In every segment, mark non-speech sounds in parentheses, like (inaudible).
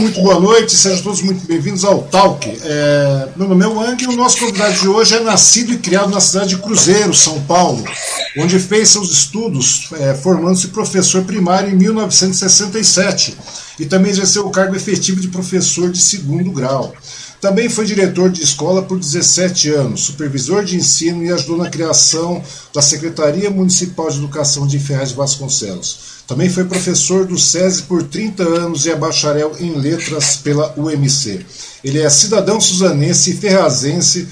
Muito boa noite, sejam todos muito bem-vindos ao Talk. É, meu nome é Wang e o nosso convidado de hoje é nascido e criado na cidade de Cruzeiro, São Paulo, onde fez seus estudos é, formando-se professor primário em 1967 e também exerceu o cargo efetivo de professor de segundo grau. Também foi diretor de escola por 17 anos, supervisor de ensino e ajudou na criação da Secretaria Municipal de Educação de Ferraz de Vasconcelos. Também foi professor do SESI por 30 anos e é bacharel em letras pela UMC. Ele é cidadão suzanense e ferrazense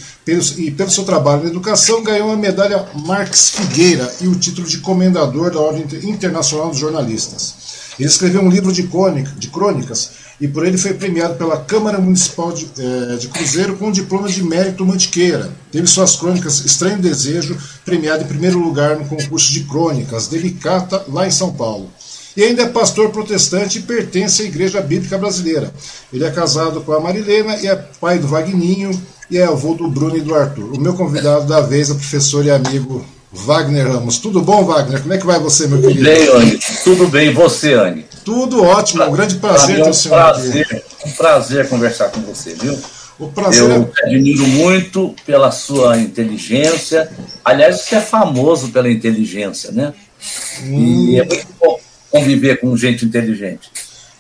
e, pelo seu trabalho na educação, ganhou a medalha Marques Figueira e o título de comendador da Ordem Internacional dos Jornalistas. Ele escreveu um livro de crônicas e por ele foi premiado pela Câmara Municipal de, eh, de Cruzeiro com o diploma de mérito Mantiqueira. Teve suas crônicas Estranho Desejo, premiado em primeiro lugar no concurso de crônicas Delicata, lá em São Paulo. E ainda é pastor protestante e pertence à Igreja Bíblica Brasileira. Ele é casado com a Marilena e é pai do Vagninho e é avô do Bruno e do Arthur. O meu convidado da vez é o professor e amigo Wagner Ramos. Tudo bom, Wagner? Como é que vai você, meu Tudo querido? Tudo bem, Anne. Tudo bem. Você, Anne? Tudo ótimo, um grande prazer ter o senhor prazer, aqui. Um prazer conversar com você, viu? O prazer Eu é... admiro muito pela sua inteligência. Aliás, você é famoso pela inteligência, né? Hum. E é muito bom conviver com gente inteligente.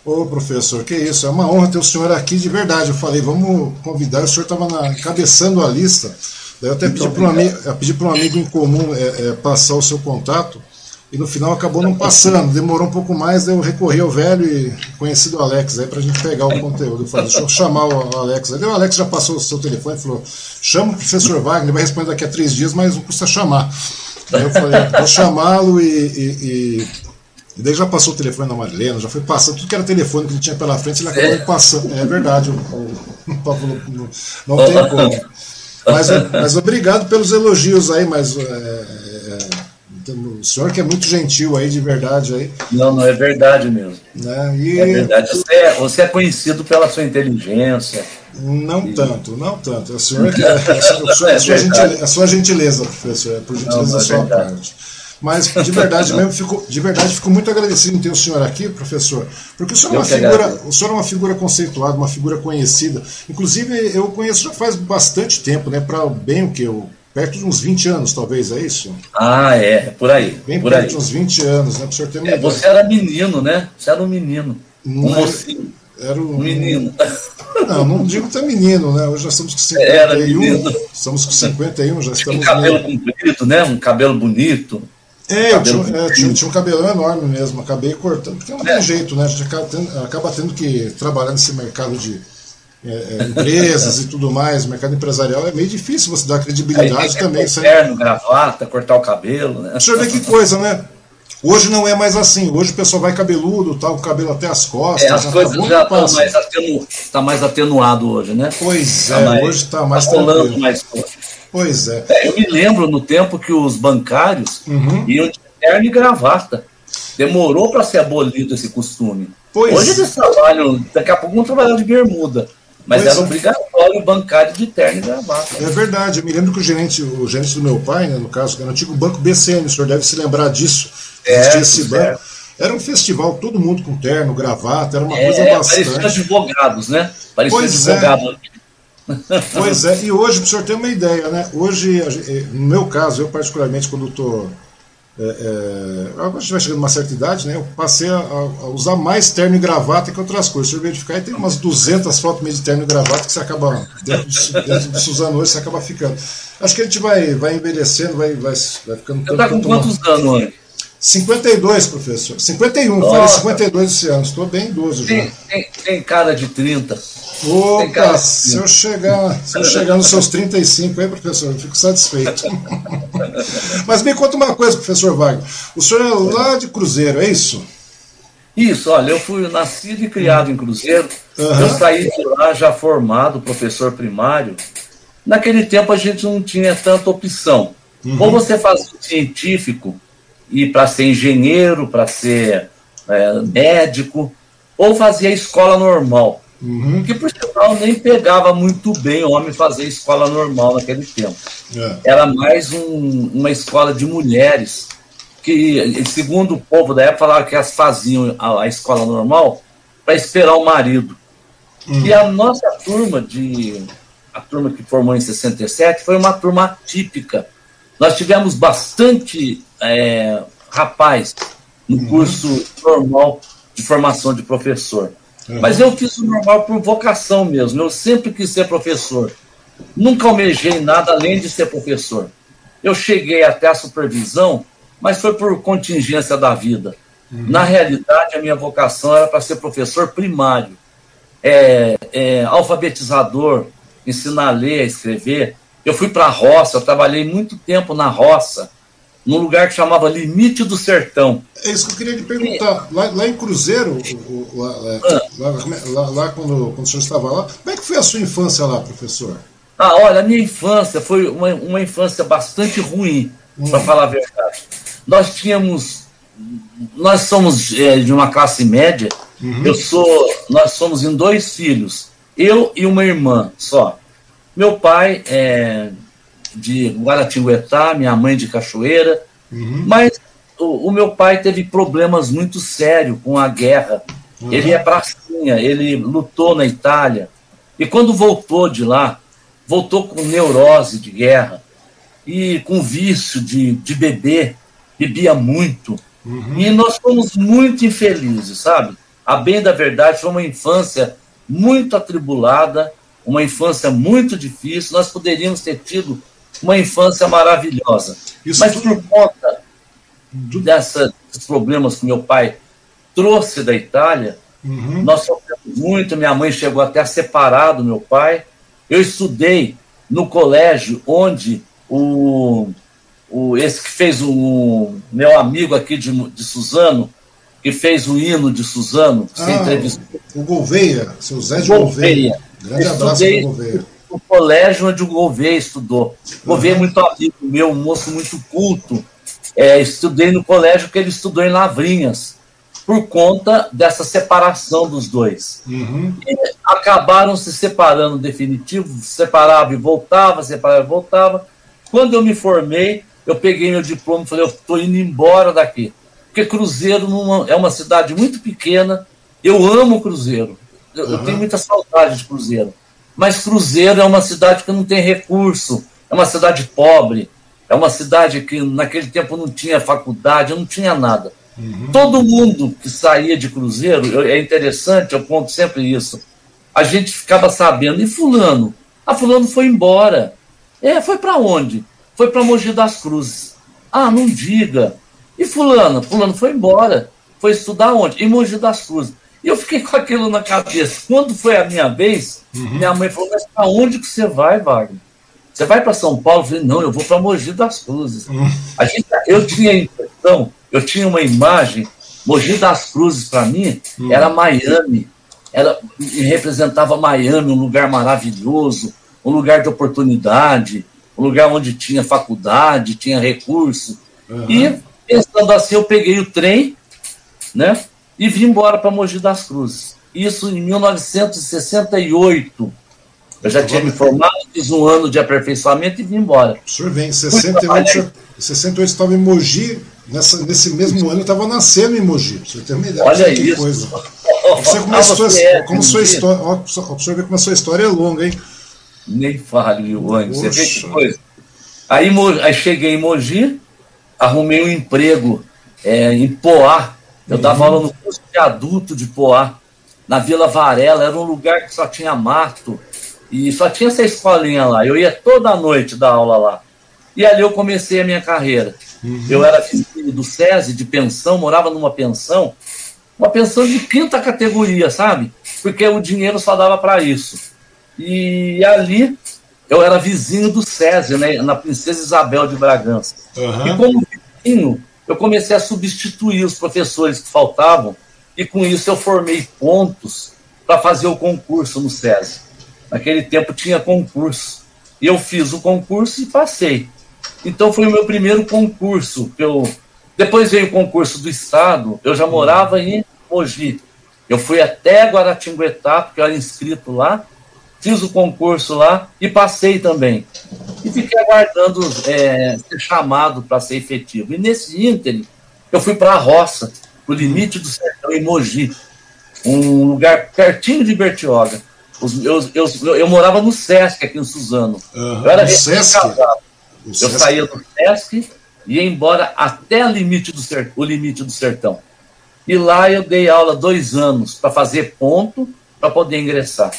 Ô, professor, que isso, é uma honra ter o senhor aqui de verdade. Eu falei, vamos convidar, o senhor estava encabeçando a lista. Daí eu até pedi para um, para um amigo em comum é, é, passar o seu contato. E no final acabou não passando, demorou um pouco mais, eu recorri ao velho e conhecido Alex aí para a gente pegar o conteúdo. Eu falei, deixa eu chamar o Alex. Aí o Alex já passou o seu telefone e falou: chama o professor Wagner, vai responder daqui a três dias, mas não custa chamar. Aí eu falei, vou chamá-lo e, e, e, e. daí já passou o telefone da Marilena, já foi passando, tudo que era telefone que ele tinha pela frente, ele acabou passando. É verdade, o, o, o, não tem como. Mas, mas obrigado pelos elogios aí, mas. É, é, o senhor que é muito gentil aí, de verdade aí. Não, não, é verdade mesmo. Né? E... É verdade. Você é, você é conhecido pela sua inteligência. Não e... tanto, não tanto. O senhor (laughs) que é, a, sua, a, sua gentileza, a sua gentileza, professor, é por gentileza da sua parte. Mas de verdade (laughs) mesmo, fico, de verdade fico muito agradecido em ter o senhor aqui, professor, porque o senhor, é uma figura, o senhor é uma figura conceituada, uma figura conhecida. Inclusive, eu conheço já faz bastante tempo, né? Para bem o que eu perto de uns 20 anos, talvez, é isso? Ah, é, por aí. Bem por perto aí. de uns 20 anos, né? Para o senhor ter uma é, Você era menino, né? Você era um menino. Um Não, mocinho. Era um, Um menino. (laughs) Não, não digo que é menino, né? Hoje nós estamos com Era 51. menino. Estamos com 51, já Um estamos. cabelo meio- comprido, né? Um cabelo bonito. É, eu tinha, cabelo é, tinha, tinha um cabelão enorme mesmo, acabei cortando, porque não tem jeito, né? A gente acaba tendo, acaba tendo que trabalhar nesse mercado de é, é, empresas e tudo mais, mercado empresarial, é meio difícil você dar credibilidade também. que Você... ter terno, gravata, cortar o cabelo, né? Deixa eu ver que coisa, né? Hoje não é mais assim, hoje o pessoal vai cabeludo, tá, o cabelo até as costas. É, as já coisas tá já estão mais, atenu... tá mais atenuado hoje, né? Pois Tá é, mais- hoje tá mais tá rolando tranquilo. mais. Pois é. É, eu me lembro no tempo que os bancários Uhum. iam de terno e gravata. Demorou para ser abolido esse costume. Pois Hoje eles trabalham, daqui a pouco vão trabalhar de bermuda. Mas Pois era é. obrigatório o bancário de terno e gravata. É verdade, eu me lembro que o gerente, o gerente do meu pai, né, no caso, era o antigo banco BCN, o senhor deve se lembrar disso. Existia esse banco. Era um festival, todo mundo com terno, gravata, era uma coisa É, parecia bastante. advogados, né? Parecia Pois é. advogado. Pois é, e hoje, para o senhor ter uma ideia, né? Hoje, eh, no meu caso, eu particularmente, quando estou. É, é, agora a gente vai chegando numa certa idade, né? Eu passei a, a usar mais terno e gravata que outras coisas. Se eu verificar, tem umas 200 fotos meio de terno e gravata que você acaba, dentro do, dentro do Suzano hoje, você acaba ficando. Acho que a gente vai, vai envelhecendo, vai, vai, vai ficando Você tá com quantos anos, Anny? 52, professor. 51, falei Nossa. 52 esse ano. Estou bem idoso já. Tem, tem, tem cara de 30. Opa, cara- se eu, chegar, se eu chegar nos seus 35 aí, professor, eu fico satisfeito. (laughs) Mas me conta uma coisa, professor Wagner. O senhor é lá de Cruzeiro, é isso? Isso, olha, eu fui nascido e criado em Cruzeiro. Aham. Eu saí de lá já formado, professor primário. Naquele tempo a gente não tinha tanta opção. Ou você fazia o científico e para ser engenheiro, para ser é, médico, ou fazia a escola normal. Uhum. Que por sinal nem pegava muito bem homem fazer escola normal naquele tempo. É. Era mais um- uma escola de mulheres que, segundo o povo da época, falavam que elas faziam a, a escola normal para esperar o marido. Uhum. E a nossa turma de a turma que formou em 67 foi uma turma atípica. Nós tivemos bastante é, rapaz no uhum. curso normal de formação de professor. Uhum. Mas eu fiz o normal por vocação mesmo. Eu sempre quis ser professor. Nunca almejei nada além de ser professor. Eu cheguei até a supervisão, mas foi por contingência da vida. Uhum. Na realidade, a minha vocação era para ser professor primário, é, é, alfabetizador, ensinar a ler, a escrever. Eu fui para a roça, eu trabalhei muito tempo na roça, num lugar que chamava Limite do Sertão. É isso que eu queria lhe perguntar. Lá, lá em Cruzeiro, lá, ah. lá, lá, lá, quando, quando o senhor estava lá, como é que foi a sua infância lá, professor? Ah, olha, a minha infância foi uma, uma infância bastante ruim, hum. para falar a verdade. Nós tínhamos. Nós somos é, de uma classe média. Uhum. Eu sou. Nós somos em dois filhos. Eu e uma irmã só. Meu pai é de Guaratinguetá, minha mãe de Cachoeira, uhum. mas o, o, meu pai teve problemas muito sérios com a guerra. Uhum. Ele é pracinha, ele lutou na Itália. E quando voltou de lá, voltou com neurose de guerra e com vício de, de beber, bebia muito. Uhum. E nós fomos muito infelizes, sabe? A bem da verdade, foi uma infância muito atribulada, uma infância muito difícil. Nós poderíamos ter tido uma infância maravilhosa. Isso Mas por conta dessa, desses problemas que meu pai trouxe da Itália, uhum. nós sofremos muito. Minha mãe chegou até a separar do meu pai. Eu estudei no colégio onde o, o esse que fez o meu amigo aqui de, de Suzano, que fez o hino de Suzano, que ah, entrevistou. O Gouveia, seu Zé de Gouveia. Gouveia. Grande abraço para Gouveia no colégio onde o Gouveia estudou. O Gouveia é muito amigo meu, um moço muito culto. É, estudei no colégio que ele estudou em Lavrinhas, por conta dessa separação dos dois. Uhum. acabaram se separando definitivo, separava e voltava, separava e voltava. Quando eu me formei, eu peguei meu diploma e falei, eu estou indo embora daqui. Porque Cruzeiro numa, é uma cidade muito pequena, eu amo Cruzeiro. Eu, uhum. eu tenho muita saudade de Cruzeiro. Mas Cruzeiro é uma cidade que não tem recurso, é uma cidade pobre, é uma cidade que naquele tempo não tinha faculdade, não tinha nada. Uhum. Todo mundo que saía de Cruzeiro, é interessante, eu conto sempre isso. A gente ficava sabendo, e Fulano? Ah, Fulano foi embora. É, foi para onde? Foi para Mogi das Cruzes. Ah, não diga. E Fulano? Fulano foi embora. Foi estudar onde? Em Mogi das Cruzes. E eu fiquei com aquilo na cabeça. Quando foi a minha vez, uhum. minha mãe falou: Mas para onde que você vai, Wagner? Você vai para São Paulo? Eu falei: Não, eu vou para Mogi das Cruzes. Uhum. A gente, eu tinha a impressão, eu tinha uma imagem. Mogi das Cruzes, para mim, uhum. era Miami. Era, representava Miami, um lugar maravilhoso, um lugar de oportunidade, um lugar onde tinha faculdade, tinha recurso. E pensando assim, eu peguei o trem, né? E vim embora para Mogi das Cruzes. Isso em 1968. Eu já tinha me formado, fiz um ano de aperfeiçoamento e vim embora. O senhor vem em 68, 68 estava em Mogi, nessa, nesse mesmo ano eu estava nascendo em Mogi. Você tem uma ideia Olha isso. Coisa. (laughs) Você começou, ah, você é, como sua história, ó, o senhor vê como a sua história é longa, hein? Nem fale, Iwane. Você vê que coisa. Aí, aí cheguei em Mogi, arrumei um emprego é, em Poá, eu dava aula no curso de adulto de Poá, na Vila Varela, era um lugar que só tinha mato, e só tinha essa escolinha lá. Eu ia toda noite dar aula lá. E ali eu comecei a minha carreira. Uhum. Eu era filho do SESI, de pensão, morava numa pensão, uma pensão de quinta categoria, sabe? Porque o dinheiro só dava para isso. E ali eu era vizinho do SESI, né, na Princesa Isabel de Bragança. Uhum. E como vizinho, eu comecei a substituir os professores que faltavam e com isso eu formei pontos para fazer o concurso no SESI. Naquele tempo tinha concurso. E eu fiz o concurso e passei. Então foi o meu primeiro concurso. Eu... Depois veio o concurso do Estado, eu já morava em Mogi. Eu fui até Guaratinguetá, porque eu era inscrito lá, fiz o concurso lá e passei também. E fiquei aguardando é, ser chamado para ser efetivo. E nesse ínterim, eu fui para a roça, o limite do sertão, em Mogi. um lugar pertinho de Bertioga. Os, eu, eu, eu, morava no Sesc, aqui em Suzano. Uhum, eu era casado. Eu saía do Sesc e ia embora até limite do, o limite do sertão. E lá eu dei aula dois anos para fazer ponto para poder ingressar.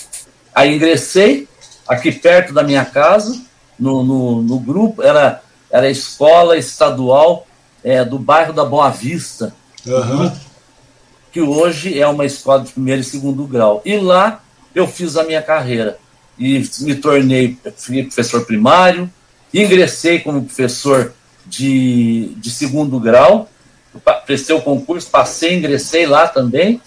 Aí ingressei aqui perto da minha casa, no, no, no grupo, era, era a escola estadual é, do bairro da Boa Vista, uhum. que hoje é uma escola de primeiro e segundo grau. E lá eu fiz a minha carreira e me tornei professor primário, ingressei como professor de, de segundo grau, prestei o concurso, passei, ingressei lá também,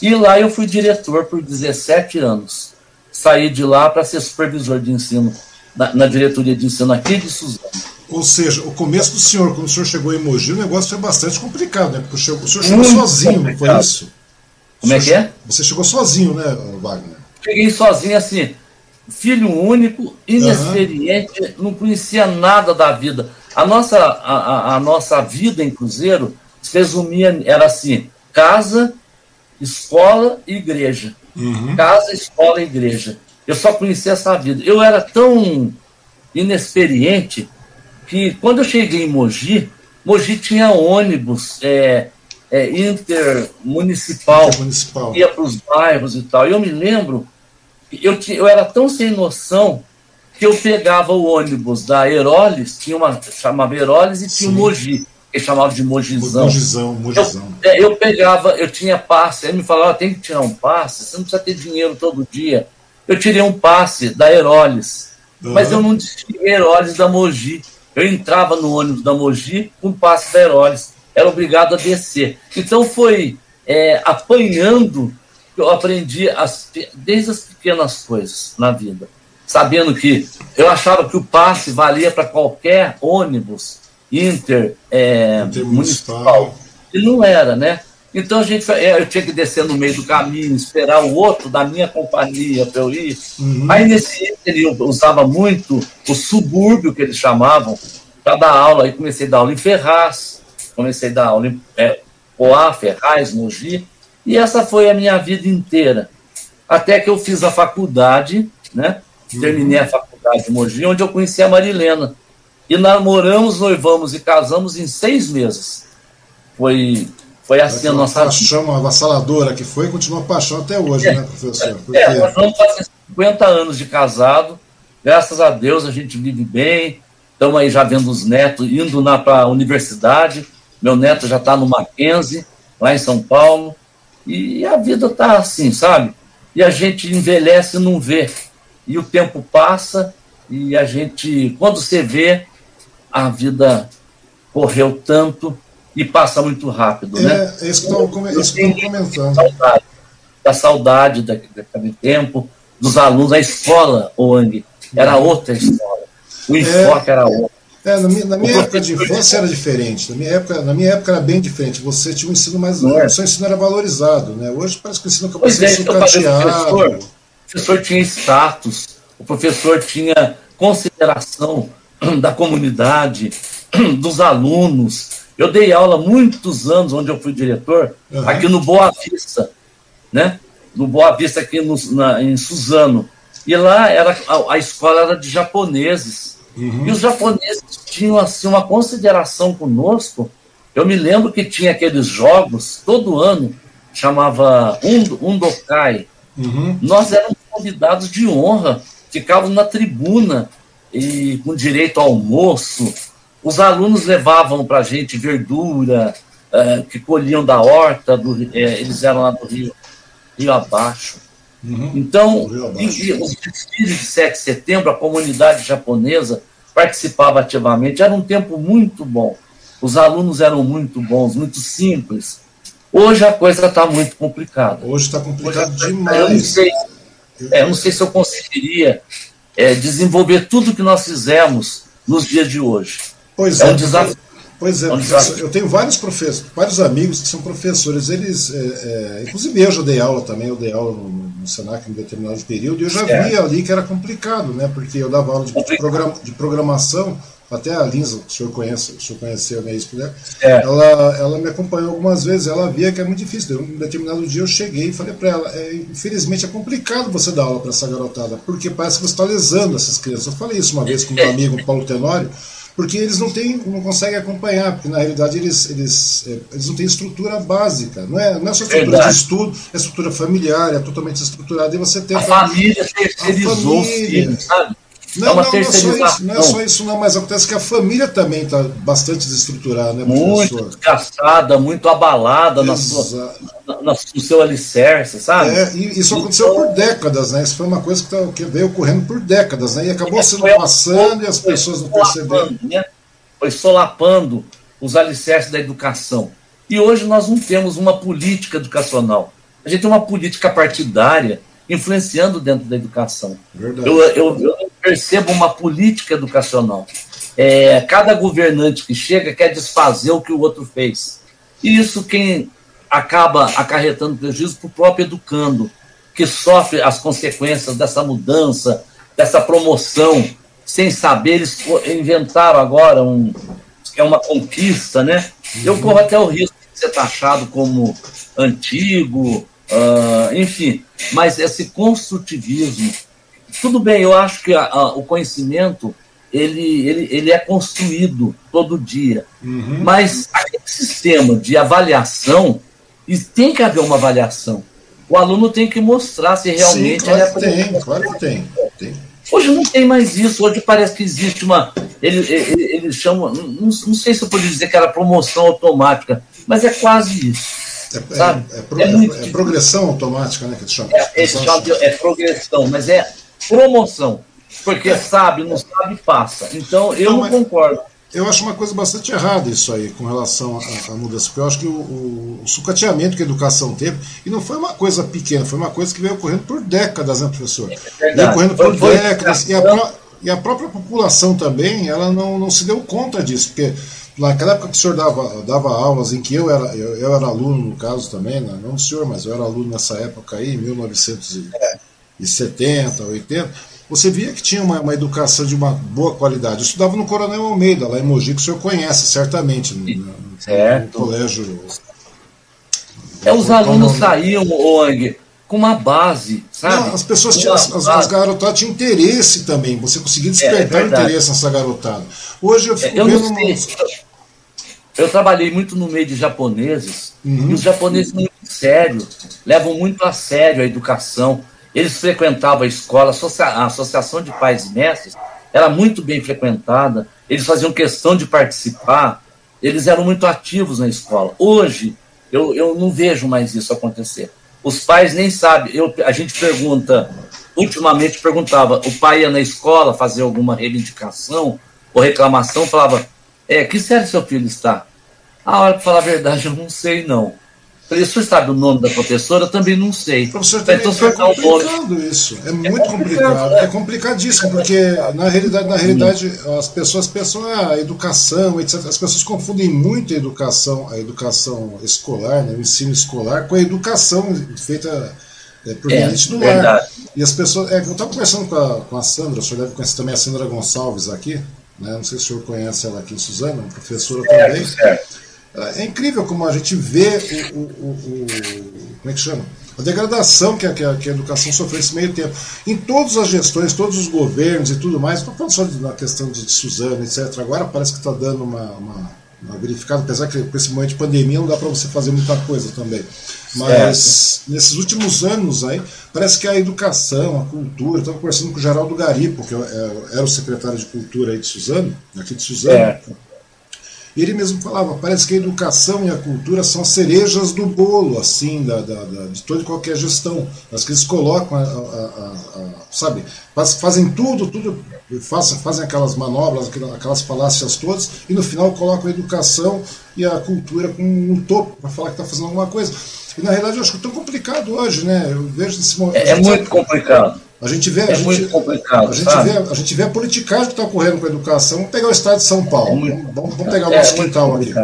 e lá eu fui diretor por 17 anos. Saí de lá para ser supervisor de ensino na, na, diretoria de ensino aqui de Suzano. Ou seja, o começo do senhor, quando o senhor chegou em Mogi, o negócio foi bastante complicado, né? Porque o senhor, o senhor chegou Muito sozinho, complicado. não foi isso? Como é que é? Você chegou sozinho, né, Wagner? Cheguei sozinho assim, filho único, inexperiente, uhum. não conhecia nada da vida. A nossa, a, a, nossa vida em Cruzeiro se resumia, era assim, casa, escola e igreja. Uhum. Casa, escola igreja. Eu só conhecia essa vida. Eu era tão inexperiente que quando eu cheguei em Mogi, Mogi tinha ônibus é, é, intermunicipal, intermunicipal. ia para os bairros e tal. E eu me lembro, eu, eu era tão sem noção que eu pegava o ônibus da Heroles, tinha uma, chamava Heroles e tinha o Mogi, que chamava de Mogizão. Mogizão, Mogizão. Eu, é, eu pegava, eu tinha passe, ele me falava, tem que tirar um passe, você não precisa ter dinheiro todo dia. Eu tirei um passe da Heroles, uhum. mas eu não distinguia Heroles da Mogi. Eu entrava no ônibus da Mogi com passe da Heroles, era obrigado a descer. Então foi é, apanhando que eu aprendi as, desde as pequenas coisas na vida sabendo que eu achava que o passe valia para qualquer ônibus inter, é, municipal. E não era, né? Então a gente, é, eu tinha que descer no meio do caminho, esperar o outro da minha companhia para eu ir. Uhum. Aí nesse eu usava muito o subúrbio que eles chamavam para dar aula. Aí comecei a dar aula em Ferraz, comecei a dar aula em é, Poá, Ferraz, Mogi. E essa foi a minha vida inteira. Até que eu fiz a faculdade, né? Terminei a faculdade de Mogi, onde eu conheci a Marilena. E namoramos, noivamos e casamos em seis meses. Foi, foi assim a nossa paixão vida. avassaladora que foi e continua paixão até hoje, é, né, professor? Porque... (laughs) É, nós vamos fazer 50 anos de casado. Graças a Deus a gente vive bem. Estamos aí já vendo os netos indo para a universidade. Meu neto já está no Mackenzie, lá em São Paulo. E a vida está assim, sabe? E a gente envelhece e não vê e o tempo passa e a gente, quando você vê, a vida correu tanto e passa muito rápido, é, né? É isso que eu estou comentando. Saudade, da saudade daquele tempo, dos alunos, a escola, o Ang, era outra escola. O é. enfoque é, era outro. É, na minha, na minha época de infância era diferente. Na minha época, na minha época era bem diferente. Você tinha um ensino mais. É. O seu ensino era valorizado. Né? Hoje parece que o ensino acabou sendo sucateado professor tinha status, o professor tinha consideração (clears throat) da comunidade, (clears throat) dos alunos. Eu dei aula muitos anos, onde eu fui diretor, uhum. aqui no Boa Vista, né? No Boa Vista, aqui no, na, em Suzano. E lá era, a, a escola era de japoneses. Uhum. E os japoneses tinham assim, uma consideração conosco. Eu me lembro que tinha aqueles jogos, todo ano, chamava Undokai. Uhum. Nós éramos convidados de honra, ficavam na tribuna e com direito ao almoço. Os alunos levavam para a gente verdura é, que colhiam da horta, do, é, eles eram lá do Rio, Rio Abaixo. Uhum. Então, os desfiles de 7 de setembro, a comunidade japonesa participava ativamente. Era um tempo muito bom. Os alunos eram muito bons, muito simples. Hoje a coisa está muito complicada. Hoje está complicado Hoje, demais. Eu não sei, é, eu não sei se eu conseguiria é, desenvolver tudo que nós fizemos nos dias de hoje. Pois é. é um desafio. Pois é, é eu tenho vários professores, vários amigos que são professores, eles, é, é, inclusive eu já dei aula também, eu dei aula no, no Senac em determinado período, e eu já vi ali que era complicado, né? Porque eu dava aula de, de, programa, de programação até a Lisa, o senhor conhece, o senhor conheceu, né, isso, né? É. Ela, ela me acompanhou algumas vezes, ela via que é muito difícil. Um determinado dia eu cheguei e falei para ela, é, infelizmente é complicado você dar aula para essa garotada, porque parece que você está lesando essas crianças. Eu falei isso uma vez com meu amigo Paulo Tenório, porque eles não têm, não conseguem acompanhar, porque na realidade eles, eles, é, eles não têm estrutura básica, não é, não é só estrutura Verdade. de estudo, é estrutura familiar, é totalmente estruturada, e você tem a família terceirizou, filho, sabe? Não, é uma não, não, é só isso, não é só isso, não, mas acontece que a família também está bastante desestruturada, né, professor? Muito desgastada, muito abalada na sua, na, na, no seu alicerce, sabe? É, e isso aconteceu então, por décadas, né? Isso foi uma coisa que, tá, que veio ocorrendo por décadas, né? E acabou sendo passando e as pessoas não perceberam. Né? Foi solapando os alicerces da educação. E hoje nós não temos uma política educacional. A gente tem uma política partidária influenciando dentro da educação. Eu, eu, eu, percebo uma política educacional. É, cada governante que chega quer desfazer o que o outro fez. E isso quem acaba acarretando prejuízo para o próprio educando, que sofre as consequências dessa mudança, dessa promoção, sem saber, eles inventaram agora um é uma conquista, né? Eu corro até o risco de ser taxado como antigo, uh, enfim, mas esse construtivismo, tudo bem, eu acho que a, a, o conhecimento ele, ele, ele é construído todo dia, uhum. mas aquele sistema de avaliação, e tem que haver uma avaliação. O aluno tem que mostrar se realmente Sim, claro é tem, claro que tem. tem. Hoje não tem mais isso, hoje parece que existe uma. Ele, ele, ele chama. Não, não sei se eu poderia dizer que era promoção automática, mas é quase isso. É, sabe? É, é, pro, é, é, progressão automática, né? Que eles chamam. É, eles chamam de, é progressão, mas é promoção. Porque sabe, não sabe, passa. Então eu não, não concordo. Eu acho uma coisa bastante errada isso aí com relação à, mudança, porque eu acho que o, o, o, sucateamento que a educação teve, e não foi uma coisa pequena, foi uma coisa que veio ocorrendo por décadas, né, professor? É veio ocorrendo por foi, décadas, foi, e, a, e a própria população também, ela não, não se deu conta disso, porque naquela época que o senhor dava, dava aulas, em que eu era, eu, eu era aluno, no caso também, né? não o senhor, mas eu era aluno nessa época aí, em 1970, 80, você via que tinha uma, uma, educação de uma boa qualidade. Eu estudava no Coronel Almeida, lá em Mogi, que o senhor conhece certamente, no, no, no colégio. É, os alunos saíam, Ong, com uma base, sabe? Não, as pessoas tinham, as, as, garotadas tinham interesse também, você conseguia despertar é, é interesse nessa garotada. Hoje eu fico é, eu vendo. Eu trabalhei muito no meio de japoneses, uhum. e os japoneses muito sério, levam muito a sério a educação. Eles frequentavam a escola, a Associação de Pais e Mestres era muito bem frequentada, eles faziam questão de participar, eles eram muito ativos na escola. Hoje, eu, eu não vejo mais isso acontecer. Os pais nem sabem. Eu, a gente pergunta, ultimamente perguntava, o pai ia na escola fazer alguma reivindicação ou reclamação, falava, é, que série seu filho está? A hora para falar a verdade, eu não sei, não. O senhor sabe o nome da professora? Eu também não sei. Professor, também então, é complicado isso. É muito é complicado. É complicadíssimo, porque na realidade, na realidade as pessoas pensam ah, a educação, etc. As pessoas confundem muito a educação, a educação escolar, né, o ensino escolar, com a educação feita é, proveniente é, do lar. E as pessoas. É, eu estava conversando com a, com a Sandra, o senhor deve conhecer também a Sandra Gonçalves aqui, né? Não sei se o senhor conhece ela aqui em Suzano, professora também. Certo. É incrível como a gente vê o, o, o, o como é que chama? A degradação que a, que a, que a educação sofreu nesse meio tempo. Em todas as gestões, todos os governos e tudo mais, não falando só na questão de, de Suzano, etc. Agora parece que está dando uma, uma, uma, verificada, apesar que com esse momento de pandemia não dá para você fazer muita coisa também. Mas nesses últimos anos aí, parece que a educação, a cultura, estava conversando com o Geraldo Garipo, que era o secretário de cultura aí de Suzano, aqui de Suzano. E ele mesmo falava, parece que a educação e a cultura são cerejas do bolo, assim, da, da, da de toda e qualquer gestão. As que eles colocam, a, a, a, sabe, fazem tudo, tudo, fazem, fazem aquelas manobras, aquelas falácias todas, e no final colocam a educação e a cultura com um topo para falar que está fazendo alguma coisa. E na realidade eu acho que é tão complicado hoje, né? Eu vejo esse momento. É, é muito complicado. A gente vê, é a gente. A gente, vê, a gente vê a politicagem que está ocorrendo com a educação. Vamos pegar o estado de São Paulo. É muito, vamos, vamos, pegar o nosso é quintal aqui.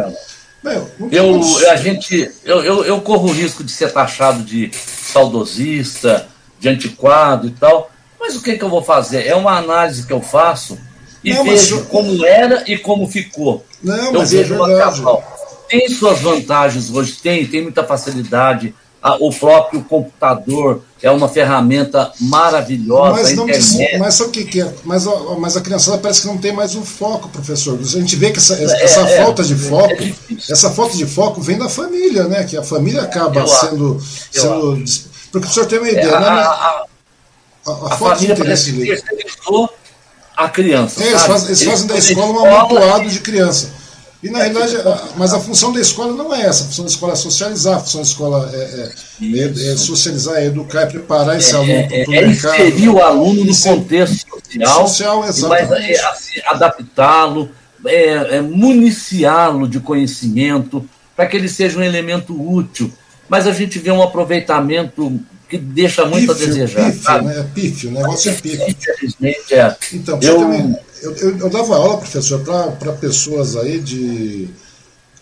eu, a gente, eu, eu, eu corro o risco de ser taxado de saudosista, de antiquado e tal. Mas o que, que eu vou fazer? É uma análise que eu faço e não, vejo mas... como era e como ficou. Não, eu é vejo é verdade. Tem suas vantagens hoje, tem, tem muita facilidade. O próprio computador é uma ferramenta maravilhosa. Mas, não, mas sabe o que, que é? Mas, mas a criançada parece que não tem mais um foco, professor. A gente vê que essa, essa é, falta é, de foco, é essa falta de foco vem da família, né? Que a família acaba eu sendo. sendo porque o senhor tem uma ideia, é, né? A, a, a, a falta de interesse dele a criança. É, eles, fazem, eles fazem da escola um amontoado de criança. E na realidade, mas a função da escola não é essa. A função da escola é socializar, a função da escola é, é, é, é socializar, é educar, é preparar esse é, aluno para o é, é mercado. É inserir o aluno no contexto social, social exatamente. mas é, assim, adaptá-lo, é, municiá-lo de conhecimento, para que ele seja um elemento útil. Mas a gente vê um aproveitamento que deixa muito pífio, a desejar. Pífio, né? Pífio, o negócio é pífio. Infelizmente, é. Então, eu... Eu, eu, eu, dava aula, professor, para pessoas aí de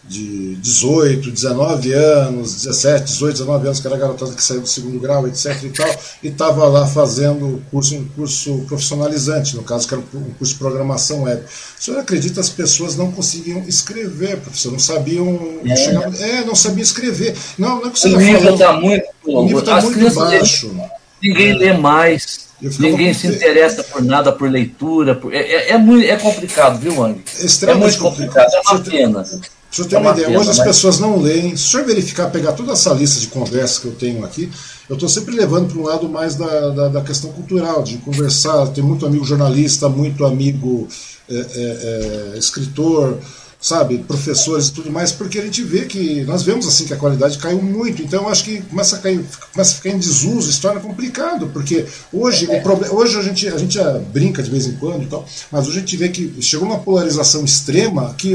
de 18, 19 anos, 17, 18, 19 anos, que era garotada que saiu do segundo grau, etc. e tal, e estava lá fazendo curso, um curso profissionalizante, no caso, que era um curso de programação web. O senhor acredita que as pessoas não conseguiam escrever, professor? Não sabiam. É, chegavam, é não sabiam escrever. Não, não é que você o tá nível está muito, o nível tá muito baixo. Ninguém lê mais. Ninguém se interessa por nada, por leitura. Por... É, é, é, muito, é complicado, viu, Ang? É muito complicado, é uma pena. Deixa eu ter uma, uma ideia. Pena, Hoje as mas... pessoas não leem. Se o senhor verificar, pegar toda essa lista de conversas que eu tenho aqui, eu estou sempre levando para um lado mais da, da, da, questão cultural, de conversar. Tem muito amigo jornalista, muito amigo é, é, é, escritor, sabe, professores e tudo mais, porque a gente vê que nós vemos assim que a qualidade caiu muito. Então eu acho que começa a cair, começa a ficar em desuso, se torna complicado, porque hoje o problema, hoje a gente a gente brinca de vez em quando e tal, mas hoje a gente vê que chegou uma polarização extrema que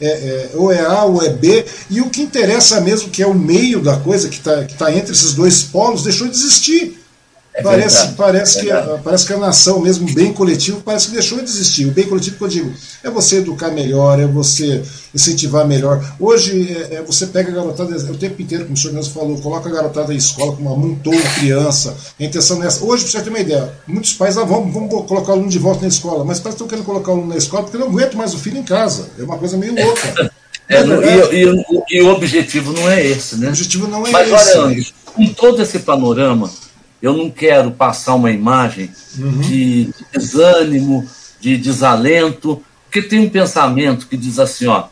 é, é, ou é A ou é B e o que interessa mesmo que é o meio da coisa que está que tá entre esses dois polos deixou de existir. É parece, verdade, parece, é que, a, parece que a nação, mesmo bem coletivo, parece que deixou de existir. O bem coletivo que eu digo é você educar melhor, é você incentivar melhor. Hoje é, é você pega a garotada o tempo inteiro, como o senhor mesmo falou, coloca a garotada em escola com uma amontou criança. A intenção nessa. Hoje, para você ter uma ideia, muitos pais ah, vamos, vamos colocar o aluno de volta na escola, mas parece que estão querendo colocar o aluno na escola porque não aguento mais o filho em casa. É uma coisa meio louca. É, é e, e, e, o objetivo não é esse, né? O objetivo não é mas, esse. Olha, com todo esse panorama eu não quero passar uma imagem uhum. de desânimo, de desalento, porque tem um pensamento que diz assim, ó,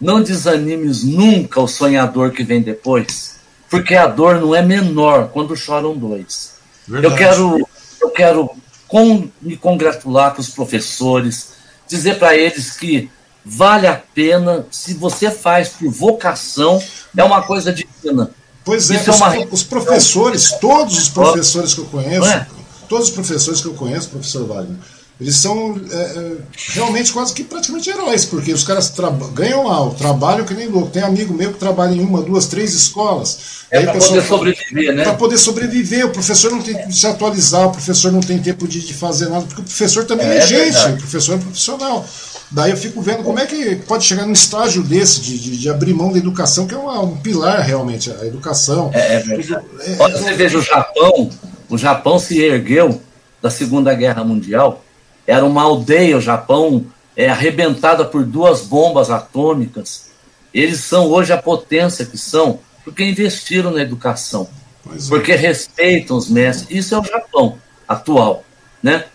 não desanimes nunca o sonhador que vem depois, porque a dor não é menor quando choram dois. Verdade. Eu quero, eu quero com, me congratular com os professores, dizer para eles que vale a pena, se você faz por vocação, é uma coisa divina. Pois é, é os, uma... os, professores, todos os professores que eu conheço, é? todos os professores que eu conheço, professor Wagner, eles são é, é realmente quase que praticamente heróis, porque os caras ganham mal, trabalham que nem louco. Tem amigo meu que trabalha em uma, duas, três escolas. É para poder sobreviver, né? Para poder sobreviver. O professor não tem tempo de se atualizar, o professor não tem tempo de, de fazer nada, porque o professor também é, é gente, verdade. o professor é profissional. Daí eu fico vendo como é que pode chegar num estágio desse, de, de, de abrir mão da educação, que é uma, um pilar realmente, a educação. É, é verdade. É, Olha, você veja o Japão, o Japão se ergueu da Segunda Guerra Mundial, era uma aldeia, o Japão é arrebentada por duas bombas atômicas. Eles são hoje a potência que são, porque investiram na educação, pois é. porque é. respeitam os mestres. Isso é o Japão atual, né?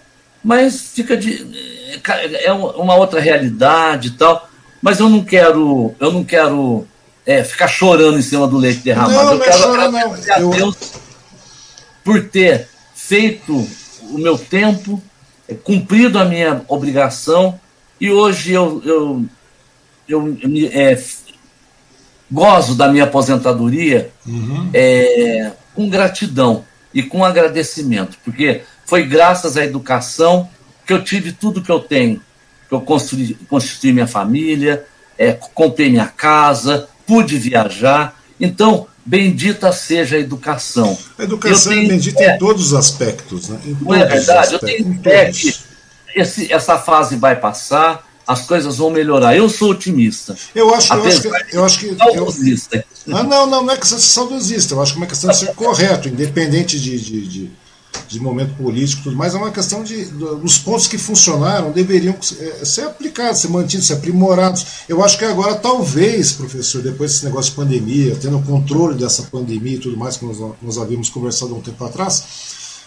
Mas fica de é uma outra realidade e tal. Mas eu não quero, eu não quero é, ficar chorando em cima do leite derramado. Não, eu quero chora, agradecer a Deus por ter feito o meu tempo, é, cumprido a minha obrigação, e hoje eu, eu, eu, eu é, gozo da minha aposentadoria uhum. é, com gratidão e com agradecimento, porque foi graças à educação que eu tive tudo que eu tenho. Que eu construí, construí minha família, é, comprei minha casa, pude viajar. Então, bendita seja a educação. A educação tenho, é bendita é, em todos os aspectos. Né? não é verdade? Eu tenho fé que esse, essa fase vai passar, as coisas vão melhorar. Eu sou otimista. Eu acho, eu acho que. Eu acho que eu, ah, não, não, não é questão de ser saudosista. Eu acho que é uma questão de ser correto, independente de, de, de de momento político, tudo mais, é uma questão de dos pontos que funcionaram deveriam é, ser aplicados, ser mantidos, ser aprimorados. Eu acho que agora, talvez, professor, depois desse negócio de pandemia, tendo controle dessa pandemia e tudo mais que nós, nós havíamos conversado há um tempo atrás,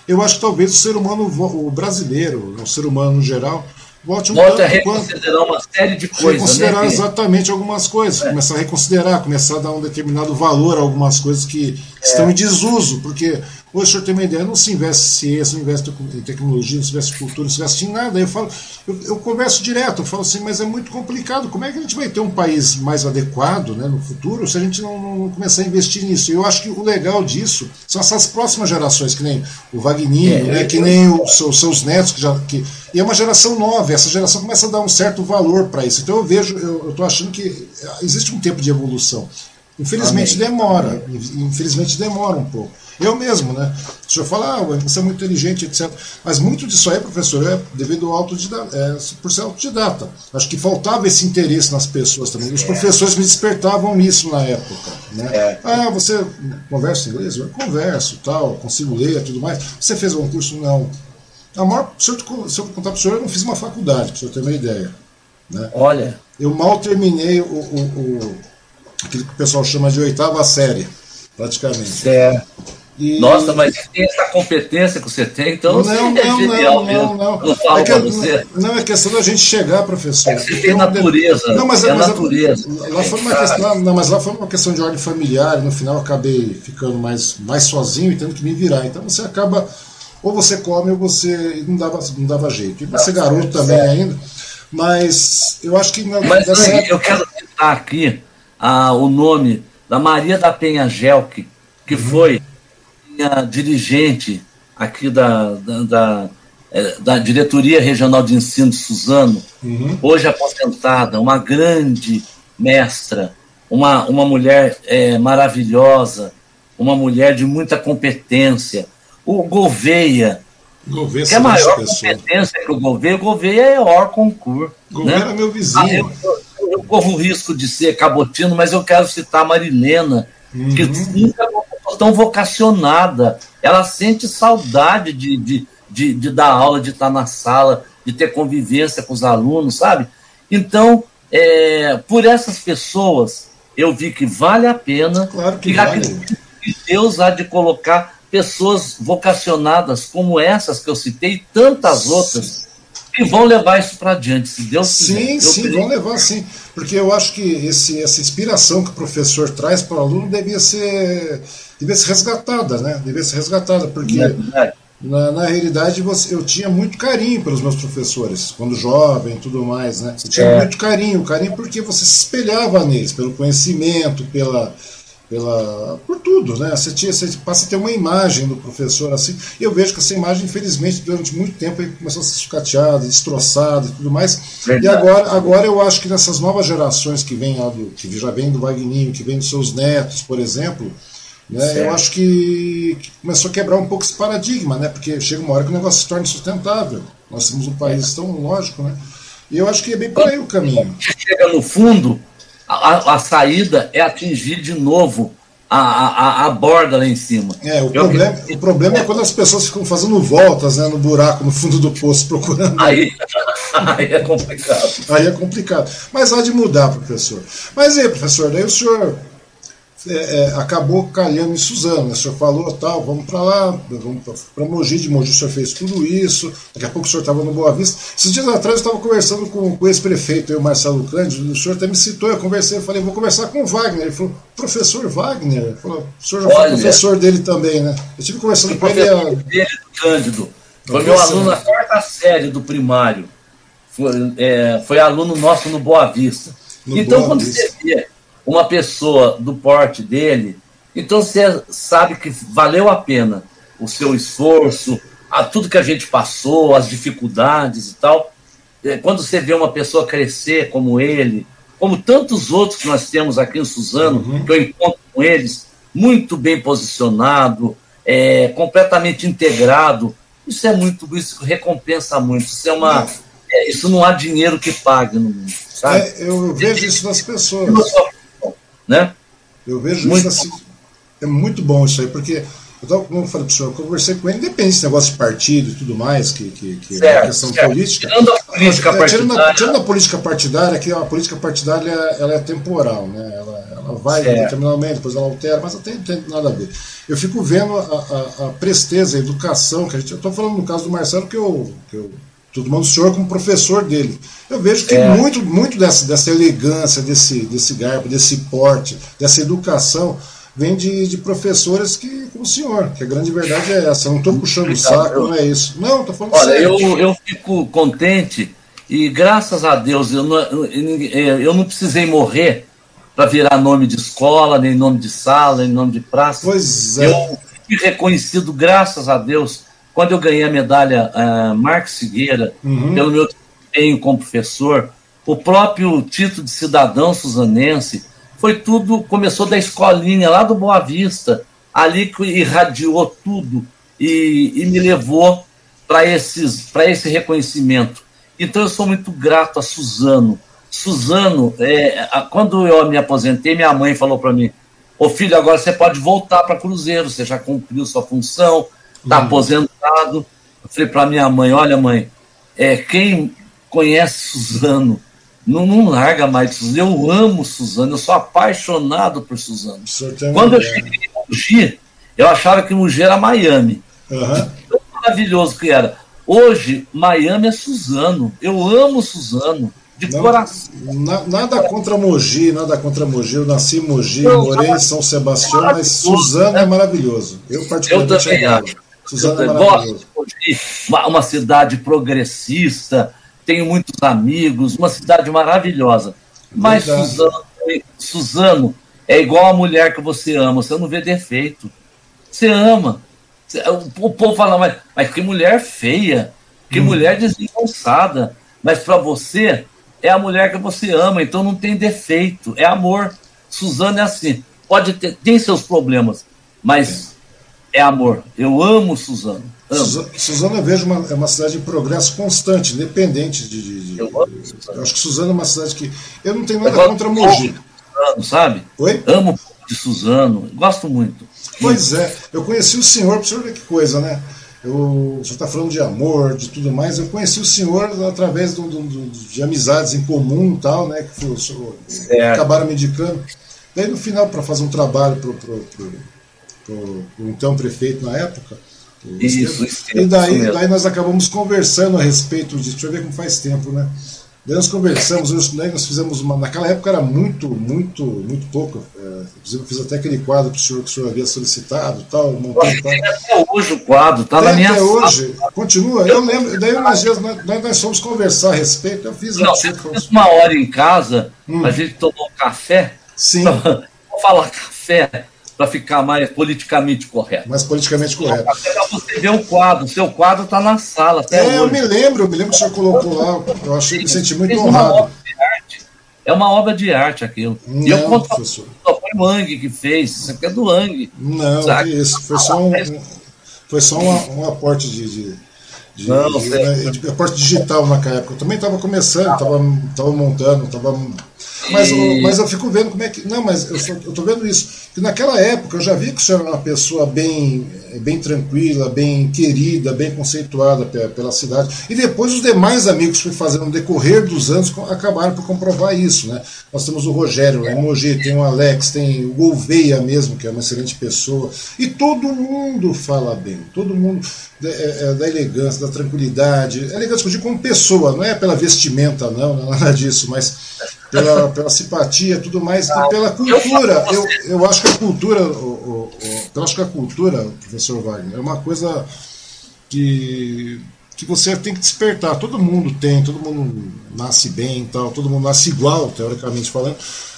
eu acho que talvez o ser humano, o brasileiro, o ser humano no geral, volte um Volte a reconsiderar quanto, uma série de coisas. Reconsiderar né, exatamente algumas coisas, é. começar a reconsiderar, começar a dar um determinado valor a algumas coisas que é. estão em desuso, porque Hoje, o senhor tem uma ideia, não se investe em ciência, não investe em tecnologia, não se investe em cultura, não se investe em nada. Eu, falo, eu, eu, converso direto, eu falo assim, mas é muito complicado. Como é que a gente vai ter um país mais adequado né, no futuro se a gente não, não começar a investir nisso? Eu acho que o legal disso são essas próximas gerações, que nem o Wagninho, é, né, que nem os seus, seus netos, que já. Que, e é uma geração nova, essa geração começa a dar um certo valor para isso. Então eu vejo, eu estou achando que existe um tempo de evolução. Infelizmente Amém. demora, infelizmente demora um pouco. Eu mesmo, né? O senhor fala, ah, você é muito inteligente, etc. Mas muito disso aí, professor, é devido ao autodidata, é, por ser autodidata. Acho que faltava esse interesse nas pessoas também. Os é. professores me despertavam isso na época. Né? É. Ah, você conversa inglês? Eu converso, tal, consigo ler tudo mais. Você fez um curso? Não. A maior, se, eu, se eu contar para o senhor, eu não fiz uma faculdade, para o senhor ter uma ideia. Né? Olha. Eu mal terminei o, o, o, aquilo que o pessoal chama de oitava série, praticamente. Certo. E... Nossa, mas tem essa competência que você tem, então não, você não, é genial não, mesmo. Não, não. não falo é que, você. Não, é questão da gente chegar, professor. É você tem natureza. Não, mas, é, mas natureza. Lá foi uma questão, não, mas lá foi uma questão de ordem familiar, e no final eu acabei ficando mais, mais sozinho e tendo que me virar. Então você acaba, ou você come ou você não dava, não dava jeito. E você garoto também ainda. Mas eu acho que. Na, mas dessa... eu quero citar aqui ah, o nome da Maria da Penha Gelk, que uhum. foi minha dirigente aqui da, da, da, é, da, Diretoria Regional de Ensino de Suzano, uhum. hoje aposentada, uma grande mestra, uma, uma mulher é, maravilhosa, uma mulher de muita competência. O Gouveia, Gouveia que é a maior competência que o Gouveia, o Gouveia é or concurso. Gouveia né? é meu vizinho. Ah, eu, eu, eu, corro o risco de ser cabotino, mas eu quero citar a Marilena, uhum. que nunca tão vocacionada, ela sente saudade de, de, de, de, dar aula, de estar na sala, de ter convivência com os alunos, sabe? Então, é, por essas pessoas, eu vi que vale a pena. Claro que vale. Que Deus há de colocar pessoas vocacionadas como essas que eu citei e tantas outras que vão levar isso para adiante, se Deus sim, quiser. Sim, sim, vão levar sim. Porque eu acho que esse, essa inspiração que o professor traz para o aluno devia ser, devia ser resgatada, né? Devia ser resgatada, porque é na, na realidade você, eu tinha muito carinho pelos meus professores, quando jovem e tudo mais, né? Eu tinha é. muito carinho, carinho porque você se espelhava neles, pelo conhecimento, pela pela, por tudo, né? Você, tinha, você passa a ter uma imagem do professor assim. E eu vejo que essa imagem, infelizmente, durante muito tempo começou a ser sucateada, destroçada e tudo mais. Verdade. E agora, agora eu acho que nessas novas gerações que vem do, que já vem do Wagninho, que vem dos seus netos, por exemplo, né? Eu acho que, que, começou a quebrar um pouco esse paradigma, né? Porque chega uma hora que o negócio se torna insustentável. Nós temos um país tão lógico, né? E eu acho que é bem por aí o caminho. Chega no fundo, a, a, saída é atingir de novo a, a, a borda lá em cima. É, o, problema, o problema é quando as pessoas ficam fazendo voltas né, no buraco, no fundo do poço, procurando. Aí, (laughs) aí é complicado. Aí é complicado. Mas há de mudar, professor. Mas aí, professor, daí o senhor é, é, acabou calhando em Suzano. Né? O senhor falou, tal, vamos para lá, vamos para Mogi, de Mogi o senhor fez tudo isso, daqui a pouco o senhor estava no Boa Vista. Esses dias atrás eu estava conversando com, com o ex-prefeito, o Marcelo Cândido, o senhor até me citou, eu conversei, eu falei, vou conversar com o Wagner. Ele falou, professor Wagner? Falou, o senhor já Olha, foi professor dele também, né? Eu estive conversando com ele. A... Dele, Cândido. Foi meu aluno na quarta série do primário. Foi, é, foi aluno nosso no Boa Vista. No então, Boa quando Vista. você vê uma pessoa do porte dele, então você sabe que valeu a pena o seu esforço, a tudo que a gente passou, as dificuldades e tal. É, quando você vê uma pessoa crescer como ele, como tantos outros que nós temos aqui em Suzano, uhum. que eu encontro com eles, muito bem posicionado, é, completamente integrado, isso é muito, isso recompensa muito. Isso é uma. É, isso não há dinheiro que pague no mundo. Sabe? É, eu vejo isso nas pessoas né? Eu vejo muito isso assim. É muito bom isso aí, porque como eu falei para o senhor, eu conversei com ele, independente desse negócio de partido e tudo mais, que, que, que certo, é questão certo. política. Tirando a política partidária. Tirando a, tirando a política partidária, que a política partidária ela é temporal, né? Ela, ela vai determinadamente, depois ela altera, mas não tem, tem nada a ver. Eu fico vendo a, a, a presteza, a educação, que a gente. Eu estou falando no caso do Marcelo, que eu, que eu Todo mundo o senhor como professor dele. Eu vejo que é. muito, muito dessa, dessa elegância, desse, desse garbo, desse porte, dessa educação, vem de, de professores que, como o senhor, que a grande verdade é essa. Eu não estou puxando o saco, eu, não é isso. Não, estou falando Olha, sério. Eu, eu fico contente e graças a Deus eu não, eu não precisei morrer para virar nome de escola, nem nome de sala, nem nome de praça. Pois é. Eu fui reconhecido, graças a Deus, quando eu ganhei a medalha uh, Marcos Figueira, uhum. pelo meu desempenho como professor, o próprio título de cidadão suzanense, foi tudo, começou da escolinha lá do Boa Vista, ali que irradiou tudo e, e me levou para esse reconhecimento. Então eu sou muito grato a Suzano. Suzano, é, quando eu me aposentei, minha mãe falou para mim: Ô filho, agora você pode voltar para Cruzeiro, você já cumpriu sua função, está aposentado. Eu falei para minha mãe: olha, mãe, é, quem conhece Suzano não, não larga mais Suzano. Eu amo Suzano, eu sou apaixonado por Suzano. Quando eu cheguei em Mogi, eu achava que Mogi era Miami. Uhum. Tão maravilhoso que era. Hoje, Miami é Suzano. Eu amo Suzano. De não, coração. Na, nada contra Mogi, nada contra Mogi. Eu nasci em Mogi, não, morei em São Sebastião, mas Suzano é maravilhoso. Eu particularmente eu também acho. Suzano eu é de uma, uma cidade progressista, tenho muitos amigos, uma cidade maravilhosa. Mas Suzano, Suzano é igual a mulher que você ama, você não vê defeito. Você ama. O povo fala, mas, mas que mulher feia, que hum. mulher desengonçada. Mas para você, é a mulher que você ama, então não tem defeito, é amor. Suzano é assim, pode ter, tem seus problemas, mas é, amor. Eu amo Suzano. Suzano eu vejo uma, é uma cidade de progresso constante, independente de. de, de eu, amo eu acho que Suzano é uma cidade que. Eu não tenho nada contra Mogi. Suzano, sabe? Oi? Amo de Suzano, gosto muito. Pois é, eu conheci o senhor, para o senhor ver que coisa, né? Eu, o senhor está falando de amor, de tudo mais. Eu conheci o senhor através do, do, do, de amizades em comum e tal, né? Que foi, acabaram me indicando. Daí no final, para fazer um trabalho para o então prefeito na época, isso, e daí, daí nós acabamos conversando a respeito disso. Deixa eu ver como faz tempo, né? Daí nós conversamos, daí nós fizemos uma. Naquela época era muito, muito, muito pouco. É, inclusive eu fiz até aquele quadro para o senhor que o senhor havia solicitado tal. Montei, tal. até hoje o quadro, está na minha Até sala. hoje, continua. Eu lembro, daí umas vezes nós, nós fomos conversar a respeito. Eu fiz Não, uma hora em casa, hum. a gente tomou café. Sim. (laughs) Vou falar café para ficar mais politicamente correto. Mais politicamente correto. Para você ver o quadro, o seu quadro está na sala. É, hoje. eu me lembro, eu me lembro que o senhor colocou lá, eu achei, me senti muito honrado. É uma obra de arte aquilo. Não, e eu conto professor. foi o Ang que fez, isso aqui é do Ang. Não, sabe? isso, foi só um, foi só um, um aporte de, de, de, não, de, né, de, aporte digital naquela época. Eu também estava começando, estava montando, estava mas, e... mas eu fico vendo como é que. Não, mas eu estou vendo isso. Que naquela época eu já vi que o senhor era uma pessoa bem, bem tranquila, bem querida, bem conceituada pela, pela cidade. E depois os demais amigos que fazendo no decorrer dos anos acabaram por comprovar isso. Né? Nós temos o Rogério, o Mogi, tem o Alex, tem o Gouveia mesmo, que é uma excelente pessoa. E todo mundo fala bem, todo mundo da, é, é, da elegância, da tranquilidade. Elegância, eu digo como pessoa, não é pela vestimenta, não, não é nada disso, mas pela, pela simpatia tudo mais, e pela cultura. Eu, eu acho que a cultura, o, o, o, eu acho que a cultura, professor Wagner, é uma coisa que, que você tem que despertar. Todo mundo tem, todo mundo nasce bem tal, todo mundo nasce igual, teoricamente falando.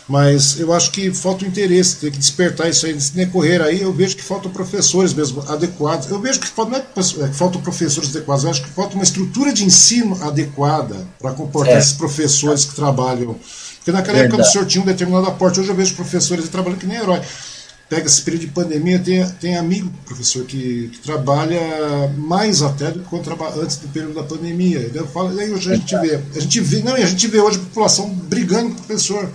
Mas eu acho que falta o interesse, tem que despertar isso aí. Nesse decorrer aí, eu vejo que faltam professores mesmo adequados. Eu vejo que falta, não é que faltam professores adequados, eu acho que falta uma estrutura de ensino adequada para comportar é. esses professores que trabalham porque naquela Verdade. época o senhor tinha um determinado aporte. Hoje eu vejo professores trabalhando que nem herói. Pega esse período de pandemia, tem, tem amigo, professor, que, que trabalha mais até do que quando trabalha antes do período da pandemia. Eu falo, e aí hoje a gente vê. A gente vê, não, a gente vê hoje a população brigando com o professor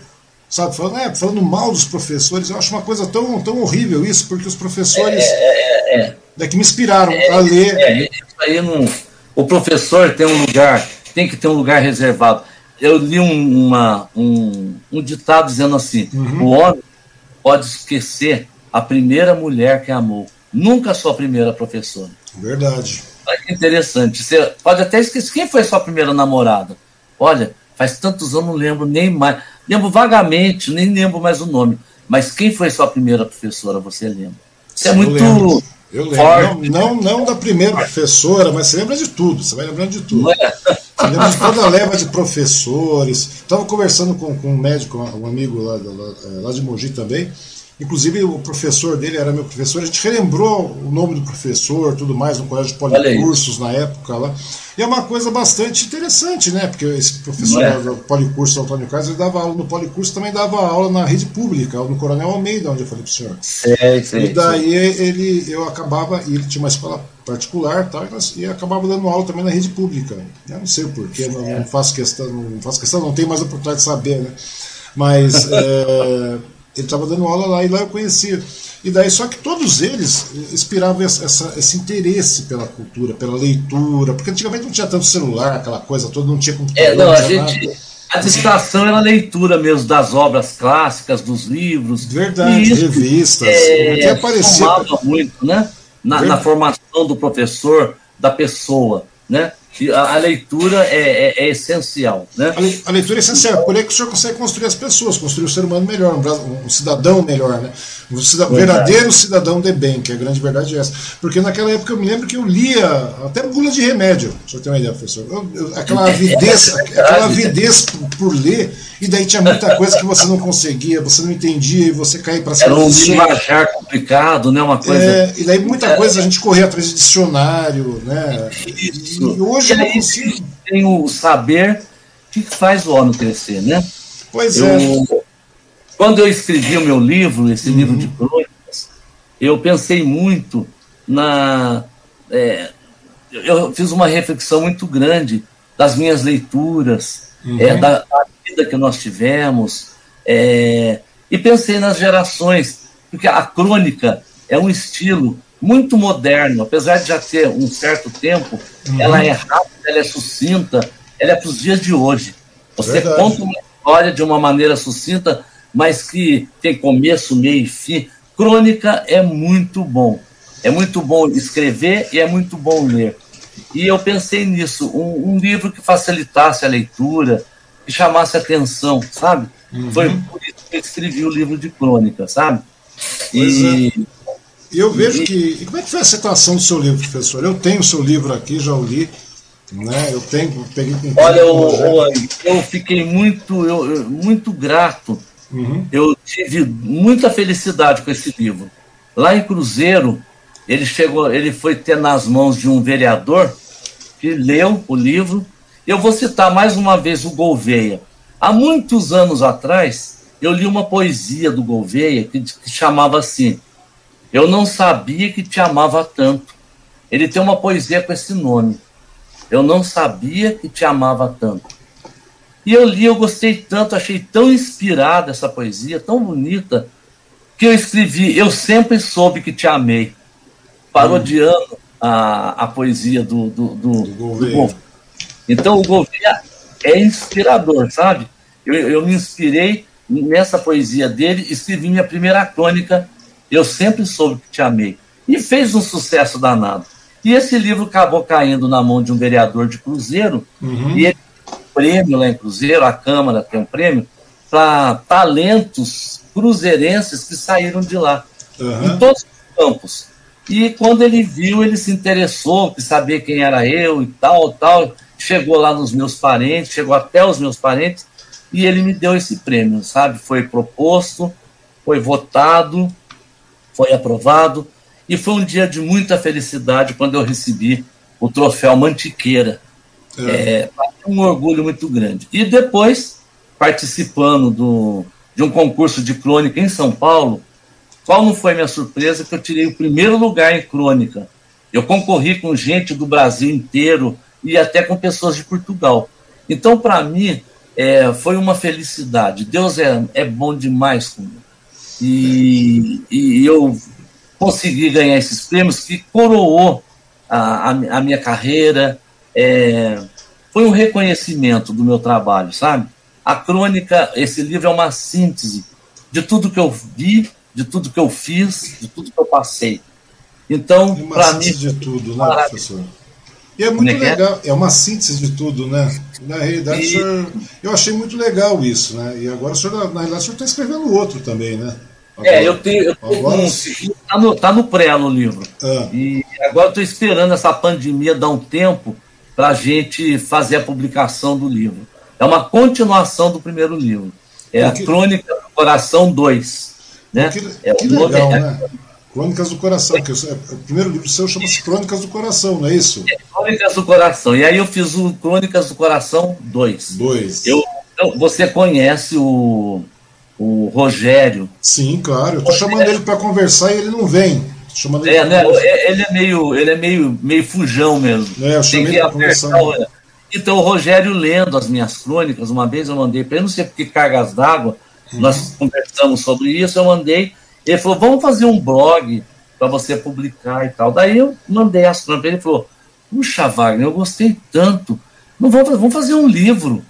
sabe, falando, é, falando mal dos professores, eu acho uma coisa tão, tão horrível isso, porque os professores. É, é, é, é, que me inspiraram é, a ler. É, aí não, o professor tem um lugar, tem que ter um lugar reservado. Eu li um, uma, um, um ditado dizendo assim: uhum. o homem pode esquecer a primeira mulher que amou, nunca a sua primeira professora. Verdade. Olha que interessante. Você pode até esquecer quem foi sua primeira namorada. Olha, faz tantos anos, não lembro nem mais. Lembro vagamente, nem lembro mais o nome. Mas quem foi sua primeira professora, você lembra? Isso é muito. Lembro. Eu lembro. Forte. Não, não, não da primeira professora, mas você lembra de tudo. Você vai lembrando de tudo. É? Você lembra de toda a leva de professores. Estava conversando com, com um médico, um amigo lá, lá, lá de Mogi também. Inclusive, o professor dele era meu professor. A gente relembrou o nome do professor, tudo mais, no colégio de policursos na época lá. E é uma coisa bastante interessante, né? Porque esse professor é. do policurso, Antônio Carlos, ele dava aula no policurso, também dava aula na rede pública, no Coronel Almeida, onde eu falei para o senhor. Sei, sei, e daí ele, eu acabava, e ele tinha uma escola particular tal, e acabava dando aula também na rede pública. Eu não sei o porquê, não, não faço questão, não faço questão, não tenho mais a oportunidade de saber, né? Mas. (laughs) Ele estava dando aula lá e lá eu conhecia. E daí, só que todos eles inspiravam essa, esse interesse pela cultura, pela leitura, porque antigamente não tinha tanto celular, aquela coisa toda, não tinha computador. É, não, a gente. A distração era a leitura mesmo das obras clássicas, dos livros. Verdade, isso, revistas. É, que aparecia. muito, né? Na, na formação do professor, da pessoa, né? A, a leitura é, é, é, essencial. Né? A, leitura é essencial, por aí que o senhor consegue construir as pessoas, construir o ser humano melhor, um, um cidadão melhor, né? um cidadão, verdadeiro cidadão de bem, que é a grande verdade é essa. Porque naquela época eu me lembro que eu lia até bula de remédio, se eu ter uma ideia, professor. Eu, eu, aquela (laughs) avidez, aquela avidez por, por ler e daí tinha muita coisa que você não conseguia, você não entendia e você caía para cima. Era um linguajar complicado, né? Uma coisa. É, e daí muita coisa a gente corria atrás de dicionário, né? Isso. E hoje e eu consigo. Tem o saber que faz o homem crescer, né? Pois eu, é. Quando eu escrevi o meu livro, esse uhum. livro de crônicas, eu pensei muito na. É, eu fiz uma reflexão muito grande das minhas leituras, uhum. é, da, da vida que nós tivemos, é, e pensei nas gerações, porque a crônica é um estilo muito moderno, apesar de já ter um certo tempo, uhum. ela é rápida, ela é sucinta, ela é para os dias de hoje. Você Verdade. conta uma história de uma maneira sucinta, mas que tem começo, meio e fim. Crônica é muito bom. É muito bom escrever e é muito bom ler. E eu pensei nisso, um, um livro que facilitasse a leitura, que chamasse atenção, sabe? Uhum. Foi por isso que eu escrevi o livro de crônica, sabe? E é. Eu vejo que. E como é que foi a situação do seu livro, professor? Eu tenho o seu livro aqui, já o li. Né? Eu tenho, peguei com Olha, eu, eu, fiquei muito, eu, muito grato. Uhum. Eu tive muita felicidade com esse livro. Lá em Cruzeiro, ele chegou, ele foi ter nas mãos de um vereador que leu o livro eu vou citar mais uma vez o Gouveia. Há muitos anos atrás, eu li uma poesia do Gouveia que, que chamava assim: Eu não sabia que te amava tanto. Ele tem uma poesia com esse nome. Eu não sabia que te amava tanto. E eu li, eu gostei tanto, achei tão inspirada essa poesia, tão bonita, que eu escrevi: Eu sempre soube que te amei, parodiando hum. a, a poesia do, do, do, do Gouveia. Do então o Gouveia é inspirador, sabe? Eu, eu me inspirei nessa poesia dele, escrevi minha primeira crônica, Eu Sempre Soube Que Te Amei. E fez um sucesso danado. E esse livro acabou caindo na mão de um vereador de Cruzeiro, uhum. e ele tem um prêmio lá em Cruzeiro, a Câmara tem um prêmio, para talentos cruzeirenses que saíram de lá, uhum. em todos os campos. E quando ele viu, ele se interessou, quis saber quem era eu e tal, tal chegou lá nos meus parentes, chegou até os meus parentes, e ele me deu esse prêmio, sabe? Foi proposto, foi votado, foi aprovado, e foi um dia de muita felicidade quando eu recebi o troféu Mantiqueira. É. É, um orgulho muito grande. E depois, participando do, de um concurso de crônica em São Paulo, qual não foi minha surpresa que eu tirei o primeiro lugar em crônica. Eu concorri com gente do Brasil inteiro, e até com pessoas de Portugal. Então, para mim, é, foi uma felicidade. Deus é, é bom demais comigo. E, e eu consegui ganhar esses prêmios que coroou a, a, a minha carreira. É, foi um reconhecimento do meu trabalho, sabe? A crônica, esse livro é uma síntese de tudo que eu vi, de tudo que eu fiz, de tudo que eu passei. Então, para mim. de tudo, né, professor? E é muito é, é legal, é? uma síntese de tudo, né? Na realidade, e... senhor, eu achei muito legal isso, né? E agora senhor, na realidade, o senhor está escrevendo outro também, né? Agora, é, eu tenho. Eu agora... um, tá, no, tá no pré no livro. Ah. E agora estou esperando essa pandemia dar um tempo para a gente fazer a publicação do livro. É uma continuação do primeiro livro. É a Crônica do Coração 2. Né? Que, é que legal, nome, né? Crônicas do Coração, que o primeiro livro seu chama-se Crônicas do Coração, não é isso? É, Crônicas do Coração. E aí eu fiz o Crônicas do Coração 2. 2. Eu, você conhece o, o Rogério? Sim, claro. Eu estou chamando ele para conversar e ele não vem. Chamando ele é, né? Ele é meio, ele é meio, meio fujão mesmo. É, eu chamei Tem que conversar. Então o Rogério lendo as minhas crônicas, uma vez eu mandei para ele, não sei porque cargas d'água, uhum. nós conversamos sobre isso, eu mandei ele falou, vamos fazer um blog para você publicar e tal. Daí eu mandei as para ele, ele falou, puxa, Wagner, eu gostei tanto. Não vamos, vamos fazer um livro.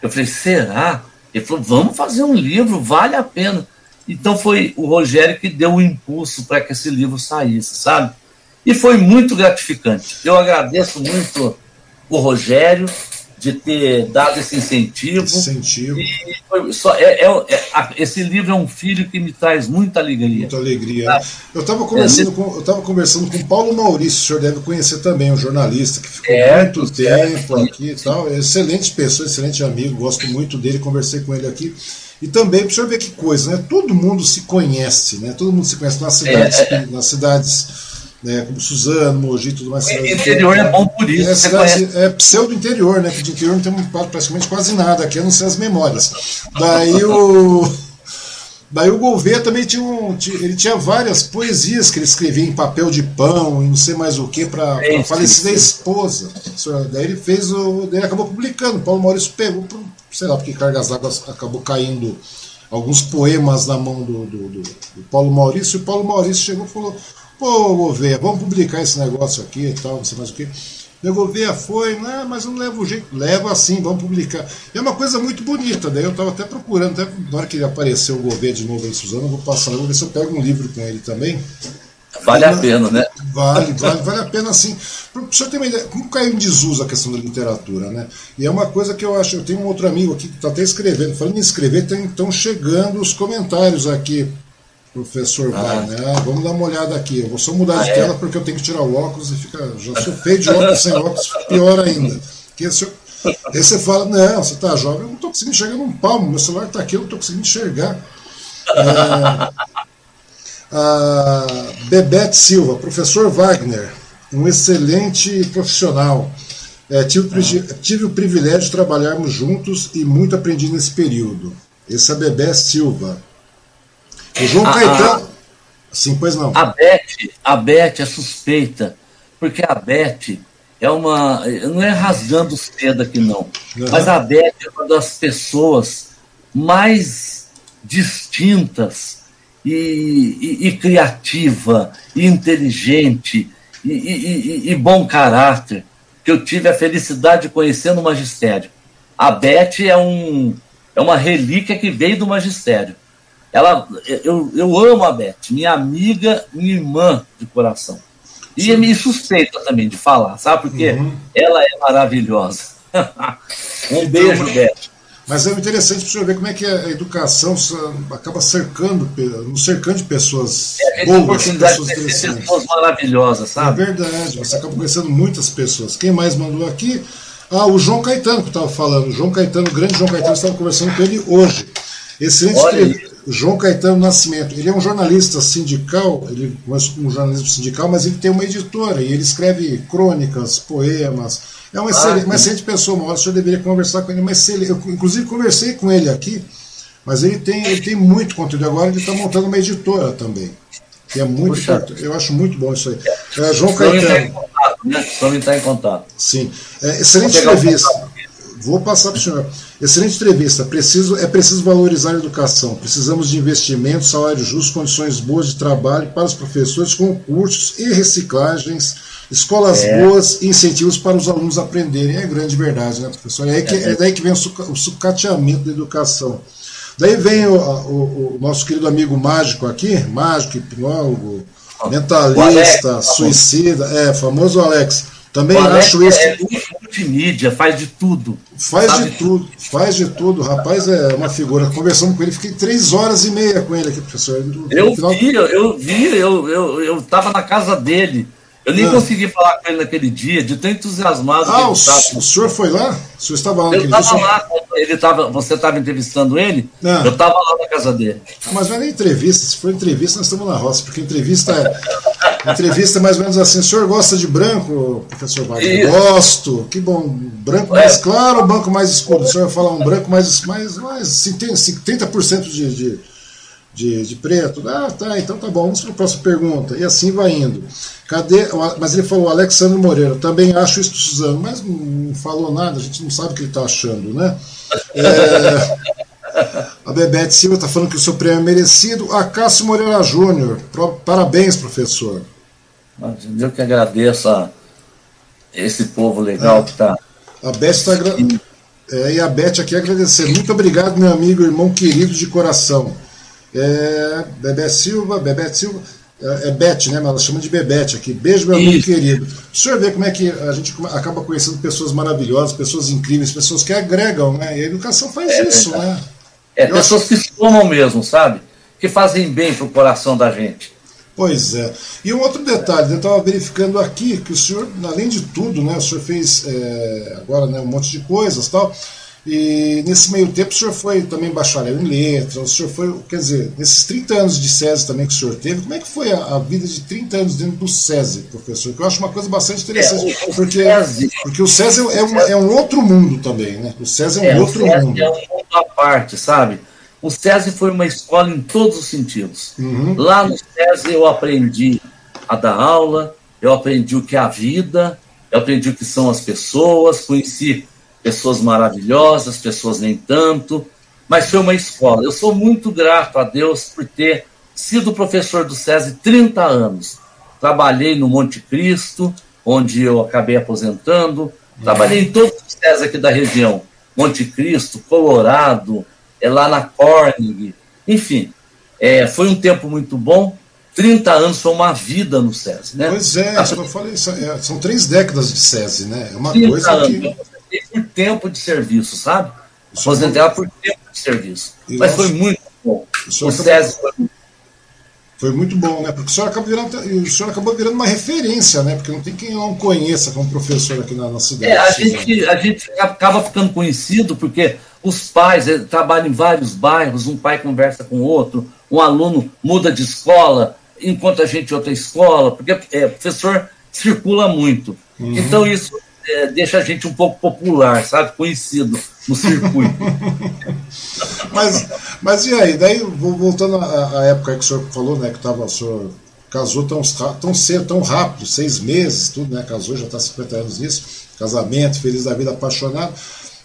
Eu falei, será? Ele falou, vamos fazer um livro, vale a pena. Então foi o Rogério que deu o impulso para que esse livro saísse, sabe? E foi muito gratificante. Eu agradeço muito o Rogério, de ter dado esse incentivo. Incentivo. E só, é, é, é, esse livro é um filho que me traz muita alegria. Muita alegria. Tá? Eu estava conversando, com, eu conversando com Paulo Maurício, o senhor deve conhecer também, um jornalista que ficou é, muito tempo aqui e tal. Excelente pessoa, excelente amigo, gosto muito dele, conversei com ele aqui. E também, para o senhor ver que coisa, né? Todo mundo se conhece, né? Todo mundo se conhece nas cidades, é, é. nas cidades né, como Suzano, Mogi e tudo mais. O interior é bom por isso. É, cidade, é pseudo interior, né? Que de interior não tem praticamente quase nada, aqui a não ser as memórias. Daí o. (laughs) Daí o Gouveia também tinha um, ele tinha várias poesias que ele escrevia em papel de pão e não sei mais o que para a falecida esposa. Daí ele fez o, daí ele acabou publicando. Paulo Maurício pegou, sei lá porque cargas d'água acabou caindo alguns poemas na mão do, do, do, do Paulo Maurício. E o Paulo Maurício chegou e falou: Pô, Gouveia, vamos publicar esse negócio aqui e tal, não sei mais o que. Meu Gouveia foi, né, mas não leva o jeito. Leva assim, vamos publicar. É uma coisa muito bonita, daí eu estava até procurando, até na hora que apareceu o Gouveia de novo aí, Suzano, eu vou passar, vou ver se eu pego um livro com ele também. Vale a pena, né? Vale, vale, vale a pena sim. Para o senhor ter uma ideia, como caiu em desuso a questão da literatura, né? E é uma coisa que eu acho, eu tenho um outro amigo aqui que está até escrevendo, falando em escrever, estão chegando os comentários aqui professor ah. Wagner. Ah, vamos dar uma olhada aqui. Eu vou só mudar ah, de é? tela porque eu tenho que tirar o óculos e fica. Já sou feio de óculos sem óculos, pior ainda. Porque esse, aí você fala, não, você está jovem, eu não estou conseguindo enxergar num palmo, meu celular está aqui, eu não estou conseguindo enxergar. É, a Bebete Silva, professor Wagner, um excelente profissional. É, tive, ah. tive o privilégio de trabalharmos juntos e muito aprendi nesse período. Esse é Bebé Silva. O João a, Caetano. A, Sim, pois não. A Beth, a Beth é suspeita, porque a Beth é uma. Não é rasgando seda aqui, não. Uhum. Mas a Beth é uma das pessoas mais distintas e, e, e criativa, e inteligente e, e, bom caráter que eu tive a felicidade de conhecer no magistério. A Beth é, um, é uma relíquia que veio do magistério. Ela, eu, eu amo a Beth, minha amiga, minha irmã de coração. E Sim. me suspeita também de falar, sabe? Porque uhum. ela é maravilhosa. (laughs) um então, beijo, Beth. Mas é interessante para você ver como é que a educação acaba cercando, nos cercando de pessoas é, boas, pessoas interessantes. Pessoas maravilhosas, sabe? É verdade, você acaba conhecendo muitas pessoas. Quem mais mandou aqui? Ah, o João Caetano que estava falando. O João Caetano, o grande João Caetano, estava conversando com ele hoje. Excelente João Caetano Nascimento. Ele é um jornalista sindical, ele começou como jornalismo sindical, mas ele tem uma editora e ele escreve crônicas, poemas. É uma, ah, excelente, uma excelente pessoa, uma hora o senhor deveria conversar com ele. Mas eu, inclusive, conversei com ele aqui, mas ele tem, ele tem muito conteúdo. Agora ele está montando uma editora também. Que é muito importante. Eu acho muito bom isso aí. É, João Caetano. Vamos entrar em contato. Sim. É, excelente entrevista. Vou passar para o senhor. Excelente entrevista. Preciso, é preciso valorizar a educação. Precisamos de investimentos, salários justos, condições boas de trabalho para os professores, concursos e reciclagens, escolas é. boas e incentivos para os alunos aprenderem. É grande verdade, né, professor? É, que, é, é daí que vem o, suca, o sucateamento da educação. Daí vem o, o, o, nosso querido amigo mágico aqui, mágico, hipnólogo, mentalista, Alex, suicida, é, famoso Alex também acho isso. É multimídia, faz de tudo. Faz de tudo, faz de tudo. O rapaz é uma figura. Conversamos com ele, fiquei três horas e meia com ele aqui, professor. No, eu, final... vi, eu vi, eu eu eu estava na casa dele. Eu nem ah. consegui falar com ele naquele dia, de tão entusiasmado. Ah, o, o, senhor foi lá? O senhor estava lá Eu estava lá, ele tava, você estava entrevistando ele, ah. eu estava lá na casa dele. Mas não é nem entrevista, se for entrevista, nós estamos na roça, porque entrevista é. entrevista é mais ou menos assim, o senhor gosta de branco, professor Wagner? Gosto. Que bom. Branco é. mais claro ou branco mais escuro? O senhor vai falar um branco mais, mais, mais 30% de, de de, de preto. Ah, tá, então tá bom, vamos para a próxima pergunta. E assim vai indo. Cadê? Mas ele falou, Alexandre Moreira, também acho isso, Suzano, mas não falou nada, a gente não sabe o que ele está achando, né? É, (laughs) a Bebete Silva está falando que o seu prêmio é merecido. A Cássio Moreira Júnior, parabéns, professor. Eu que agradeço a esse povo legal é. que está. A Beth está. É, e a Beth aqui agradecer. Muito obrigado, meu amigo, irmão querido de coração. É, Bebé Silva, Bebete Silva, é, é Beth, né? Mas ela chama de Bebete aqui. Beijo, meu amigo querido. O senhor vê como é que a gente acaba conhecendo pessoas maravilhosas, pessoas incríveis, pessoas que agregam, né? E a educação faz é, isso, né? É, Eu pessoas acho... que somam mesmo, sabe? Que fazem bem pro coração da gente. Pois é. E um outro detalhe, eu estava verificando aqui que o senhor, além de tudo, né, o senhor fez é, agora né, um monte de coisas tal. E nesse meio tempo o senhor foi também bacharel em letras, o senhor foi, quer dizer, nesses 30 anos de SESI também que o senhor teve, como é que foi a, a vida de 30 anos dentro do SESI, professor? Que eu acho uma coisa bastante interessante, é, porque, porque o SESI é, uma, é, um outro mundo também, né? O SESI é um é, outro mundo. É um mundo à parte, sabe? O SESI foi uma escola em todos os sentidos. Uhum. Lá no SESI eu aprendi a dar aula, eu aprendi o que é a vida, eu aprendi o que são as pessoas, conheci pessoas maravilhosas, pessoas nem tanto, mas foi uma escola. Eu sou muito grato a Deus por ter sido professor do SESI 30 anos. Trabalhei no Monte Cristo, onde eu acabei aposentando, trabalhei em todos os SESI aqui da região, Monte Cristo, Colorado, é lá na Corning, enfim, é, foi um tempo muito bom. 30 anos foi uma vida no SESI, né? Pois é, eu falei, é, são três décadas de SESI, né? É uma coisa anos. que por tempo de serviço, sabe? Aposentei ela por tempo de serviço. E Mas foi muito bom. O, o SESI foi muito foi muito bom, né? Porque o senhor, acabou virando, o senhor acabou virando uma referência, né? Porque não tem quem não conheça como professor aqui na, na cidade. É, a gente, a gente acaba ficando conhecido porque os pais eh, trabalham em vários bairros, um pai conversa com o outro, um aluno muda de escola, enquanto a gente outra escola, porque é, professor circula muito. Uhum. Então isso é, deixa a gente um pouco popular, sabe? Conhecido no circuito. (laughs) mas, mas e aí? Daí, voltando à, à época que o senhor falou, né? Que tava, o senhor casou tão, tão cedo, tão rápido, seis meses, tudo, né? Casou, já está 50 anos nisso, casamento, feliz da vida, apaixonado.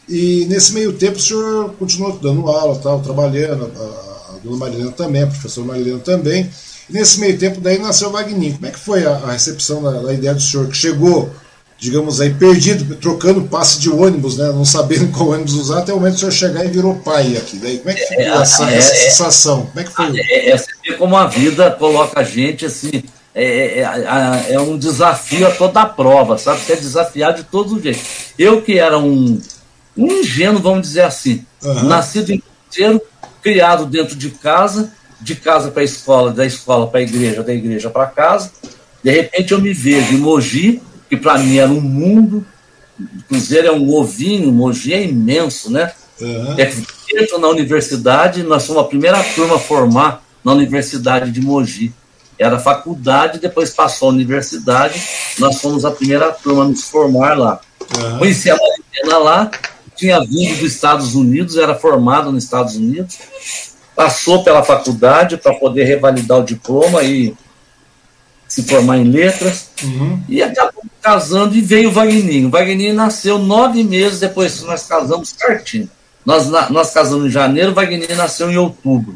E nesse meio tempo o senhor continuou dando aula, tal, trabalhando, a, a dona Marilena também, a professora Marilena também. E nesse meio tempo daí nasceu o Wagner. Como é que foi a, a recepção da, da, ideia do senhor que chegou digamos aí, perdido, trocando passe de ônibus, né? Não sabendo (laughs) qual ônibus usar, até o momento do senhor chegar e virou pai aqui. Daí, como é que ficou é, essa, é, essa, sensação? Como é que foi? É, é, é como a vida coloca a gente assim. É, é, é, um desafio a toda a prova, sabe? Quer desafiar de todos os jeitos. Eu que era um, um ingênuo, vamos dizer assim, uhum. nascido em inteiro, criado dentro de casa, de casa para a escola, da escola para a igreja, da igreja para casa. De repente eu me vejo em Mogi, que para mim era um mundo. O Cruzeiro é um ovinho, Mogi é imenso, né? Uhum. É, entro na universidade, nós fomos a primeira turma a formar na Universidade de Mogi. Era faculdade, depois passou a universidade, nós fomos a primeira turma a nos formar lá. Uhum. Conheci a Mariana lá, tinha vindo dos Estados Unidos, era formado nos Estados Unidos, passou pela faculdade para poder revalidar o diploma e se formar em letras, uhum. e acabou casando e veio o Wagninho. O Wagninho nasceu nove meses depois que nós casamos certinho. Nós, nós casamos em janeiro, o Wagner nasceu em outubro.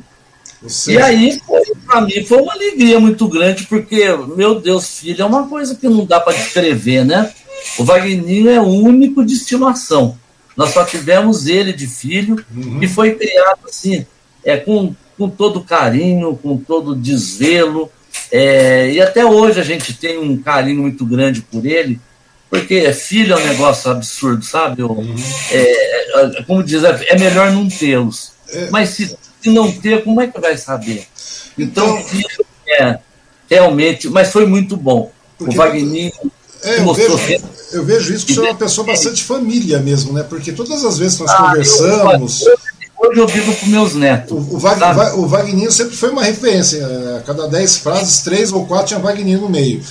Você... E aí, para mim, foi uma alegria muito grande, porque, meu Deus, filho, é uma coisa que não dá para descrever, né? O Wagner é o único de estimação. Nós só tivemos ele de filho uhum. e foi criado assim, é, com, com todo carinho, com todo desvelo. É, e até hoje a gente tem um carinho muito grande por ele, porque filho é um negócio absurdo, sabe? Uhum. É, é, como diz, é, é melhor não tê-los. É. Mas se, se, não ter, como é que vai saber? Então, então filho é realmente, mas foi muito bom. O Wagner é, eu, vejo, eu vejo isso que você é uma pessoa bastante família mesmo, né? Porque todas as vezes que nós ah, conversamos. Eu, hoje eu vivo com meus netos. O, o, o Vagninho sempre foi uma referência. A cada dez frases, três ou quatro tinha Vagninho no meio.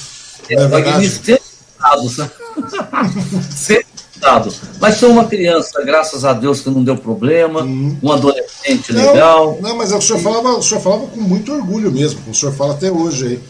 É, o Vagninho sempre dado, (laughs) sempre dado. Mas sou uma criança, graças a Deus, que não deu problema, hum. um adolescente não, legal. Não, mas é o senhor falava, o senhor falava com muito orgulho mesmo, como o senhor fala até hoje aí.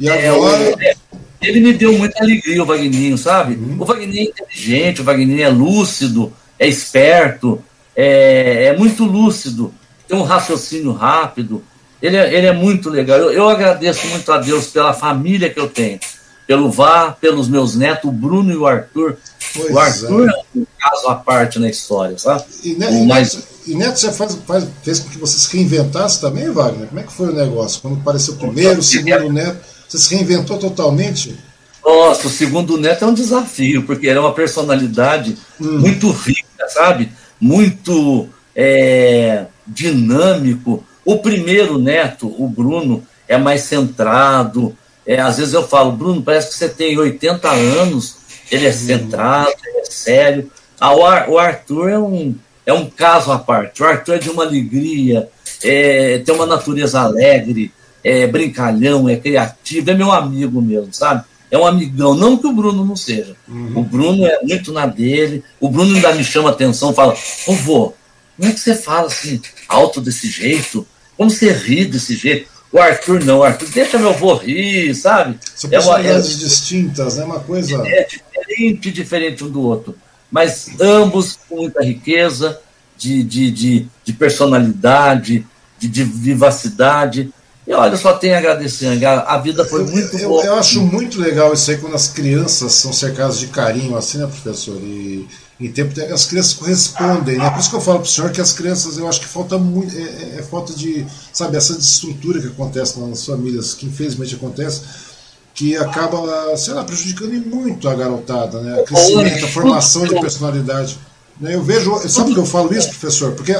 E é, agora. É, ele me deu muita alegria, o Vagninho, sabe? Uhum. O Vagninho é inteligente, o Vagninho é lúcido, é esperto, é, é muito lúcido, tem um raciocínio rápido. Ele é, ele é muito legal. Eu, eu agradeço muito a Deus pela família que eu tenho, pelo VAR, pelos meus netos, o Bruno e o Arthur. Pois o Arthur é. é. um caso à parte na história, sabe? E, ne, o mais... Neto, e Neto, você faz, faz, fez com que você se reinventasse também, Wagner? Como é que foi o negócio? Quando apareceu o primeiro, o segundo neto você se reinventou totalmente? Nossa, o segundo neto é um desafio, porque era uma personalidade hum. muito rica, sabe? Muito é, dinâmico. O primeiro neto, o Bruno, é mais centrado. É, às vezes eu falo, Bruno, parece que você tem 80 anos, ele é hum. centrado, ele é sério. Ah, o, o Arthur é um, é um caso à parte. O Arthur é de uma alegria, é, tem uma natureza alegre, é brincalhão, é criativo, é meu amigo mesmo, sabe? É um amigão, não que o Bruno não seja. Uhum. O Bruno é muito na dele, o Bruno ainda me chama atenção, fala, ô vô, como é que você fala assim, alto desse jeito? Como você ri desse jeito? O Arthur não, o Arthur, deixa meu avô rir, sabe? São é uma, é, distintas, né? Uma coisa. É diferente, diferente um do outro. Mas ambos com muita riqueza, de, de, de, de personalidade, de, de vivacidade. E olha, só tenho a agradecer, a vida foi muito eu, boa. Eu, acho muito legal isso aí quando as crianças são cercadas de carinho, assim, né, professor? E em tempo de, as crianças correspondem, né? Por isso que eu falo para o senhor que as crianças, eu acho que falta muito, é, é, é falta de, sabe, essa desestrutura que acontece nas famílias, que infelizmente acontece, que acaba, sei lá, prejudicando muito a garotada, né? A crescimento, a formação de personalidade. Né? Eu vejo, sabe por que eu falo isso, professor? Porque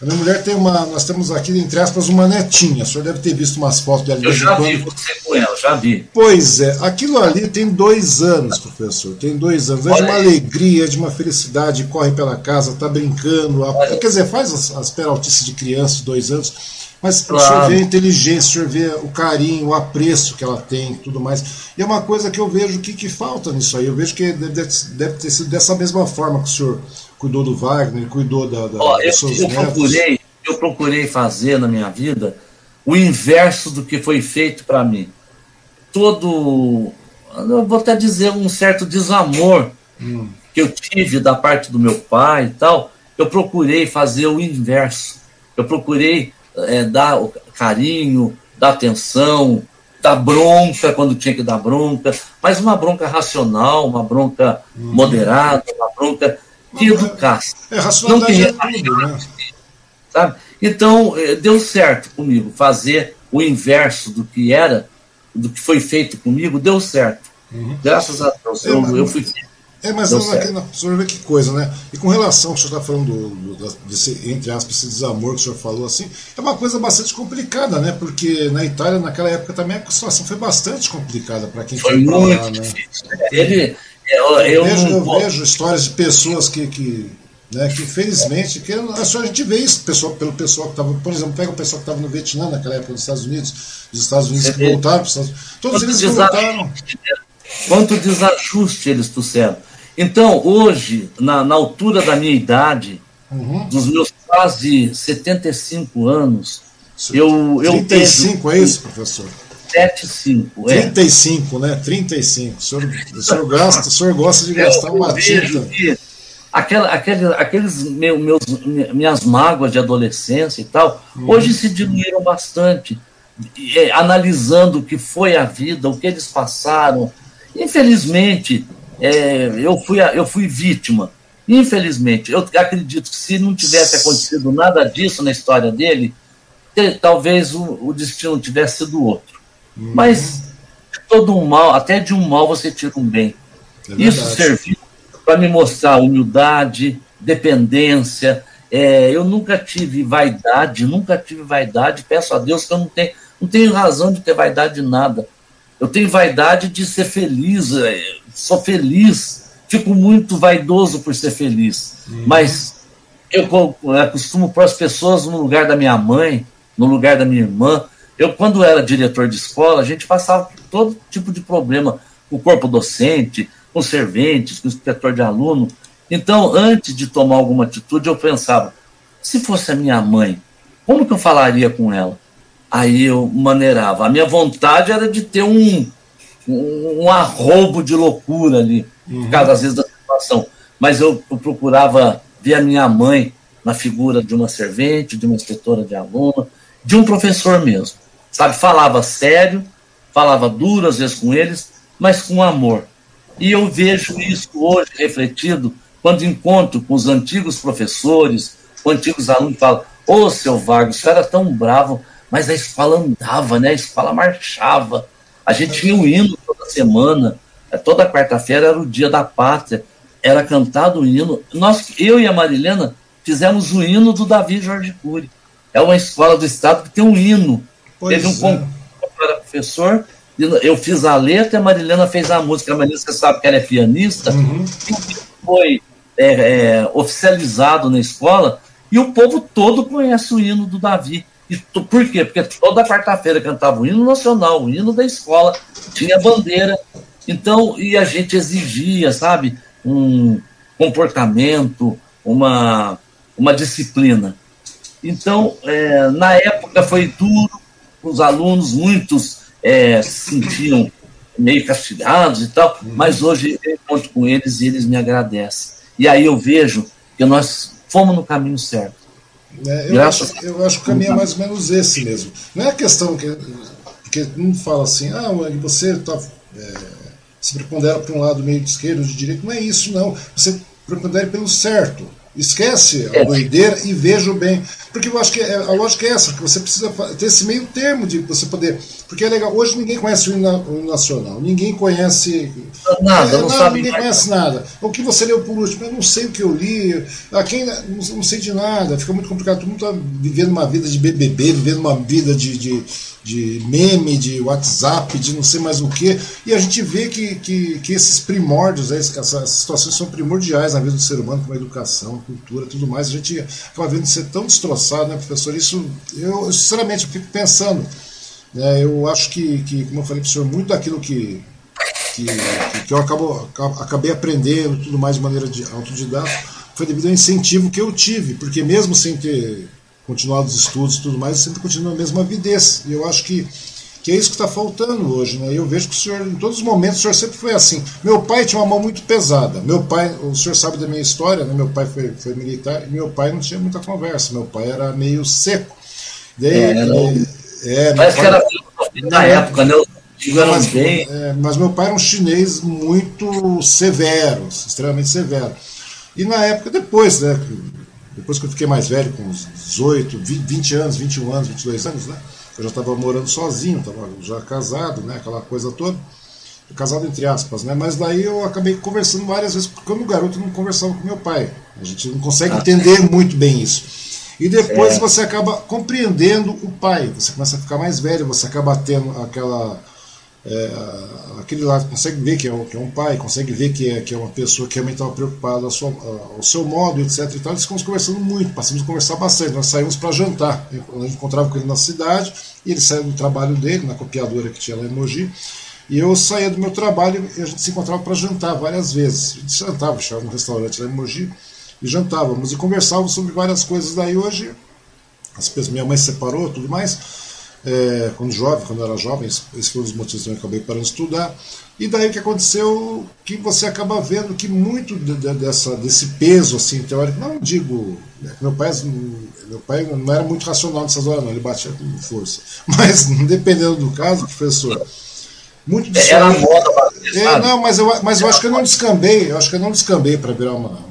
a minha mulher tem uma. Nós temos aqui, entre aspas, uma netinha. O senhor deve ter visto umas fotos dela. Eu já vi você com ela, já vi. Pois é, aquilo ali tem dois anos, professor. Tem dois anos. É de uma aí. alegria, de uma felicidade, corre pela casa, tá brincando. A, quer dizer, faz as, as peraltices de criança de dois anos. Mas claro. o senhor vê a inteligência, o senhor vê o carinho, o apreço que ela tem tudo mais. E é uma coisa que eu vejo que, que falta nisso aí. Eu vejo que deve, deve ter sido dessa mesma forma que o senhor cuidou do Wagner, cuidou da, da Ó, eu, eu procurei, eu procurei fazer na minha vida o inverso do que foi feito para mim. Todo, eu vou até dizer, um certo desamor hum. que eu tive da parte do meu pai e tal, eu procurei fazer o inverso. Eu procurei é, dar carinho, dar atenção, dar bronca quando tinha que dar bronca, mas uma bronca racional, uma bronca uhum. moderada, uma bronca educasse. É, não que é tudo, né? sabe? Então, é, deu certo comigo fazer o inverso do que era, do que foi feito comigo, deu certo. Uhum. Graças a Deus, é, eu, eu fui é, mas aqui, não, o senhor vê que coisa, né? E com relação ao que o senhor está falando do, do, desse, entre aspas, esse desamor que o senhor falou assim, é uma coisa bastante complicada, né? Porque na Itália, naquela época, também a situação foi bastante complicada para quem foi, foi muito lá, né? difícil. Né? Ele, eu, eu, eu, vejo, eu vejo histórias de pessoas que, que né, que infelizmente, que a gente vê isso pessoal, pelo pessoal que estava, por exemplo, pega o pessoal que estava no Vietnã naquela época nos Estados Unidos, os Estados Unidos que voltaram, todos eles voltaram. Quanto desajuste eles trouxeram. Então, hoje, na, na altura da minha idade, uhum. dos meus quase 75 anos, eu. 35 eu é isso, professor? 75, é. 35, né? 35. O senhor, o senhor, gasta, o senhor gosta de gastar uma tinta. aquela, aquele, aqueles meu, meus, minhas mágoas de adolescência e tal, uhum. hoje se diluíram bastante, é, analisando o que foi a vida, o que eles passaram. Infelizmente, é, eu, fui, eu fui vítima. Infelizmente, eu acredito que se não tivesse acontecido nada disso na história dele, talvez o, o destino tivesse sido outro. Uhum. Mas todo um mal, até de um mal você tira um bem. É Isso serviu para me mostrar humildade, dependência. É, eu nunca tive vaidade, nunca tive vaidade. Peço a Deus que eu não tenho, não tenho razão de ter vaidade de nada. Eu tenho vaidade de ser feliz, é, sou feliz, fico muito vaidoso por ser feliz. Uhum. Mas eu, eu costumo pôr as pessoas no lugar da minha mãe, no lugar da minha irmã. Eu, quando era diretor de escola, a gente passava por todo tipo de problema. O corpo docente, com serventes, com inspetor de aluno. Então, antes de tomar alguma atitude, eu pensava: se fosse a minha mãe, como que eu falaria com ela? Aí eu maneirava. A minha vontade era de ter um, um, um arrobo de loucura ali, uhum. por causa, às vezes, da situação. Mas eu, eu procurava ver a minha mãe na figura de uma servente, de uma inspetora de aluno, de um professor mesmo. Sabe, falava sério, falava duro às vezes com eles, mas com amor. E eu vejo isso hoje refletido quando encontro com os antigos professores, com antigos alunos que falam: Ô oh, seu Vargas, você era tão bravo, mas a escola andava, né? a escola marchava. A gente tinha o um hino toda semana, é, toda quarta-feira era o dia da pátria, era cantado o hino. Nós, eu e a Marilena fizemos o hino do Davi Jorge Cury. É uma escola do Estado que tem um hino. Pois Teve um é. concurso para professor eu fiz a letra, a Marilena fez a música. A Marilena, você sabe que ela é pianista, uhum. foi é, é, oficializado na escola, e o povo todo conhece o hino do Davi. E por quê? Porque toda quarta-feira cantava o hino nacional, o hino da escola, tinha bandeira. Então, e a gente exigia, sabe, um comportamento, uma, uma disciplina. Então, é, na época foi duro, os alunos, muitos é, se sentiam meio castigados e tal, uhum. mas hoje eu encontro com eles e eles me agradecem. E aí eu vejo que nós fomos no caminho certo. É, eu, acho, eu acho que o caminho é mais ou menos esse mesmo. Não é a questão que, que não fala assim, ah, você está é, se prepondera para um lado meio de esquerda ou de direita. Não é isso, não. Você prepondera pelo certo. Esquece a é. doideira e veja o bem. Porque eu acho que é, a lógica é essa, que você precisa ter esse meio termo de você poder. Porque é legal, hoje ninguém conhece o hino nacional, ninguém conhece. Nada, é, não nada. Ninguém conhece nada. O que você leu por último, eu não sei o que eu li, a quem não, sei de nada, fica muito complicado. Todo mundo está vivendo uma vida de BBB, vivendo uma vida de, de de meme, de WhatsApp, de não sei mais o que, e a gente vê que, que, que esses primórdios, né, essas situações são primordiais na vida do ser humano, como a educação, a cultura, tudo mais, a gente acaba vendo ser tão destroçado, né, professor? Isso, eu sinceramente fico pensando, né, eu acho que, que, como eu falei para o senhor, muito daquilo que, que, que eu acabo, acabei aprendendo, tudo mais de maneira de autodidata, foi devido ao incentivo que eu tive, porque mesmo sem ter continuar os estudos e tudo mais, sempre continua a mesma avidez. E eu acho que, que é isso que está faltando hoje. Né? Eu vejo que o senhor, em todos os momentos, o senhor sempre foi assim. Meu pai tinha uma mão muito pesada. Meu pai, o senhor sabe da minha história, né? meu pai foi, foi militar, e meu pai não tinha muita conversa. Meu pai era meio seco. Daí, é, não... é, Parece que era na época, né? Mas, é, mas, meu pai era um chinês muito severo, extremamente severo. E na época depois, né, depois que eu fiquei mais velho, com uns 18, 20 anos, 21 anos, 22 anos, né? Eu já estava morando sozinho, estava já casado, né? Aquela coisa toda. Casado entre aspas, né? Mas daí eu acabei conversando várias vezes, porque quando garoto eu não conversava com meu pai. A gente não consegue ah, entender muito bem isso. E depois é. você acaba compreendendo o pai. Você começa a ficar mais velho, você acaba tendo aquela é, aquele lado consegue ver que é, que é, um pai, consegue ver que é, que é uma pessoa que realmente estava preocupada ao seu, ao seu modo, etc. E tal. Eles ficamos conversando muito, passamos a conversar bastante. Nós saímos para jantar. A gente encontrava com ele na cidade, e ele saía do trabalho dele, na copiadora que tinha lá em Mogi. E eu saía do meu trabalho e a gente se encontrava para jantar várias vezes. A gente jantava, chegava num restaurante lá em Mogi e jantávamos e conversávamos sobre várias coisas. Daí hoje, as pessoas, minha mãe se separou tudo mais. é, quando jovem, quando era jovem, esse foi um dos motivos que eu acabei parando de estudar. E daí o que aconteceu, que você acaba vendo que muito de, de, dessa, desse peso assim, teórico, não digo. Né, meu, pai, meu pai não era muito racional nessas horas, não, ele batia com força. (laughs) Mas, dependendo do caso, professor, muito disso. Era moda, é, não, mas eu, mas eu acho que eu não descambei, eu acho que eu não descambei para virar uma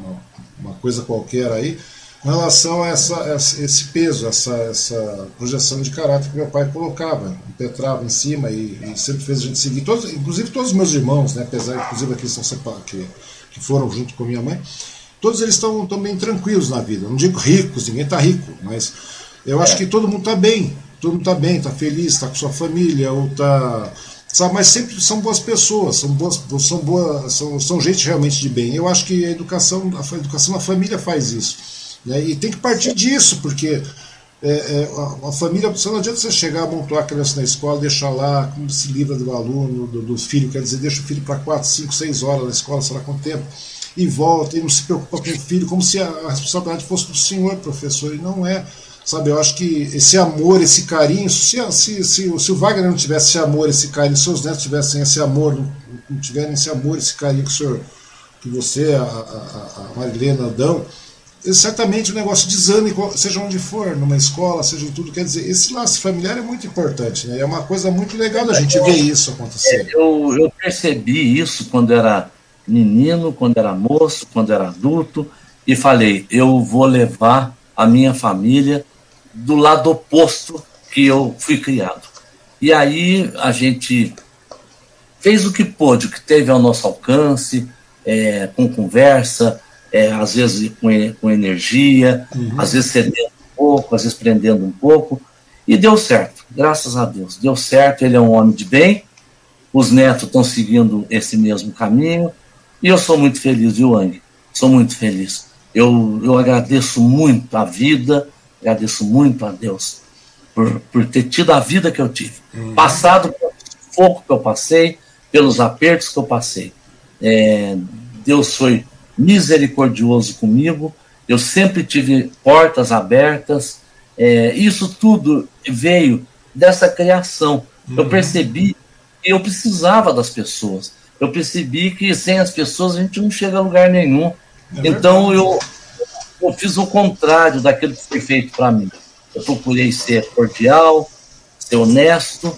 coisa qualquer aí com relação a essa, esse peso, essa, essa projeção de caráter que meu pai colocava, impetrava em cima e, e, sempre fez a gente seguir. Todos, inclusive todos os meus irmãos, né, apesar inclusive aqueles que, são, que, que foram junto com minha mãe, todos eles estão bem tranquilos na vida. Não digo ricos, ninguém está rico, mas eu acho que todo mundo está bem. Todo mundo está bem, está feliz, está com sua família, ou está. Sabe, mas sempre são boas pessoas, são boas, são boas, são, são gente realmente de bem. Eu acho que a educação, a educação na família faz isso. Né? E tem que partir disso, porque é, é, a, a, família, não adianta você chegar, montar a criança na escola, deixar lá, como se livra do aluno, do, do filho, quer dizer, deixa o filho para 4, 5, 6 horas na escola, sei lá quanto tempo, e volta, e não se preocupa com o filho, como se a, a responsabilidade fosse do senhor, professor, e não é. Sabe, eu acho que esse amor, esse carinho, se, se, se, se o Wagner não tivesse esse amor, esse carinho, se os netos tivessem esse amor, não, não tiverem esse amor, esse carinho que o senhor, que você, a, a, a Marilena dão, certamente o negócio desame, seja onde for, numa escola, seja em tudo. Quer dizer, esse laço familiar é muito importante, né? É uma coisa muito legal da gente ver isso acontecer. É, eu, eu percebi isso quando era menino, quando era moço, quando era adulto, e falei: eu vou levar a minha família do lado oposto que eu fui criado. E aí a gente fez o que pôde, o que teve ao nosso alcance, é, com conversa, é, às vezes com, com energia, uhum. às vezes cedendo um pouco, às vezes prendendo um pouco. E deu certo, graças a Deus. Deu certo, ele é um homem de bem, os netos estão seguindo esse mesmo caminho, e eu sou muito feliz, viu, Ang? Sou muito feliz. Eu, eu agradeço muito a vida, agradeço muito a Deus por, por ter tido a vida que eu tive. Uhum. Passado pelo fogo que eu passei, pelos apertos que eu passei. É, Deus foi misericordioso comigo, eu sempre tive portas abertas. É, isso tudo veio dessa criação. Uhum. Eu percebi que eu precisava das pessoas. Eu percebi que sem as pessoas a gente não chega a lugar nenhum. É então eu, eu fiz o contrário daquilo que foi feito para mim. Eu procurei ser cordial, ser honesto,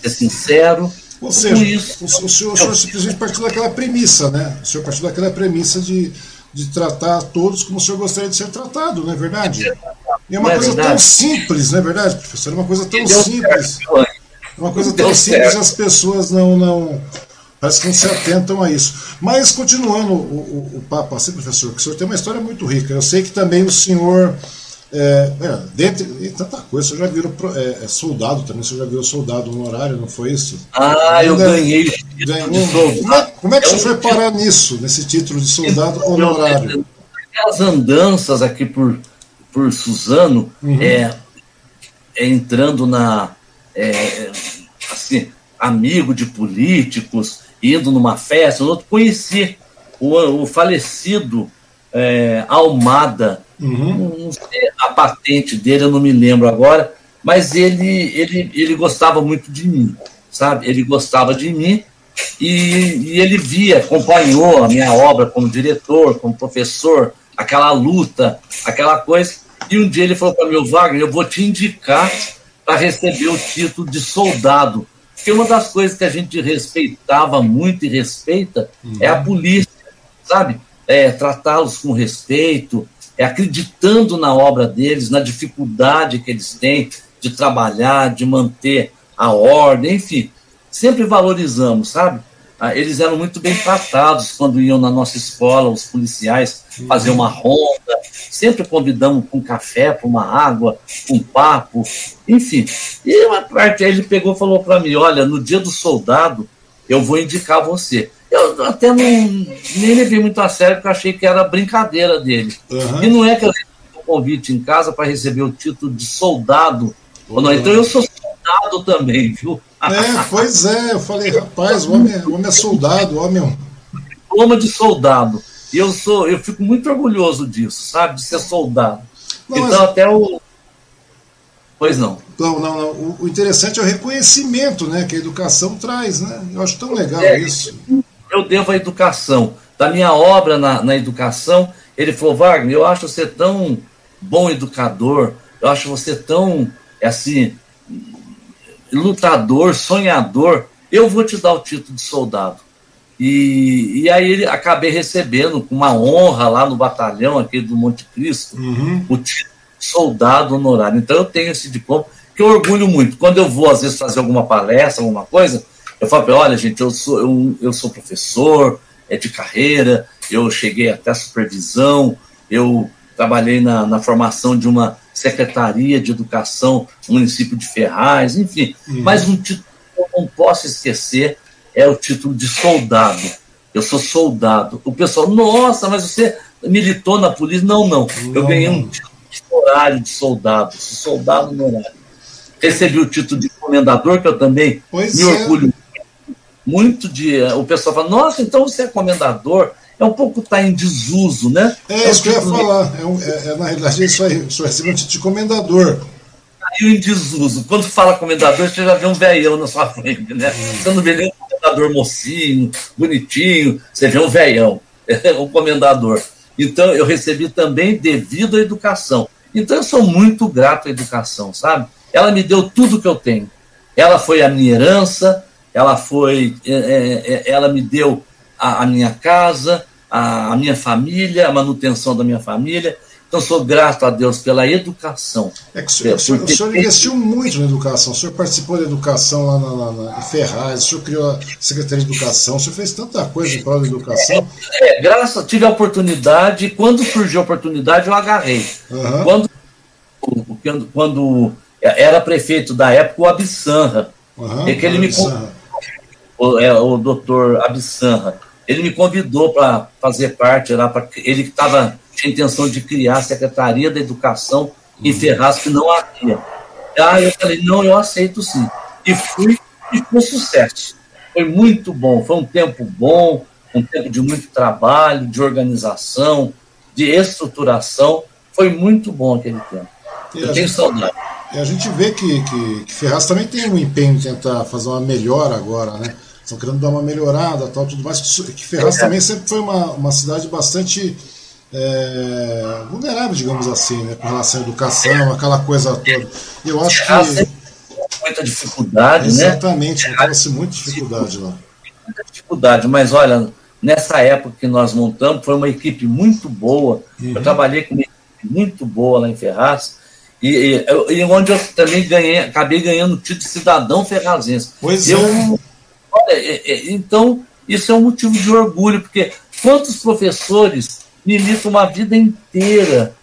ser sincero ou seja, isso, o, o, senhor, o senhor simplesmente partiu daquela premissa, né? O senhor partiu daquela premissa de, de tratar todos como o senhor gostaria de ser tratado, não é verdade? E é uma é coisa tão simples, não é verdade, professor? É uma coisa tão simples. É uma coisa tão simples e as pessoas não, não. Parece que não se atentam a isso. Mas, continuando o, o, o papo assim, professor, que o senhor tem uma história muito rica. Eu sei que também o senhor é, é, dentre e tanta coisa, você já virou é, é, soldado também, você já virou soldado no horário, não foi isso? Ah, eu ganhei. Ganhou. Como, é, como é que você foi parar nisso, nesse título de soldado honorário? As andanças aqui por, por Suzano, uhum. é, é, entrando na. É, assim, amigo de políticos, indo numa festa, outro, conheci o, o falecido é, Almada Uhum. a patente dele eu não me lembro agora, mas ele, ele, ele gostava muito de mim, sabe? Ele gostava de mim e, e ele via, acompanhou a minha obra como diretor, como professor, aquela luta, aquela coisa. E um dia ele falou para mim, Wagner, eu vou te indicar para receber o título de soldado. Porque uma das coisas que a gente respeitava muito e respeita uhum. é a uhum. polícia, sabe? É, tratá-los com respeito, é acreditando na obra deles, na dificuldade que eles têm de trabalhar, de manter a ordem, enfim, sempre valorizamos, sabe? Ah, eles eram muito bem tratados quando iam na nossa escola, os policiais fazer uma ronda, sempre convidamos com um café, para uma água, um papo, enfim. E uma parte ele pegou e falou para mim: olha, no dia do soldado, eu vou indicar você. Eu até não, nem levei muito a sério, porque eu achei que era brincadeira dele. Uhum. E não é que eu recebi um convite em casa para receber o título de soldado. Uhum. Não, então eu sou soldado também, viu? É, pois é, eu falei, rapaz, o homem, o homem é soldado, o homem é Diploma de soldado. E eu sou, eu fico muito orgulhoso disso, sabe? De ser soldado. Não, então mas... até o. Pois não. Não, não, não. O, interessante é o reconhecimento né, que a educação traz, né? Eu acho tão legal é, isso. Eu devo a educação. Da minha obra na, na educação, ele falou, Wagner, eu acho você tão bom educador, eu acho você tão, assim, lutador, sonhador, eu vou te dar o título de soldado. E, e aí ele acabei recebendo com uma honra lá no batalhão, aquele do Monte Cristo, uhum. o título soldado honorário. Então eu tenho esse diploma que eu orgulho muito. Quando eu vou, às vezes, fazer alguma palestra, alguma coisa, eu falo, olha, gente, eu sou, eu, eu sou professor, é de carreira, eu cheguei até a supervisão, eu trabalhei na, na formação de uma secretaria de educação no município de Ferraz, enfim. Uhum. Mas um título que eu não posso esquecer é o título de soldado. Eu sou soldado. O pessoal, nossa, mas você militou na polícia? Não, não. Eu ganhei um título horário de soldado, soldado no horário. Recebi o título de comendador, que eu também pois me é. orgulho muito de. Eh, o pessoal fala, nossa, então você é comendador. É um pouco tá em desuso, né? É, é isso que eu ia falar. É, um, é, é, na realidade, isso aí, recebe um título de comendador. Caiu em desuso. Quando fala comendador, você já vê um velhão na sua frente, né? Hum. Você não vê nem um comendador mocinho, bonitinho, você vê um velhão, (laughs) um comendador. Então, eu recebi também devido à educação. Então, eu sou muito grato à educação, sabe? Ela me deu tudo que eu tenho. Ela foi a minha herança, ela foi, é, é, é ela me deu a, a minha casa, a, minha família, a manutenção da minha família. Então, sou grato a Deus pela educação. É que o senhor, o senhor, o senhor investiu muito na educação, o senhor participou da educação lá na, na, na, Ferraz, o senhor criou a Secretaria de Educação, o senhor fez tanta coisa em prol da educação. É, é, graças, tive a oportunidade, e quando surgiu a oportunidade, eu agarrei. Uhum. Quando, quando era prefeito da época, o Abissanra, uhum, é que ele me o, é, o doutor Abissanra, ele me convidou para fazer parte lá, pra, ele estava tinha intenção de criar a Secretaria da Educação em Ferraz, que não havia. Aí eu falei, não, eu aceito sim. E fui e foi sucesso. Foi muito bom, foi um tempo bom, um tempo de muito trabalho, de organização, de estruturação. Foi muito bom aquele tempo. E eu tenho gente, saudade. E a gente vê que, que, que Ferraz também tem um empenho de tentar fazer uma melhora agora, né? Estão querendo dar uma melhorada, tal, tudo mais. Que Ferraz é. também sempre foi uma, uma cidade bastante é, vulnerável, digamos assim, né, com relação à educação, aquela coisa toda. Eu acho que. Muita dificuldade, Exatamente, né? Exatamente, muita dificuldade lá. Muita dificuldade, mas olha, nessa época que nós montamos, foi uma equipe muito boa. Uhum. Eu trabalhei com uma equipe muito boa lá em Ferraz. E, e, e, onde eu também ganhei, acabei ganhando o título de cidadão ferrazense. Pois eu, é. Olha, é, é, então, isso é um motivo de orgulho, porque quantos professores militam uma vida inteira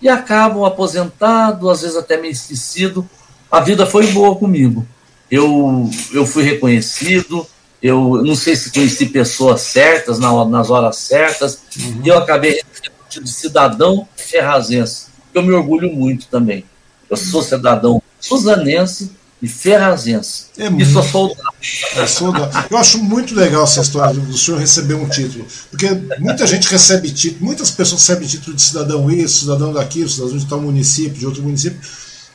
e acabam aposentados, às vezes até meio esquecido. A vida foi boa comigo. Eu, eu fui reconhecido, eu não sei se conheci pessoas certas na, nas horas certas, uhum. e eu acabei de cidadão ferrazense, que eu me orgulho muito também. Eu sou cidadão suzanense e ferrazense. É e sou soldado. É soldado. Eu acho muito legal essa história do senhor receber um título. Porque muita gente recebe título, muitas pessoas recebem título de cidadão isso, cidadão daquilo, cidadão de tal município, de outro município.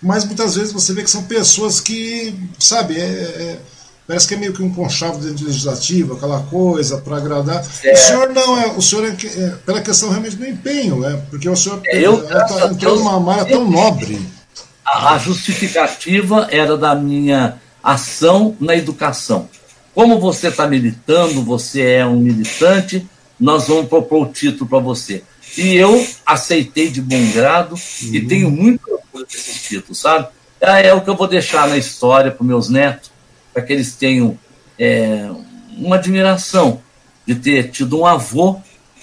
Mas muitas vezes você vê que são pessoas que, sabe, é, é, parece que é meio que um conchavo dentro do legislativo, aquela coisa para agradar. É. O senhor não é, o senhor é, é, pela questão realmente do empenho, é, porque o senhor eu, tá, entrou numa área tão nobre a justificativa era da minha ação na educação. Como você está militando, você é um militante, nós vamos propor o título para você. E eu aceitei de bom grado uhum. e tenho muito orgulho desses títulos, sabe? É, é, o que eu vou deixar na história para meus netos, para que eles tenham é, uma admiração de ter tido um avô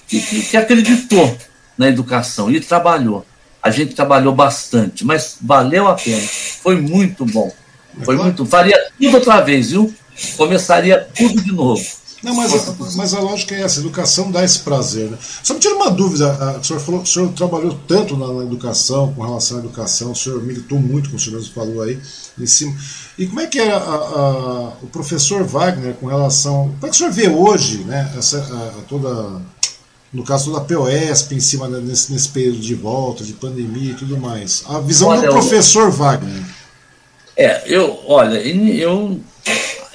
que, que, que acreditou na educação e trabalhou. A gente trabalhou bastante, mas valeu a pena. Foi muito bom. Foi muito. Faria tudo outra vez, viu? Começaria tudo de novo. Não, mas, a, mas a lógica é essa, a educação dá esse prazer. Né? Só me tira uma dúvida, a, o, senhor falou, o senhor trabalhou tanto na, na, educação, com relação à educação, o senhor militou muito, como o senhor mesmo falou aí, em cima. E como é que era a, o professor Wagner com relação. Como é que o senhor vê hoje né, essa, toda no caso da POSP, em cima nesse, nesse período de volta, de pandemia e tudo mais. A visão Olha, do professor eu, Wagner. É, eu, olha, eu,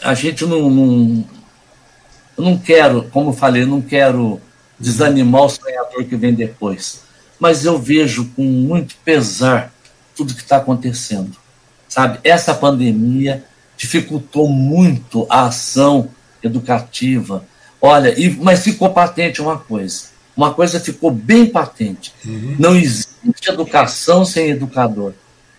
a gente não, não, eu não quero, como falei, não quero desanimar o sonhador que vem depois, mas eu vejo com muito pesar tudo que está acontecendo, sabe? Essa pandemia dificultou muito a ação educativa. Olha, e, mas ficou patente uma coisa. Uma coisa ficou bem patente. Uhum. Não existe educação sem educador.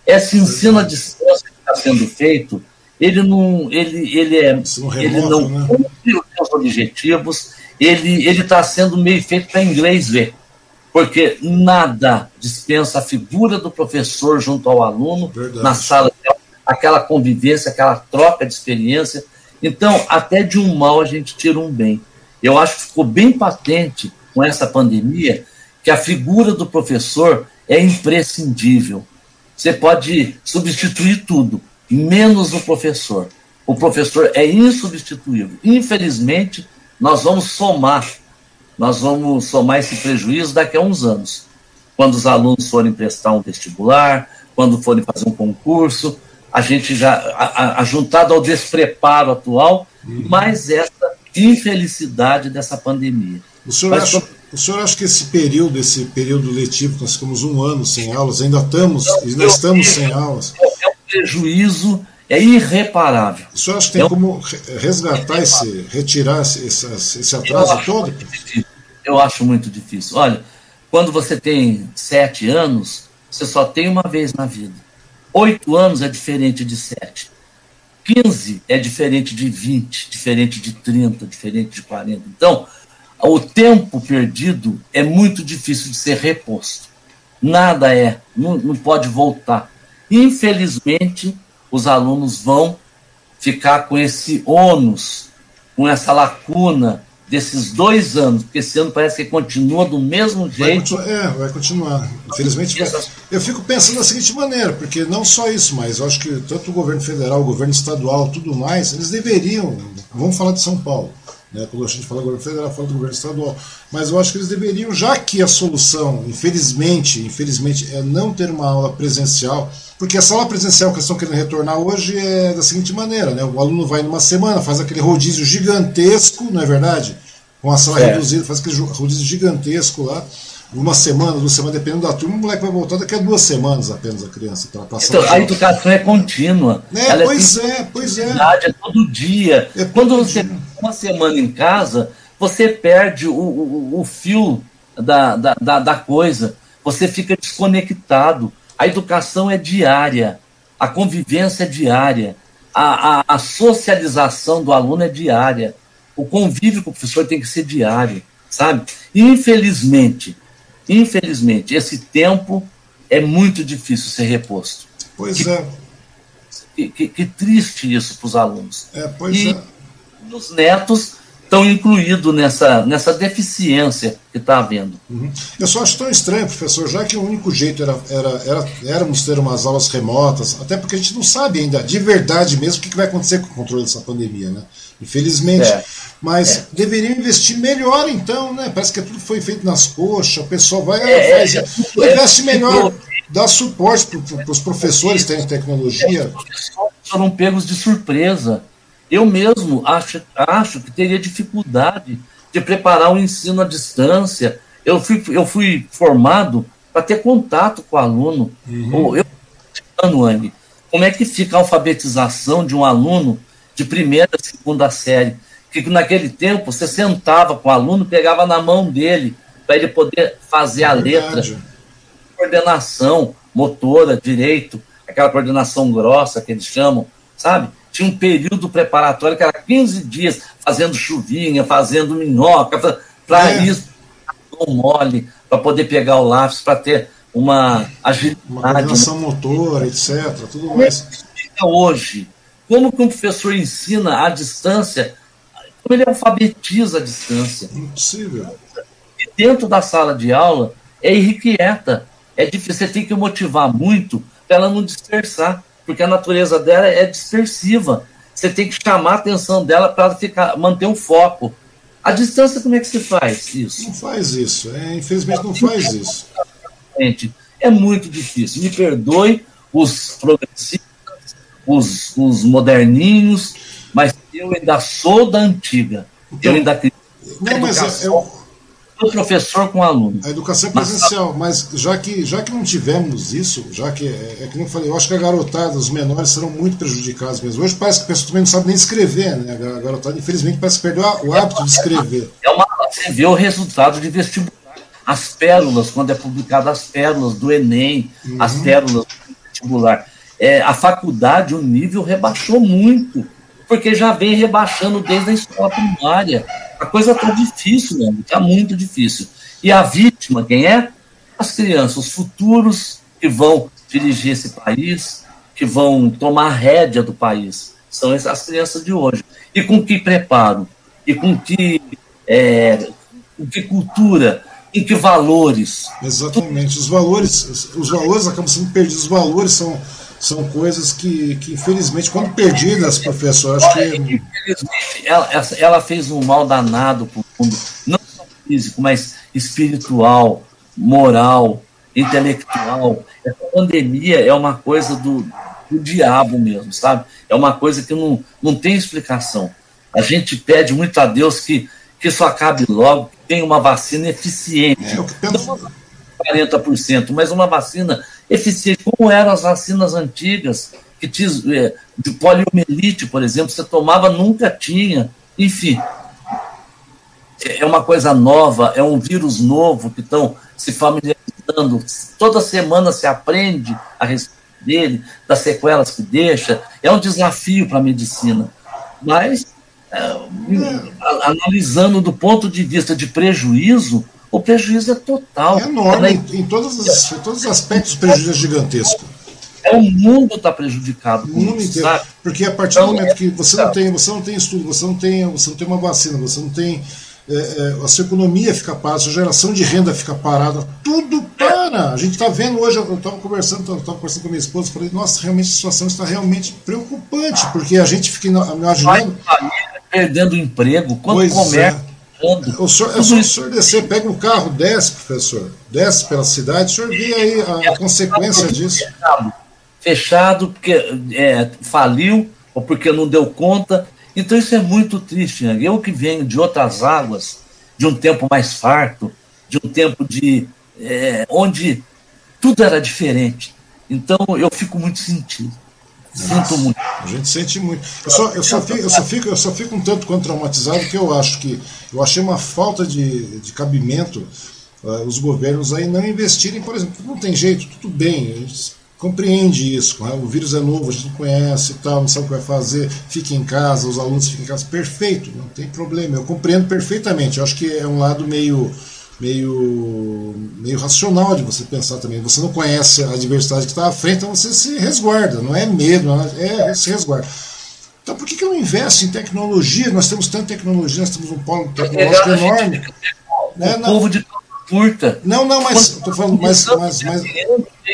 Esse ensino à distância que está sendo feito, ele não, ele, ele é, ele não né? cumpre os seus objetivos. Ele ele está sendo meio feito para inglês ver, porque nada dispensa a figura do professor junto ao aluno Verdade. na sala de aquela convivência, aquela troca de experiência. Então, até de um mal a gente tira um bem. Eu acho que ficou bem patente com essa pandemia que a figura do professor é imprescindível. Você pode substituir tudo, menos o professor. O professor é insubstituível. Infelizmente, nós vamos somar, nós vamos somar esse prejuízo daqui a uns anos. Quando os alunos forem prestar um vestibular, quando forem fazer um concurso, a gente já, a, a, juntado ao despreparo atual, uhum. mais essa infelicidade dessa pandemia. O senhor, Mas, acha, o senhor acha que esse período, esse período letivo, nós ficamos um ano sem aulas, ainda estamos, ainda estamos sem aulas? É um prejuízo, é irreparável. O senhor acha que tem é como resgatar esse, retirar esse, esse, esse atraso eu todo? Eu acho muito difícil. Olha, quando você tem sete anos, você só tem uma vez na vida Oito anos é diferente de sete. 15 é diferente de 20, diferente de 30, diferente de 40. Então, o tempo perdido é muito difícil de ser reposto. Nada é, não, não pode voltar. Infelizmente, os alunos vão ficar com esse ônus, com essa lacuna desses dois anos, porque esse ano parece que continua do mesmo jeito. Vai é, vai continuar. Infelizmente, vai. eu fico pensando da seguinte maneira, porque não só isso, mas eu acho que tanto o governo federal, o governo estadual, tudo mais, eles deveriam. Vamos falar de São Paulo. Né, quando a gente fala do governo federal, fala do governo estadual. Mas eu acho que eles deveriam, já que a solução, infelizmente, infelizmente, é não ter uma aula presencial, porque a sala presencial que eles estão querendo retornar hoje é da seguinte maneira, né? O aluno vai numa semana, faz aquele rodízio gigantesco, não é verdade? Com a sala é. reduzida, faz aquele rodízio gigantesco lá. Uma semana, duas semanas, dependendo da turma, o moleque vai voltar daqui a duas semanas apenas a criança para passar. Então, a educação é contínua. É, pois é, pois é. É todo dia. É Quando você dia. uma semana em casa, você perde o, o, o fio da, da, da, da coisa. Você fica desconectado a educação é diária, a convivência é diária, a, a, a socialização do aluno é diária, o convívio com o professor tem que ser diário, sabe? Infelizmente, infelizmente, esse tempo é muito difícil ser reposto. Pois que, é. Que, que, que, triste isso para os alunos. É, pois e é. os netos estão incluídos nessa, nessa deficiência que está havendo. Uhum. Eu só acho tão estranho, professor, já que o único jeito era, era, era éramos ter umas aulas remotas, até porque a gente não sabe ainda de verdade mesmo o que, que vai acontecer com o controle dessa pandemia, né? Infelizmente. É. Mas é. deveriam investir melhor, então, né? Parece que tudo foi feito nas coxas, o pessoal vai, é, faz, é, investe melhor, dá suporte para os professores terem tecnologia. Foram pegos de surpresa eu mesmo acho, acho que teria dificuldade de preparar o um ensino à distância. Eu fui, eu fui formado para ter contato com o aluno. Uhum. Eu, Ang, como é que fica a alfabetização de um aluno de primeira, segunda série? Que naquele tempo você sentava com o aluno, pegava na mão dele para ele poder fazer é a letra. Coordenação motora, direito, aquela coordenação grossa que eles chamam, sabe? Tinha um período preparatório que era 15 dias fazendo chuvinha, fazendo minhoca, para é. isso, mole, para poder pegar o lápis, para ter uma agilidade. Uma coordenação motora, etc. Tudo mais. Hoje. Como que um professor ensina à distância? Como ele alfabetiza à distância? Impossível. E dentro da sala de aula é irrequieta. É difícil, você tem que motivar muito para ela não dispersar porque a natureza dela é dispersiva. Você tem que chamar a atenção dela para ficar manter o foco. A distância, como é que se faz isso? Não faz isso. É, infelizmente, não faz isso. É muito difícil. Me perdoe os progressistas, os, os moderninhos, mas eu ainda sou da antiga. Então, eu ainda acredito. Não, mas é, eu, do professor com o aluno. A educação é presencial, mas, já, que, já que não tivemos isso, já que, é, é que nem eu falei, eu acho que a garotada, os menores serão muito prejudicados mesmo. Hoje parece que a pessoa também não sabe nem escrever, né? A garotada, infelizmente, parece que perdeu o hábito de escrever. É uma, você vê o resultado de vestibular. As pérolas, quando é publicado as pérolas do Enem, uhum. as pérolas do vestibular. É, a faculdade, o nível rebaixou muito, porque já vem rebaixando desde a escola primária. A coisa está difícil mesmo, está muito difícil. E a vítima, quem é? As crianças, os futuros que vão dirigir esse país, que vão tomar rédea do país. São as crianças de hoje. E com que preparo? E com que, é, com que cultura? Em que valores? Exatamente. Os valores, os valores acabam sendo perdidos. Os valores são são coisas que, que infelizmente, quando perdidas, professor, acho que. Infelizmente, ela, ela fez um mal danado para o mundo, não só físico, mas espiritual, moral, intelectual. Essa pandemia é uma coisa do, do diabo mesmo, sabe? É uma coisa que não, não tem explicação. A gente pede muito a Deus que, que isso acabe logo, que tenha uma vacina eficiente. É, eu penso... Não 40%, mas uma vacina eficiente, como eram as vacinas antigas, que tinha, é, de poliomielite, por exemplo, você tomava, nunca tinha. Enfim, é uma coisa nova, é um vírus novo que estão se familiarizando. Toda semana se aprende a respeito dele, das sequelas que deixa. É um desafio para a medicina. Mas, é, analisando do ponto de vista de prejuízo, o prejuízo é total. É enorme, é em, todos os, em todos os aspectos o prejuízo é gigantesco. É, o mundo está prejudicado. O mundo inteiro. Sabe? Porque a partir então, do momento que você não tem, você não tem estudo, você não tem, você não tem uma vacina, você não tem. É, é, a sua economia fica parada, a sua geração de renda fica parada, tudo para. A gente está vendo hoje, eu estava conversando, estava conversando com a minha esposa, falei, nossa, realmente a situação está realmente preocupante, porque a gente fica imaginando. Perdendo emprego, quando pois comércio. É o senhor, é o senhor descer, pega o carro, desce, professor, desce pela cidade, o senhor vê aí a, a consequência disso. Fechado, fechado porque é, faliu ou porque não deu conta. Então isso é muito triste. Né? Eu que venho de outras águas, de um tempo mais farto, de um tempo de é, onde tudo era diferente. Então eu fico muito sentido. Sinto muito. A gente sente muito. Eu só, eu, só fico, eu, só fico, eu só fico um tanto quanto traumatizado que eu acho que eu achei uma falta de, de cabimento uh, os governos aí não investirem, por exemplo, não tem jeito, tudo bem, a gente compreende isso, né? o vírus é novo, a gente não conhece e tal, não sabe o que vai fazer, fique em casa, os alunos fiquem em casa, perfeito, não tem problema, eu compreendo perfeitamente, eu acho que é um lado meio meio, meio racional de você pensar também. Você não conhece a adversidade que está à frente, então você se resguarda. Não é medo, é, é se resguarda. Então por que, que eu não investo em tecnologia? Nós temos tanta tecnologia, nós temos um polo tecnológico enorme. O né? povo de curta. Não, não, mas estou falando, mas, mas, mas,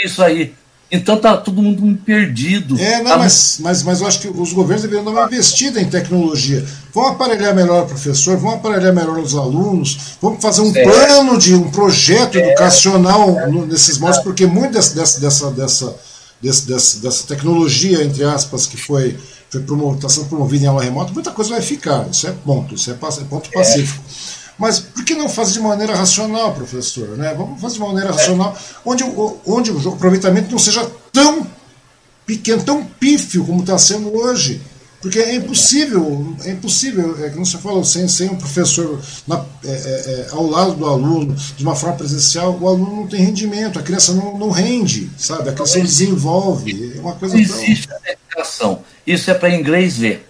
isso aí. Então tá todo mundo muito perdido. É, não, tá mas, mas, mas eu acho que os governos deveriam dar uma investida em tecnologia. Vão aparelhar melhor o professor, vão aparelhar melhor os alunos, vamos fazer um certo. plano de um projeto é. educacional nesses modos, porque muito dessa, dessa, dessa, dessa, dessa, dessa tecnologia, entre aspas, que foi está sendo promovida em aula remota, muita coisa vai ficar. Isso é ponto, isso é, é ponto pacífico. Mas por que não fazer de maneira racional, professor? Né? Vamos fazer de maneira racional, onde, onde o aproveitamento não seja tão pequeno, tão pífio como está sendo hoje. Porque é impossível, é impossível, é como você falou, sem, sem um professor na, é, é, é, ao lado do aluno, de uma forma presencial, o aluno não tem rendimento, a criança não, não rende, sabe? A criança não desenvolve. É uma coisa não existe tão... educação. Isso é para inglês ver.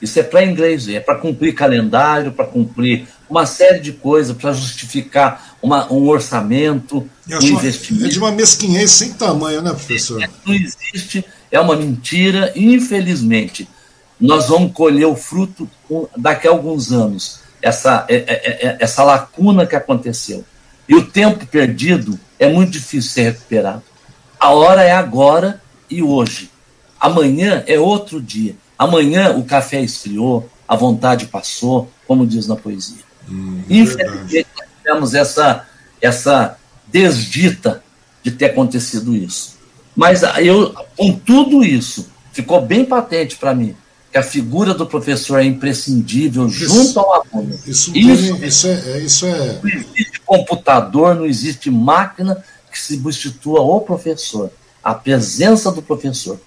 Isso é para inglês é para cumprir calendário, para cumprir uma série de coisas para justificar uma, um orçamento, um investimento. É de uma mesquinhez sem tamanho, né, professor? Não existe, é uma mentira, infelizmente. Nós vamos colher o fruto daqui a alguns anos, essa, é, é, é, essa lacuna que aconteceu. E o tempo perdido é muito difícil ser recuperado. A hora é agora e hoje. Amanhã é outro dia. Amanhã o café esfriou, a vontade passou, como diz na poesia. Hum, é Infelizmente, nós tivemos essa, essa desdita de ter acontecido isso. Mas eu, com tudo isso, ficou bem patente para mim que a figura do professor é imprescindível isso, junto ao aluno. Isso, isso, isso, é, é, isso é. Não existe computador, não existe máquina que substitua o professor. A presença do professor.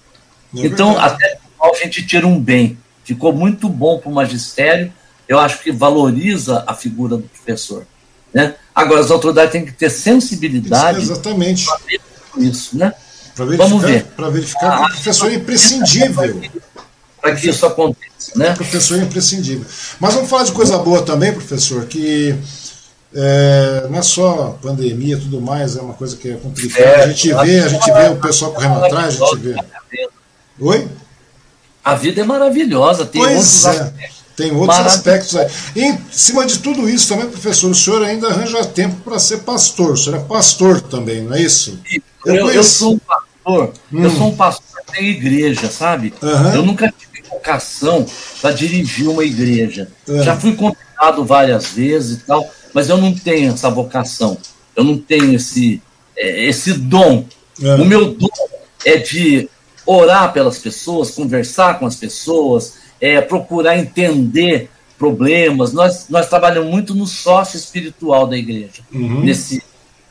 É então, até a gente tira um bem. Ficou muito bom para o magistério. Eu acho que valoriza a figura do professor. Né? Agora, as autoridades têm que ter sensibilidade. Isso, exatamente. Para isso, né? Para verificar, Vamos ver. Para verificar que o professor é imprescindível. Para que isso aconteça, né? O professor é imprescindível. Mas vamos falar de coisa boa também, professor, que é, não é só pandemia e tudo mais, é uma coisa que é complicada. É, a gente vê, a gente vê o pessoal correndo atrás, a gente vê. Oi? A vida é maravilhosa, tem pois outros é. aspectos. Tem outros aspectos aí. E, em cima de tudo isso também, professor, o senhor ainda arranja tempo para ser pastor. O senhor é pastor também, não é isso? Eu, eu, eu sou um pastor, hum. eu sou um pastor da igreja, sabe? Uhum. Eu nunca tive vocação para dirigir uma igreja. Uhum. Já fui convidado várias vezes e tal, mas eu não tenho essa vocação. Eu não tenho esse, é, esse dom. Uhum. O meu dom é de orar pelas pessoas, conversar com as pessoas, é, procurar entender problemas. Nós, nós trabalhamos muito no sócio espiritual da igreja, uhum. nesse,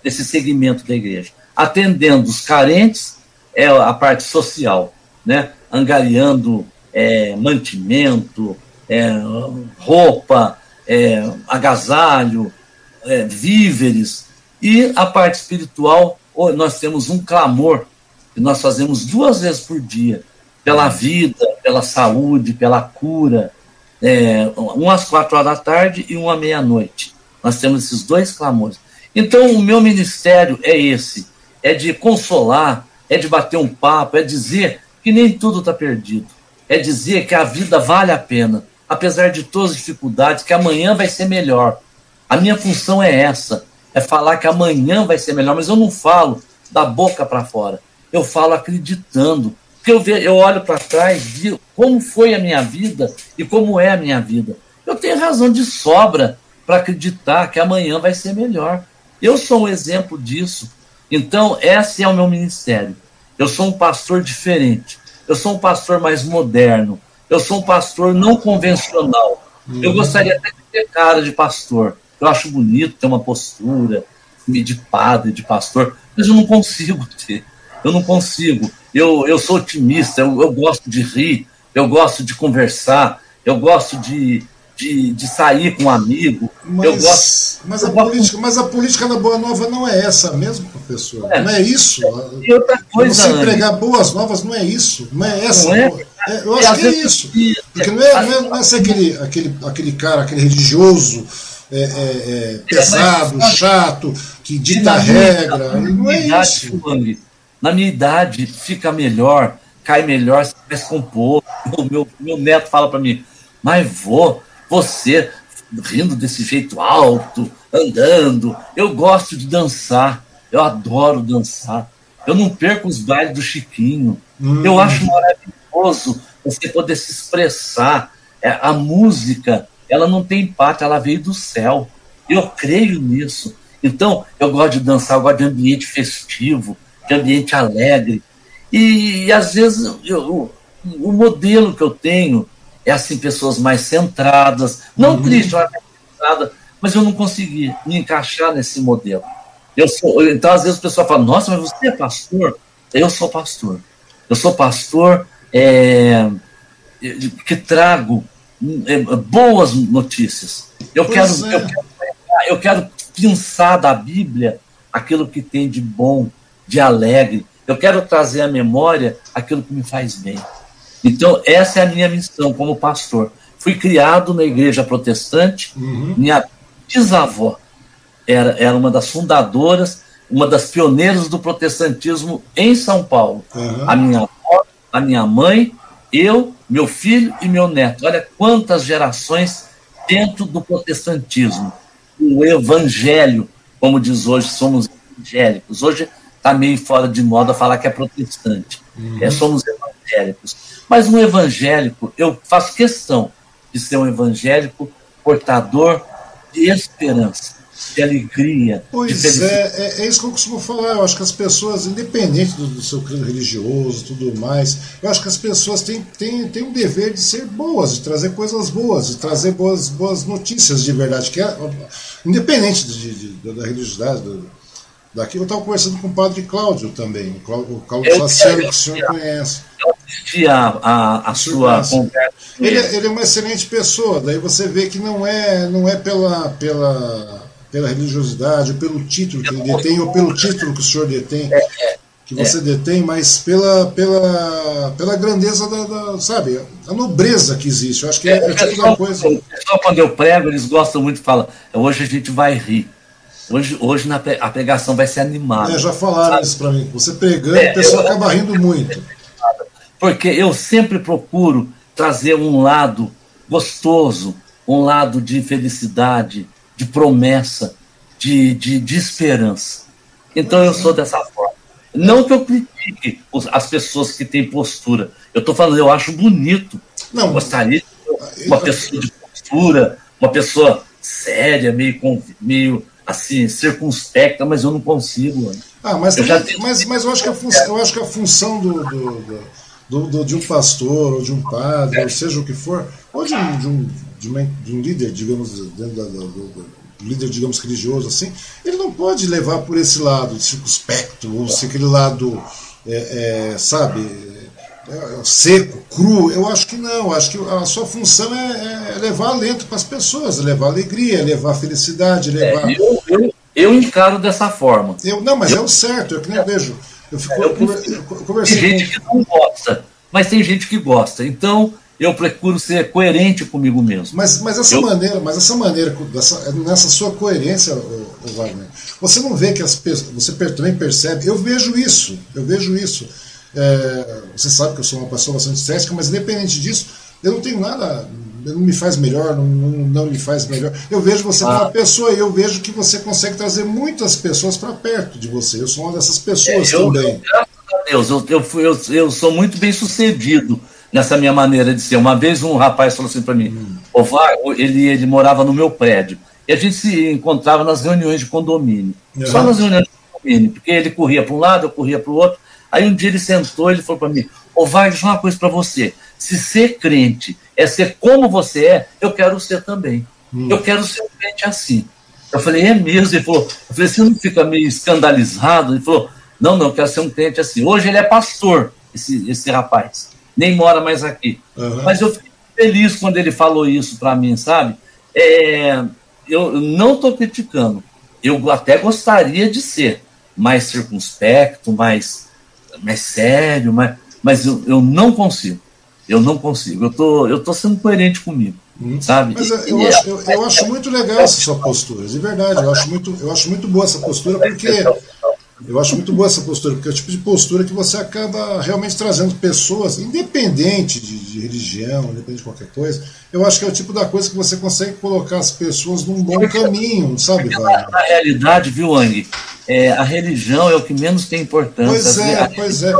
nesse segmento da igreja. Atendendo os carentes, é a parte social, né? angariando é, mantimento, é, roupa, é, agasalho, é, víveres. E a parte espiritual, nós temos um clamor que nós fazemos duas vezes por dia, pela vida, pela saúde, pela cura, é, um às quatro horas da tarde e um à meia-noite. Nós temos esses dois clamores. Então, o meu ministério é esse: é de consolar, é de bater um papo, é dizer que nem tudo está perdido, é dizer que a vida vale a pena, apesar de todas as dificuldades, que amanhã vai ser melhor. A minha função é essa: é falar que amanhã vai ser melhor, mas eu não falo da boca para fora eu falo acreditando. Porque eu, ve, eu olho para trás, vi como foi a minha vida e como é a minha vida. Eu tenho razão de sobra para acreditar que amanhã vai ser melhor. Eu sou um exemplo disso. Então, esse é o meu ministério. Eu sou um pastor diferente. Eu sou um pastor mais moderno. Eu sou um pastor não convencional. Uhum. Eu gostaria até de ter cara de pastor. Eu acho bonito ter uma postura de padre, de pastor, mas eu não consigo (laughs) ter. Eu não consigo. Eu, eu sou otimista, eu, eu gosto de rir, eu gosto de conversar, eu gosto de, de, de sair com um amigo. Mas, eu gosto, mas, a política, mas a política da Boa Nova não é essa mesmo, professor. É, não é isso. E outra coisa, Você pregar boas novas não é isso. Não é essa. Não é? É, eu acho que é isso. Porque não é, não é, não é ser aquele, aquele, aquele cara, aquele religioso. É, é, é, pesado, mas, chato, que dita regra. Não é isso. Na minha idade, fica melhor, cai melhor, se mais compor. O meu, meu neto fala para mim, mas vô, você rindo desse jeito alto, andando, eu gosto de dançar, eu adoro dançar. Eu não perco os bailes do Chiquinho. Hum. Eu acho maravilhoso você poder se expressar. É, a música, ela não tem empate, ela veio do céu. Eu creio nisso. Então, eu gosto de dançar, eu gosto de ambiente festivo de ambiente alegre. E, e às vezes eu, o modelo que eu tenho é assim, pessoas mais centradas, não uhum. triste, mas eu não consegui me encaixar nesse modelo. Eu sou, então, às vezes o pessoal fala, nossa, mas você é pastor? Eu sou pastor. Eu sou pastor é, que trago é, boas notícias. Eu quero, é. eu quero, eu quero pensar da Bíblia aquilo que tem de bom, de alegre. Eu quero trazer à memória aquilo que me faz bem. Então, essa é a minha missão como pastor. Fui criado na igreja protestante, uhum. minha bisavó era, era uma das fundadoras, uma das pioneiras do protestantismo em São Paulo. Uhum. A minha avó, a minha mãe, eu, meu filho e meu neto. Olha quantas gerações dentro do protestantismo. O evangelho, como diz hoje, somos evangélicos. Hoje está meio fora de moda falar que é protestante. Uhum. É, somos evangélicos. Mas um evangélico, eu faço questão de ser um evangélico portador de esperança. de alegria. Pois de é, é, é, isso que eu costumo falar. Eu acho que as pessoas, independente do, do seu credo religioso tudo mais, eu acho que as pessoas têm, têm, têm um dever de ser boas, de trazer coisas boas, de trazer boas, boas notícias de verdade, que é, independente de, de, da religiosidade. Do, daqui eu estava conversando com o padre Cláudio também, o Cláudio, Cláudio que o senhor conhece. Eu assisti a, a, a sua conversa. Ele, é, ele é uma excelente pessoa, daí você vê que não é, não é pela, pela pela religiosidade, ou pelo título que ele detém, ou pelo título que o senhor detém, que você detém, mas pela, pela, pela grandeza da, da sabe, a nobreza que existe. Eu acho que é, é, é tipo da coisa. Só quando eu prego, eles gostam muito, falam, hoje a gente vai rir. Hoje, hoje na, a pregação vai ser animada. É, já falaram sabe? isso para mim. Você pregando, é, a pessoa eu, acaba rindo muito. Porque eu sempre procuro trazer um lado gostoso, um lado de felicidade, de promessa, de, de, de esperança. Então eu sou dessa forma. Não que eu critique as pessoas que têm postura. Eu estou falando, eu acho bonito. Não. Gostaria de uma pessoa de postura, uma pessoa séria, meio, meio assim, circunspecta, mas eu não consigo. Ah, mas, eu também, tenho... mas, mas eu, acho que a função, eu acho que a função do, do, do, do de um pastor, ou de um padre, é. ou seja o que for, ou de um, de um de, uma, de um líder, digamos, dentro da, líder, digamos, religioso, assim, ele não pode levar por esse lado circunspecto, ou se aquele lado, é, é, sabe, é, é, seco, cru. Eu acho que não. Eu acho que a sua função é, é levar alento para as pessoas, levar alegria, levar felicidade, levar. Eu, eu, eu, encaro dessa forma. Eu, não, mas é o certo, eu que nem vejo. Eu fico eu, conversando. Tem gente que não gosta, mas tem gente que gosta. Então, eu procuro ser coerente comigo mesmo. Mas, mas essa eu... maneira, mas essa maneira, dessa, nessa sua coerência, o, o Wagner, você não vê que as pessoas, você também percebe, eu vejo isso, eu vejo isso. É, você sabe que eu sou uma pessoa bastante cética, mas independente disso, eu não tenho nada, não me faz melhor, não, não, não me faz melhor. Eu vejo você como uma pessoa e eu vejo que você consegue trazer muitas pessoas para perto de você. Eu sou uma dessas pessoas é, eu, também. graças a Deus, eu, eu, eu, eu sou muito bem sucedido nessa minha maneira de ser. Uma vez um rapaz falou assim para mim, hum. ele, ele morava no meu prédio, e a gente se encontrava nas reuniões de condomínio. Uhum. Só nas reuniões de condomínio, porque ele corria para um lado, eu corria para o outro. Aí um dia ele sentou e ele falou para mim, ô Vai, deixa uma coisa para você. Se ser crente é ser como você é, eu quero ser também. Hum. Eu quero ser um crente assim. Eu falei, é mesmo? Ele falou, eu falei, você não fica meio escandalizado? Ele falou, não, não, eu quero ser um crente assim. Hoje ele é pastor, esse, esse rapaz nem mora mais aqui. Uhum. Mas eu fiquei feliz quando ele falou isso para mim, sabe? É, eu não estou criticando. Eu até gostaria de ser mais circunspecto, mais, mais sério, mais, mas eu, eu não consigo. Eu não consigo. Eu tô, eu tô sendo coerente comigo. Hum. Sabe? Mas eu, acho, eu, eu, acho muito legal essa sua postura, de verdade. Eu acho muito, eu acho muito boa essa postura, porque eu acho muito boa essa postura, porque é o tipo de postura que você acaba realmente trazendo pessoas, independente de, de, religião, independente de qualquer coisa. Eu acho que é o tipo da coisa que você consegue colocar as pessoas num bom caminho, sabe, Na, na realidade, viu, Ang, é, a religião é o que menos tem importância. Pois é, pois é.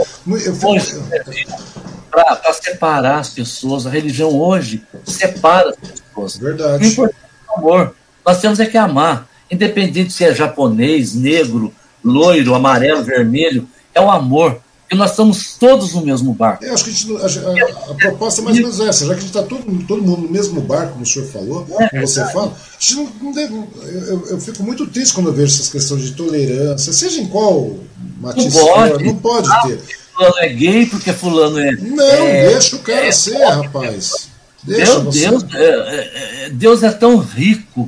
Para separar as pessoas, a religião hoje separa as pessoas. Verdade. O importante é o amor. Nós temos é que amar, independente se é japonês, negro, loiro, amarelo, vermelho, é o amor. Porque nós estamos todos no mesmo barco. Eu acho que a, a, a, proposta é mais ou menos essa, já que a gente está todo, todo mundo no mesmo barco, como o senhor falou, é, como você fala, a gente não, deve, eu, eu, fico muito triste quando eu vejo essas questões de tolerância, seja em qual matiz não pode, não pode ah, ter. Fulano é gay porque fulano é. Não, é, deixa o cara é, ser, rapaz. Deixa Deus, Deus é, é, é, Deus é tão rico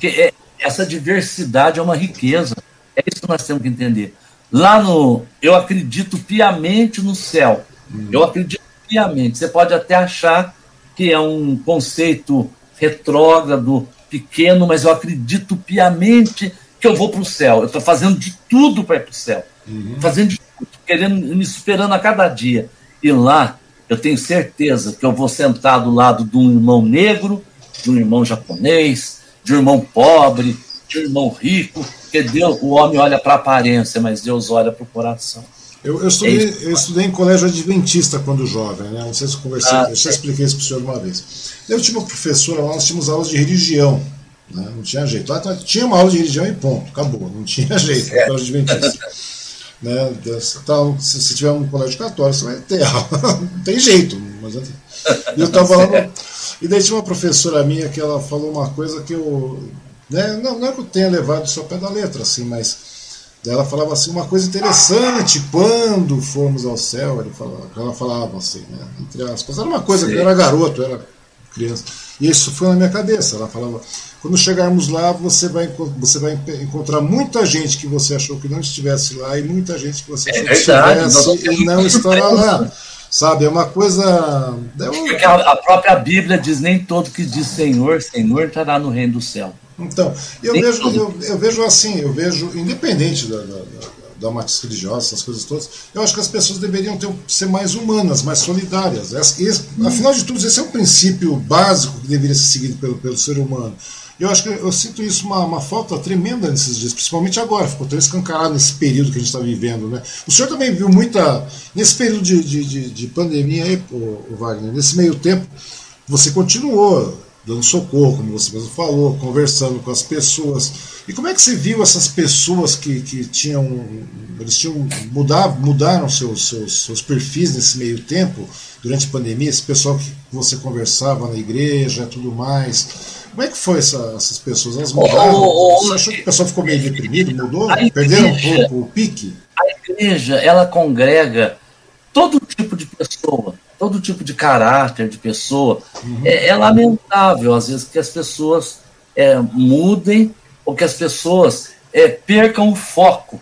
que essa diversidade é uma riqueza. É isso que nós temos que entender. Lá no. Eu acredito piamente no céu. Hum. Eu acredito piamente. Você pode até achar que é um conceito retrógrado, pequeno, mas eu acredito piamente que eu vou para o céu. Eu estou fazendo de tudo para ir para o céu. Uhum. Fazendo de tudo, querendo, me superando a cada dia. E lá eu tenho certeza que eu vou sentar do lado de um irmão negro, de um irmão japonês, de um irmão pobre, de um irmão rico, porque Deus, o homem olha para a aparência, mas Deus olha para o coração. Eu, eu, estudei, é eu, estudei, em colégio adventista quando jovem, né? não sei se eu conversei, ah, eu já expliquei isso para o senhor uma vez. Eu tinha uma professora lá, nós tínhamos aulas de religião. Né? Não tinha jeito. Lá tinha uma aula de religião e ponto, acabou. Não tinha (laughs) jeito. É. Adventista. né? Então, se, se tiver um colégio católico, você vai ter aula. (laughs) não tem jeito. Mas eu, eu tava falando. (laughs) E daí tinha uma professora minha que ela falou uma coisa que eu. Né, não, não é que eu tenha levado isso ao pé da letra, assim, mas ela falava assim, uma coisa interessante, quando formos ao céu, ela falava, ela falava assim, né, entre aspas. Era uma coisa, Sim. eu era garoto, eu era criança. E isso foi na minha cabeça. Ela falava, quando chegarmos lá, você vai, você vai encontrar muita gente que você achou que não estivesse lá e muita gente que você achou é que estivesse e não estará lá. Sabe, é uma coisa. Porque a própria Bíblia diz: nem todo que diz Senhor, Senhor estará no reino do céu. Então, eu vejo, eu, eu, vejo assim, eu vejo, independente da, da, da matriz religiosa, essas coisas todas, eu acho que as pessoas deveriam ter, ser mais humanas, mais solidárias. Esse, afinal de tudo, esse é um princípio básico que deveria ser seguido pelo, pelo ser humano. Eu acho que eu sinto isso uma, uma falta tremenda nesses dias, principalmente agora, ficou tão escancarado nesse período que a gente está vivendo. Né? O senhor também viu muita. Nesse período de, de, de, de pandemia aí, o, Wagner, nesse meio tempo, você continuou dando socorro, como você mesmo falou, conversando com as pessoas. E como é que você viu essas pessoas que, que tinham. Eles tinham. Mudar, mudaram seus, seus, seus perfis nesse meio tempo, durante a pandemia, esse pessoal que você conversava na igreja e tudo mais. Como é que foi essa, essas pessoas? Elas mudaram? Oh, oh, Você achou que o pessoal ficou meio deprimido? Mudou? Igreja, Perderam um pouco o pique? A igreja, ela congrega todo tipo de pessoa, todo tipo de caráter de pessoa. Uhum. É, é, lamentável, às vezes, que as pessoas é, mudem ou que as pessoas é, percam o foco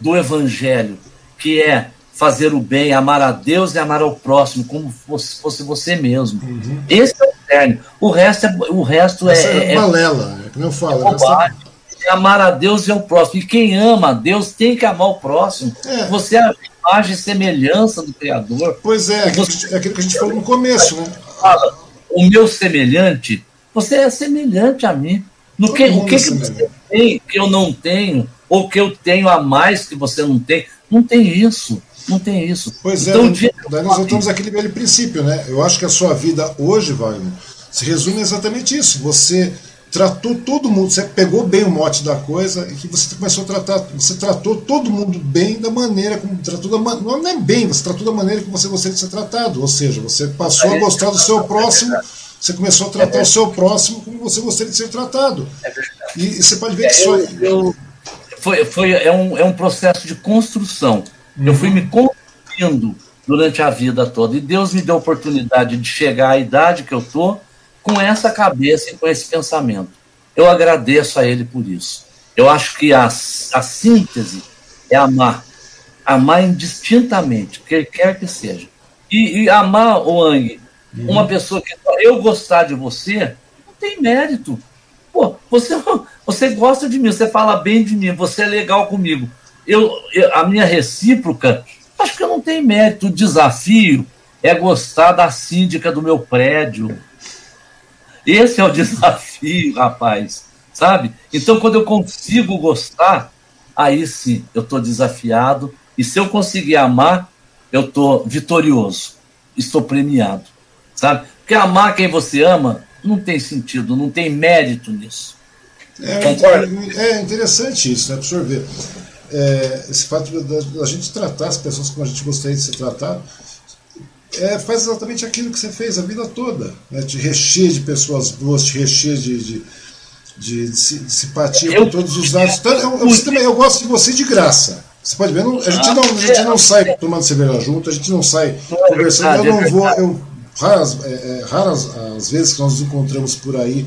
do evangelho, que é fazer o bem, amar a Deus e amar ao próximo, como fosse, fosse você mesmo. Uhum. Esse é o cerne. O resto é. O resto Essa é, é balela, é, como eu falo. É, é amar a Deus e ao próximo. E quem ama a Deus tem que amar o próximo. É. Você é a imagem e semelhança do Criador. Pois é, você, é aquilo que a gente falou no começo, né? Fala, o meu semelhante, você é semelhante a mim. No que, o que, que você tem que eu não tenho, ou que eu tenho a mais que você não tem? Não tem isso. Não tem isso. Pois é, então, é, daí nós voltamos àquele velho princípio, né? Eu acho que a sua vida hoje, Wagner, se resume exatamente isso. Você tratou todo mundo, você pegou bem o mote da coisa e que você começou a tratar, você tratou todo mundo bem da maneira como tratou da não é bem, você tratou da maneira que você gostaria de ser tratado, ou seja, você passou a gostar do seu próximo, você começou a tratar o seu próximo como você gostaria de ser tratado. E, e você pode ver que só foi, foi é um, é um processo de construção. Uhum. Eu fui me construindo durante a vida toda. E Deus me deu a oportunidade de chegar à idade que eu estou com essa cabeça e com esse pensamento. Eu agradeço a Ele por isso. Eu acho que a, a síntese é amar. Amar indistintamente, que quer que seja. E, e amar, o Ang, uhum. uma pessoa que eu gostar de você, não tem mérito. Pô, você, (laughs) você gosta de mim, você fala bem de mim, você é legal comigo eu, eu, a minha recíproca, acho que eu não tenho mérito. O desafio é gostar da síndica do meu prédio. Esse é o (laughs) desafio, rapaz. Sabe? Então, quando eu consigo gostar, aí sim eu estou desafiado. E se eu conseguir amar, eu estou vitorioso. Estou premiado. Sabe? Porque amar quem você ama não tem sentido, não tem mérito nisso. É, Concorda? É interessante isso, né, professor? Ver é, esse fato da gente tratar as pessoas como a gente gostaria de ser tratado, é, faz exatamente aquilo que você fez a vida toda. Né? Te recheia de pessoas boas, te recheia de, de, de, de simpatia eu, por todos os lados. Então, eu, eu, também, eu gosto de você de graça. Você pode ver, não, a gente não, a gente não sai tomando cerveja junto, a gente não sai conversando. Eu não vou, eu, raras, é, é, raras as vezes que nós nos encontramos por aí,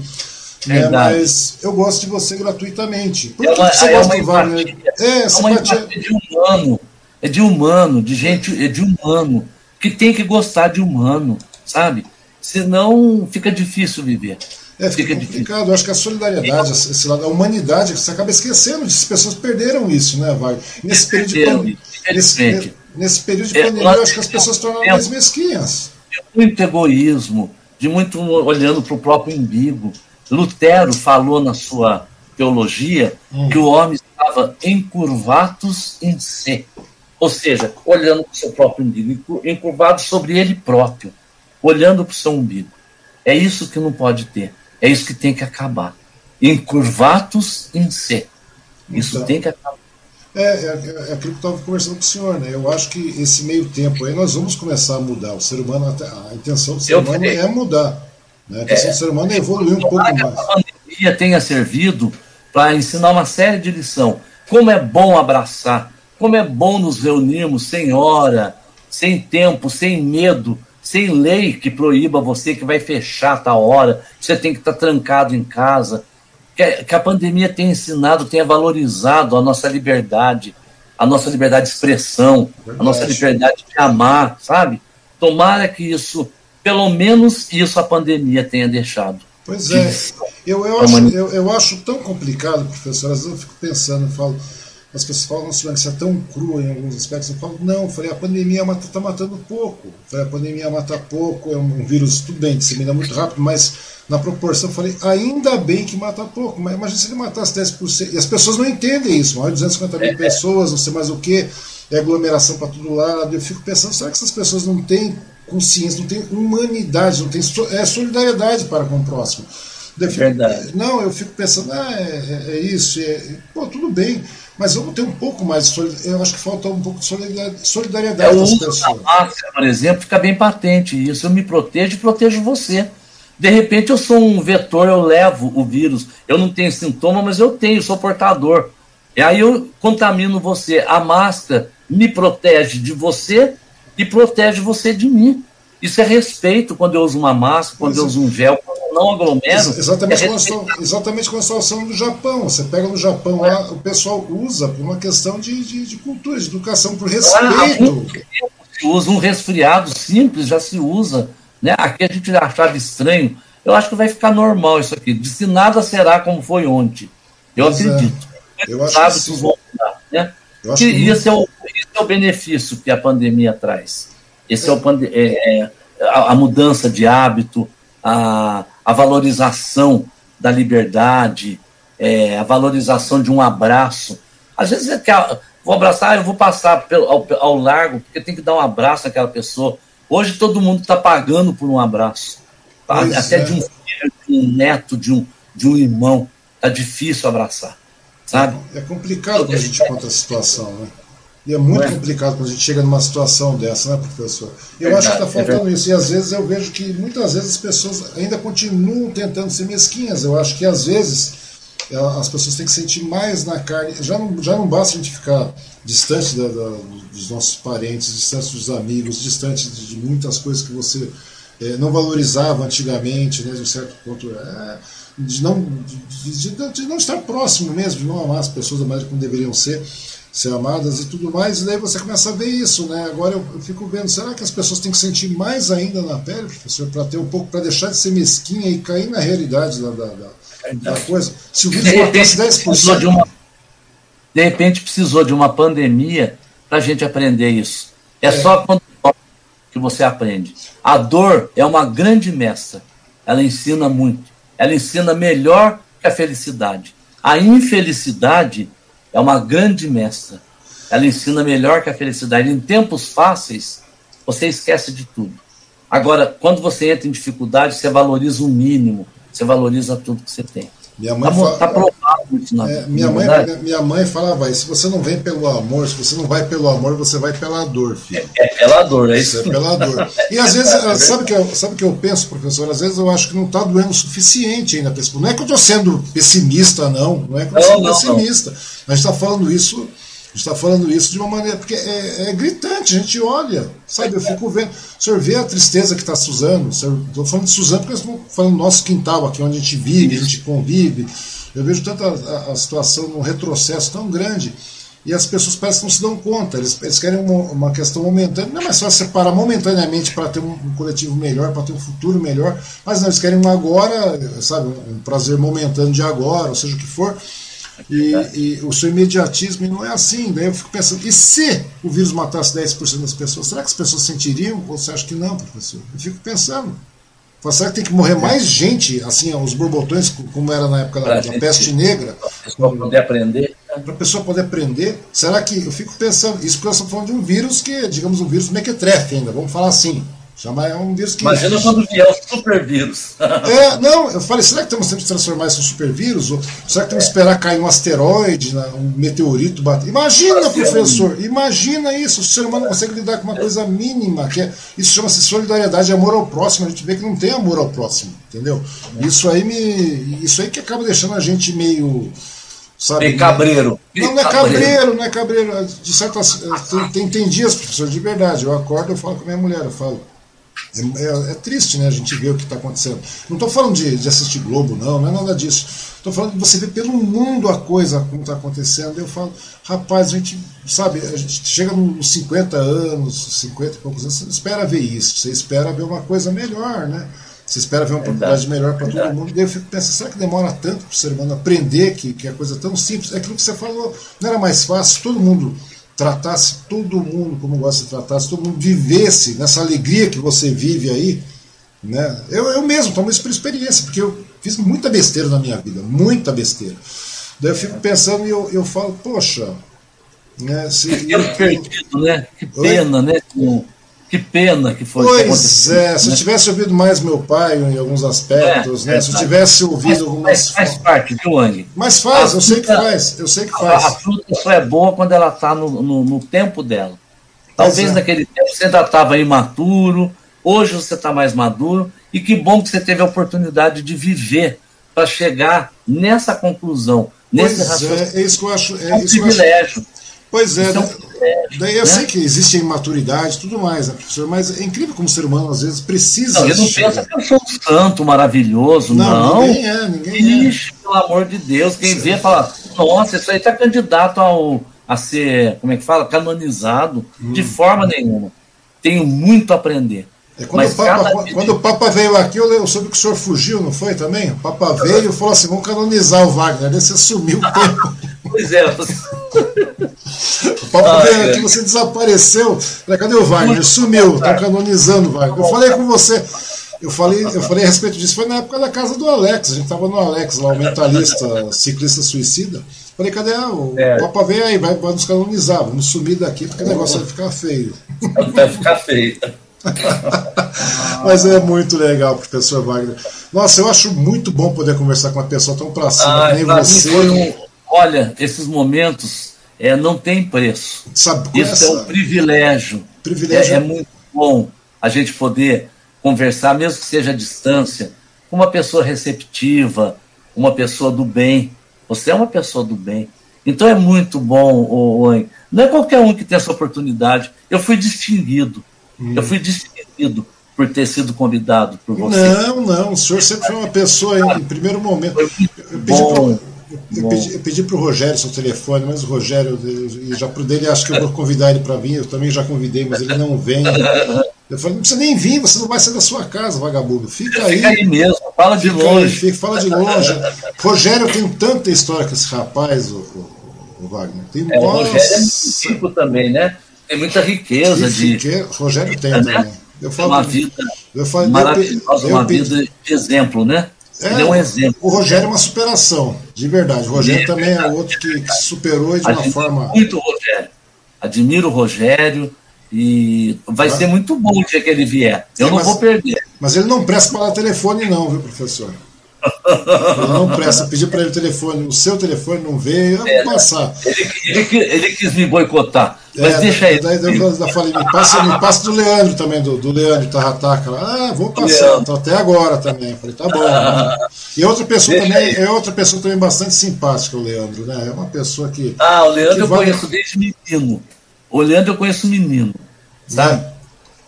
é, mas eu gosto de você gratuitamente. Por é uma, que você é gosta do Wagner? É, é de humano, é de humano, de gente, é de humano, que tem que gostar de humano, sabe? Senão fica difícil viver. É, fica, fica complicado. Difícil. Eu acho que a solidariedade, esse lado, a humanidade, você acaba esquecendo disso. As pessoas perderam isso, né, Wagner? Nesse período de pandemia. Nesse, nesse, período de é, pandemia, eu acho que as pessoas tornam mais mesquinhas. De muito egoísmo, de muito olhando para o próprio umbigo. Lutero falou na sua teologia hum. que o homem estava encurvatus em si, ou seja, olhando para o seu próprio umbigo, encurvado sobre ele próprio, olhando para o seu umbigo. É isso que não pode ter, é isso que tem que acabar. incurvatus in se. Isso então, tem que acabar. É, é, é, aquilo que eu estava conversando com o senhor, né? Eu acho que esse meio tempo aí nós vamos começar a mudar. O ser humano, a intenção do ser eu humano é mudar. Né? A intenção é, do ser humano é evoluir um pouco mais. A pandemia tenha servido para ensinar uma série de lição. Como é bom abraçar, como é bom nos reunirmos sem hora, sem tempo, sem medo, sem lei que proíba você que vai fechar tal hora, você tem que estar tá trancado em casa. Que, que a pandemia tem ensinado, tenha valorizado a nossa liberdade, a nossa liberdade de expressão, a nossa liberdade de amar, sabe? Tomara que isso, pelo menos isso a pandemia tenha deixado. Pois é, eu, eu, acho, eu, eu acho tão complicado, professor, às vezes eu fico pensando, eu falo, as pessoas falam, nossa, isso é tão cru em alguns aspectos. Eu falo, não, eu falei, a pandemia está matando pouco. Falei, a pandemia mata pouco, é um vírus, tudo bem, dissemina muito rápido, mas na proporção, eu falei, ainda bem que mata pouco. Mas imagina se ele matasse 10%. E as pessoas não entendem isso, mais de 250 mil é, é. pessoas, não sei mais o que, é aglomeração para todo lado. Eu fico pensando, será que essas pessoas não têm consciência, não têm humanidade, não têm é, solidariedade para com o próximo? Fico, Verdade. Não, eu fico pensando, ah, é, é, é isso, é, pô, tudo bem. Mas vamos ter um pouco mais de Eu acho que falta um pouco de solidariedade é, das pessoas. Da máscara, por exemplo, fica bem patente isso. Eu me protejo e protejo você. De repente eu sou um vetor, eu levo o vírus. Eu não tenho sintoma, mas eu tenho, sou portador. E aí eu contamino você. A máscara me protege de você e protege você de mim. Isso é respeito quando eu uso uma máscara, quando eu uso um gel, quando eu não aglomero. Exatamente, é como a, exatamente como a situação do Japão. Você pega no Japão é. lá, o pessoal usa por uma questão de, de, de cultura, de educação, por respeito. Ah, se usa um resfriado simples, já se usa. Né? Aqui a gente achava estranho. Eu acho que vai ficar normal isso aqui. De se nada será como foi ontem. Eu pois é. acredito. É. Eu acho hábitos que vão mudar. Né? Eu acho que esse, é o, esse é o benefício que a pandemia traz. Esse é, o, é, é a, a, mudança de hábito, a, a valorização da liberdade, é, a valorização de um abraço. Às vezes é que vou abraçar, eu vou passar pelo, ao, ao, largo, porque tem que dar um abraço àquela pessoa. Hoje todo mundo está pagando por um abraço. Tá? Até é. de um filho, de um neto, de um, de um irmão. Está difícil abraçar. Sabe? É complicado quando a gente conta a situação, né? E é muito é. complicado quando a gente chega numa situação dessa, né, professor? Eu Verdade, acho que está faltando é isso. E às vezes eu vejo que muitas vezes as pessoas ainda continuam tentando ser mesquinhas. Eu acho que às vezes as pessoas têm que sentir mais na carne. Já não, já não basta a gente ficar distante da, da, dos nossos parentes, distante dos amigos, distante de, de muitas coisas que você é, não valorizava antigamente, né, de um certo ponto. É, de, não, de, de, de, não estar próximo mesmo, de não amar as pessoas da maneira como deveriam ser ser amadas e tudo mais, e daí você começa a ver isso, né? Agora eu, eu fico vendo, será que as pessoas têm que sentir mais ainda na pele, professor, para ter um pouco, para deixar de ser mesquinha e cair na realidade da, da, da, da coisa? Se o vírus matasse 10%. De, uma, de repente precisou de uma pandemia para a gente aprender isso. É, é. só quando que você aprende. A dor é uma grande mestra. Ela ensina muito. Ela ensina melhor que a felicidade. A infelicidade é uma grande mestra. Ela ensina melhor que a felicidade. Em tempos fáceis, você esquece de tudo. Agora, quando você entra em dificuldade, você valoriza o mínimo, você valoriza tudo que você tem. Minha mãe, tá, fala, tá provado isso na, é, minha, mãe, minha mãe falava se você não vem pelo amor, se você não vai pelo amor, você vai pela dor, filho. É, é pela dor, é isso. isso é pela dor. E às (laughs) vezes, é sabe que eu, sabe que eu penso, professor? Às vezes eu acho que não está doendo o suficiente ainda. Não é que eu estou sendo pessimista, não. Não é que eu estou sendo não, pessimista. Não. A gente está falando isso está falando isso de uma maneira, porque é, é, gritante, a gente olha, sabe? Eu fico vendo. O senhor vê a tristeza que está Suzano, estou falando de Suzano porque estou falando do nosso quintal aqui, onde a gente vive, a gente convive. Eu vejo tanta a, a situação num retrocesso tão grande e as pessoas parecem que não se dão conta, eles, eles querem uma, uma, questão momentânea, não é mais só separar momentaneamente para ter um, um, coletivo melhor, para ter um futuro melhor, mas não, eles querem um agora, sabe, um prazer momentâneo de agora, ou seja o que for, e, e, o seu imediatismo não é assim. Daí eu fico pensando, e se o vírus matasse 10% das pessoas, será que as pessoas sentiriam? Ou você acha que não, professor? Eu fico pensando. Será que tem que morrer mais gente, assim, os borbotões, como era na época da, da peste negra? Para a pessoa poder aprender. Para a pessoa poder aprender. Será que. Eu fico pensando, isso porque eu estou falando de um vírus que, digamos, um vírus mequetrefe ainda, vamos falar assim. Chama, é um vírus que. Imagina quando vier o supervírus. (laughs) é, não, eu falei, será que temos tempo de transformar isso em supervírus? Ou será que temos que esperar cair um asteroide, né, um meteorito bater? Imagina, professor, imagina isso. O ser humano consegue lidar com uma coisa mínima, que é, isso chama-se solidariedade amor ao próximo. A gente vê que não tem amor ao próximo, entendeu? Isso aí me. Isso aí que acaba deixando a gente meio. Sabe, meio cabreiro. Não, não é cabreiro, não é cabreiro. De certas, tem, tem, tem dias, professor, de verdade. Eu acordo, eu falo com a minha mulher, eu falo. É, é, é, triste, né? A gente ver o que está acontecendo. Não estou falando de, de, assistir Globo, não, não é nada disso. Estou falando de você ver pelo mundo a coisa como está acontecendo. Eu falo, rapaz, a gente, sabe, a gente chega nos 50 anos, 50 e poucos anos, você espera ver isso, você espera ver uma coisa melhor, né? Você espera ver uma oportunidade melhor para todo mundo. E daí eu fico pensando, será que demora tanto para o ser humano aprender que, que é coisa tão simples? É aquilo que você falou, não era mais fácil, todo mundo tratasse todo mundo como gosta de tratar, se todo mundo vivesse nessa alegria que você vive aí, né? Eu, eu mesmo tomo isso por experiência, porque eu fiz muita besteira na minha vida, muita besteira. Daí eu fico pensando e eu, eu falo, poxa, né? Se, eu, perdido, né? Que pena, Oi? né? Que pena que foi. Pois é, se né? eu tivesse ouvido mais meu pai em alguns aspectos, é, né? É, se eu tivesse ouvido algumas. Faz, faz parte, viu? Mas faz, a eu fruta, sei que faz, eu sei que faz. A, a fruta só é boa quando ela está no, no, no, tempo dela. Talvez é. naquele tempo você ainda estava imaturo, hoje você está mais maduro, e que bom que você teve a oportunidade de viver para chegar nessa conclusão. Nesse pois é, é isso que eu acho. É, é um privilégio. Acho, Pois é, então, daí eu né? sei que existe imaturidade e tudo mais, né, professor? Mas é incrível como o ser humano às vezes precisa. Não, eu não penso que eu sou um santo maravilhoso, não. Não, ninguém é, ninguém Ixi, é. pelo amor de Deus, quem Sim. vê fala, nossa, isso aí está candidato ao, a ser, como é que fala, canonizado, hum. de forma nenhuma. Tenho muito a aprender. É quando, o Papa, quando, quando, o Papa veio aqui, eu soube que o senhor fugiu, não foi também? O Papa veio e falou assim: vamos canonizar o Wagner. Daí você sumiu o (laughs) tempo. Pois é. o Papa ah, veio é. aqui, você desapareceu. Cadê o Wagner? Sumiu, estão canonizando o Wagner. Eu falei com você. Eu falei, eu falei a respeito disso, foi na época da casa do Alex. A gente estava no Alex, lá, o mentalista ciclista suicida. Falei, cadê o é. Papa veio aí, vai, vai nos canonizar, vamos sumir daqui, porque o negócio vai ficar feio. Vai ficar feio. (laughs) Mas é muito legal, professor Wagner. Nossa, eu acho muito bom poder conversar com uma pessoa tão pra cima ah, nem você. Um, olha, esses momentos é, não tem preço. Sabe, Isso essa... é um privilégio. privilégio. É, é muito bom a gente poder conversar, mesmo que seja à distância, com uma pessoa receptiva, uma pessoa do bem. Você é uma pessoa do bem. Então é muito bom, Oi. Não é qualquer um que tem essa oportunidade. Eu fui distinguido. Hum. Eu fui distinguido por ter sido convidado por você. Não, não. O senhor sempre foi uma pessoa em, em primeiro momento. Eu pedi pedi pro Rogério seu telefone, mas o Rogério, já pro dele, acho que eu vou convidar ele para vir. Eu também já convidei, mas ele não vem. Eu falei, não precisa nem vir, você não vai sair da sua casa, vagabundo. Fica aí. Fica aí mesmo, fala de longe. Aí, fica, fala de longe. Rogério, tem tanta história com esse rapaz, o, o, o Wagner. Tem, é, o Rogério é muito rico também, né? Tem muita riqueza de. Riqueza, Rogério tem né? também. Eu falo, uma vida eu falo, maravilhosa, eu, uma vida de exemplo, né? É, Ele é um exemplo. O Rogério é uma superação, de verdade. O Rogério é também é outro que, que superou de uma Admiro forma. Muito o Rogério. Admiro o Rogério e vai ah. ser muito bom o dia que ele vier. Eu é, não mas, vou perder. Mas ele não presta para telefone, não, viu, professor? Ele não presta. Pedi para ele o telefone, o seu telefone não veio, eu é, vou passar. Ele, ele, ele, quis me boicotar. Mas é, deixa aí. Daí eu falei, me passa, me passa do Leandro também, do, do Leandro Tarrataca. Ah, vou passar, tô até agora também. falei, tá bom. Né? E outra pessoa também, é outra pessoa também bastante simpática, o Leandro, né? É uma pessoa que. Ah, o Leandro eu vai... conheço desde menino. O Leandro eu conheço menino. Sabe? É.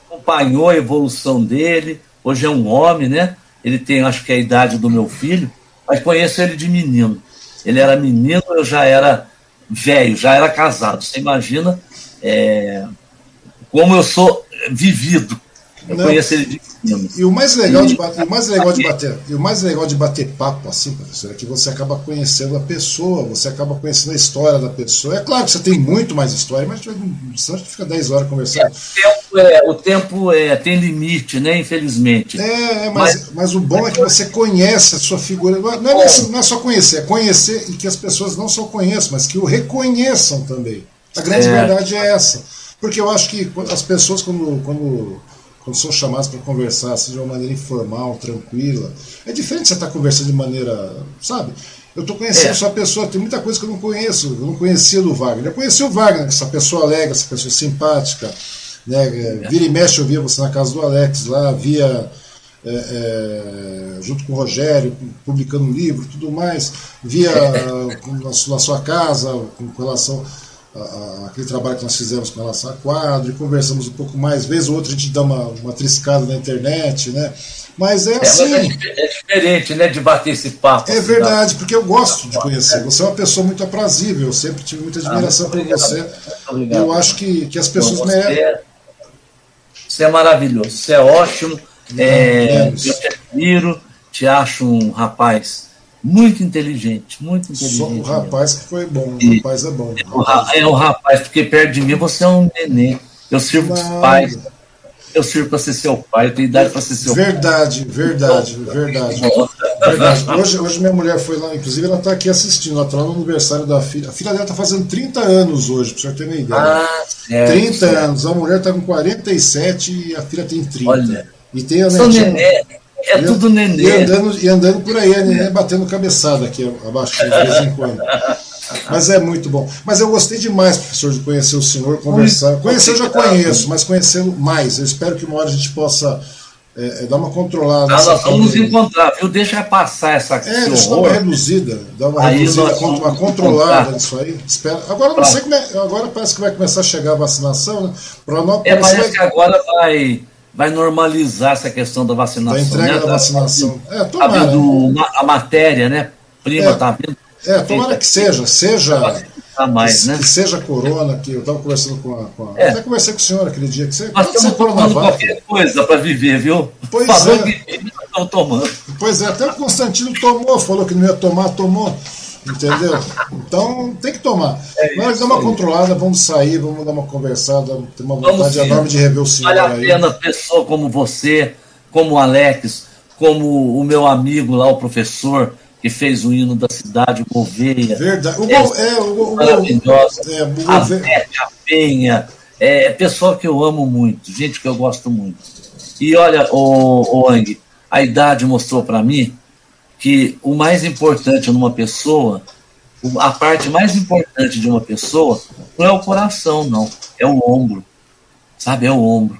Acompanhou a evolução dele. Hoje é um homem, né? Ele tem, acho que, a idade do meu filho, mas conheço ele de menino. Ele era menino, eu já era velho, já era casado. Você imagina é, como eu sou vivido. Eu Não. conheço ele de e o mais legal de bater, o mais legal de bater, e o mais legal de bater papo assim, professor, é que você acaba conhecendo a pessoa, você acaba conhecendo a história da pessoa. É claro que você tem muito mais história, mas você fica 10 horas conversando. É, o tempo, é, o tempo é, tem limite, né? Infelizmente. É, é mas, mas, mas, o bom é que você conhece a sua figura. Não é, não é só conhecer, é conhecer e que as pessoas não só conheçam, mas que o reconheçam também. A grande é. verdade é essa. Porque eu acho que as pessoas, quando, quando quando são chamados para conversar assim, de uma maneira informal, tranquila. É diferente você estar tá conversando de maneira, sabe? Eu estou conhecendo é. essa pessoa, tem muita coisa que eu não conheço, eu não conhecia do Wagner. Eu conheci o Wagner, essa pessoa alegre, essa pessoa simpática. Né? É. Vira e mexe, eu via você na casa do Alex lá, via. É, é, junto com o Rogério, publicando um livro tudo mais, via (laughs) na, na sua casa, com relação a, aquele trabalho que nós fizemos com relação a quadro, e conversamos um pouco mais, vez ou outra a gente dá uma, uma triscada na internet, né? Mas é, é assim. É, é, diferente, né, de bater esse papo. É assim, verdade, porque eu gosto de conhecer. Você é uma pessoa muito aprazível, eu sempre tive muita admiração ah, por você. Obrigado. Eu acho que, que as pessoas merecem. Você é maravilhoso, você é ótimo. Não, é, eu te admiro, te acho um rapaz muito inteligente, muito inteligente. Só um rapaz que foi bom, o rapaz é bom. É o rapaz, porque perto de mim você é um neném. Eu sirvo os pais. Eu sirvo para ser seu pai, eu tenho idade para ser seu verdade, pai. Verdade, verdade, verdade. Hoje, hoje minha mulher foi lá, inclusive ela está aqui assistindo, ela está lá no aniversário da filha. A filha dela está fazendo 30 anos hoje, para o senhor ter uma ideia. Ah, certo, 30 certo. anos, a mulher está com 47 e a filha tem 30. Olha, e tem a netinha, é e, tudo neném. E andando, e andando por aí, a neném batendo cabeçada aqui abaixo de vez em quando. Mas é muito bom. Mas eu gostei demais, professor, de conhecer o senhor, conversar. Conhecer eu já conheço, mas conhecê-lo mais. Eu espero que uma hora a gente possa é, é, dar uma controlada. Ah, nós vamos nos encontrar, viu? Deixa passar essa É, deixa dar uma reduzida, dar uma aí reduzida, uma controlada nisso aí. Espero. Agora não sei como é, agora parece que vai começar a chegar a vacinação, né? Para é, parece vai... que agora vai vai normalizar essa questão da vacinação. Da entrega né? da vacinação. É, tomara. Tá vindo a matéria, né? Prima, é, tá vindo. É, tomara que seja, seja. Mais, que, né? que seja corona, que eu estava conversando com a. Com a é. Até conversei com o senhor aquele dia que você. Nós estamos tomando qualquer coisa para viver, viu? Pois Falou é. que estão tomando. Pois é, até o Constantino tomou, falou que não ia tomar, tomou. Entendeu? Então tem que tomar. É Mas dá uma controlada, vamos sair, vamos dar uma conversada, ter uma vontade enorme de rever o senhor. Vale a aí. pena pessoa como você, como o Alex, como o meu amigo lá, o professor, que fez o hino da cidade, o Gouveia. Verdade. O, é, é, o, maravilhosa. É, o a Penha. É, é pessoa que eu amo muito, gente que eu gosto muito. E olha, o, o Ang, a idade mostrou para mim que o mais importante numa pessoa, a parte mais importante de uma pessoa, não é o coração, não, é o ombro. Sabe, é o ombro.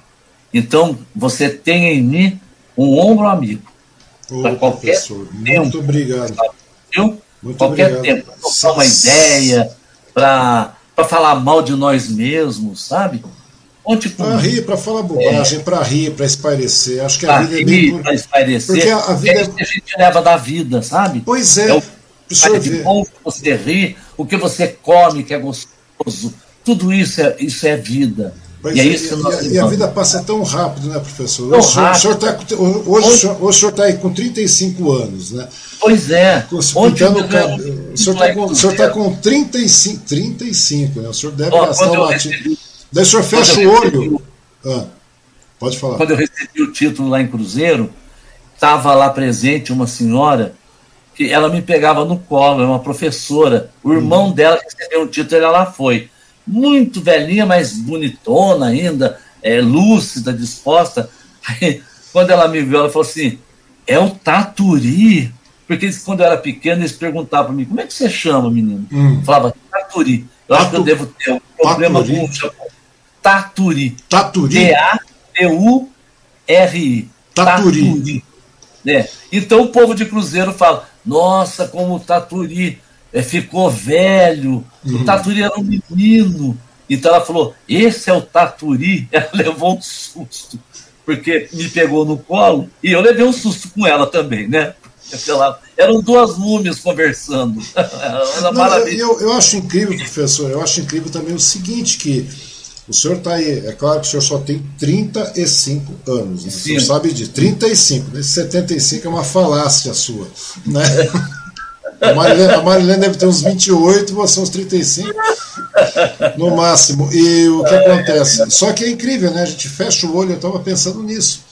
Então, você tem em mim um ombro amigo. Para qualquer professor, tempo. Muito obrigado. Viu? Muito qualquer obrigado. tempo. Para uma ideia, para falar mal de nós mesmos, sabe? Para rir, para falar bobagem, é. para rir, para espairecer. Acho que a vida rir, é bem. Para espairecer. Porque a, a vida é, é que a gente leva da vida, sabe? Pois é. é o de bom que você ri, o que você come, que é gostoso. Tudo isso é, isso é vida. Pois e, é, isso e, e, a vida passa tão rápido, né, professor? Tão hoje, rápido. O senhor tá, hoje, hoje, hoje o senhor está aí com 35 anos, né? Pois é. Pintando o cabelo. O senhor está com, o senhor tá com 35, 35, né? O senhor deve gastar o latim. Daí o senhor fecha o olho. Ah, pode falar. Quando eu recebi o título lá em Cruzeiro, estava lá presente uma senhora que ela me pegava no colo, é uma professora. O irmão hum. dela recebeu o título, ela lá foi. Muito velhinha, mas bonitona ainda, é, lúcida, disposta. (laughs) Aí, quando ela me viu, ela falou assim: é o Taturi. Porque quando eu era pequeno, eles perguntavam para mim: como é que você chama, menino? Hum. Eu falava Taturi. Eu acho que eu devo ter um problema com o Taturi. Taturi. T-A-T-U-R-I. Taturi. Taturi. É. Então o povo de Cruzeiro fala: nossa, como o Taturi é, ficou velho, uhum. o Taturi era um menino. Então ela falou: esse é o Taturi. (laughs) Ela levou um susto, porque me pegou no colo e eu levei um susto com ela também, né? Ela, eram duas múmias conversando. (laughs) Não, eu, eu acho incrível, professor, eu acho incrível também o seguinte, que o senhor está aí, é claro que o senhor só tem 35 anos, né? o senhor sabe de 35, né? 75 é uma falácia sua. Né? A Marilene, a Marilene deve ter uns 28, você uns 35 no máximo. E o que acontece? Só que é incrível, né? A gente fecha o olho, eu estava pensando nisso.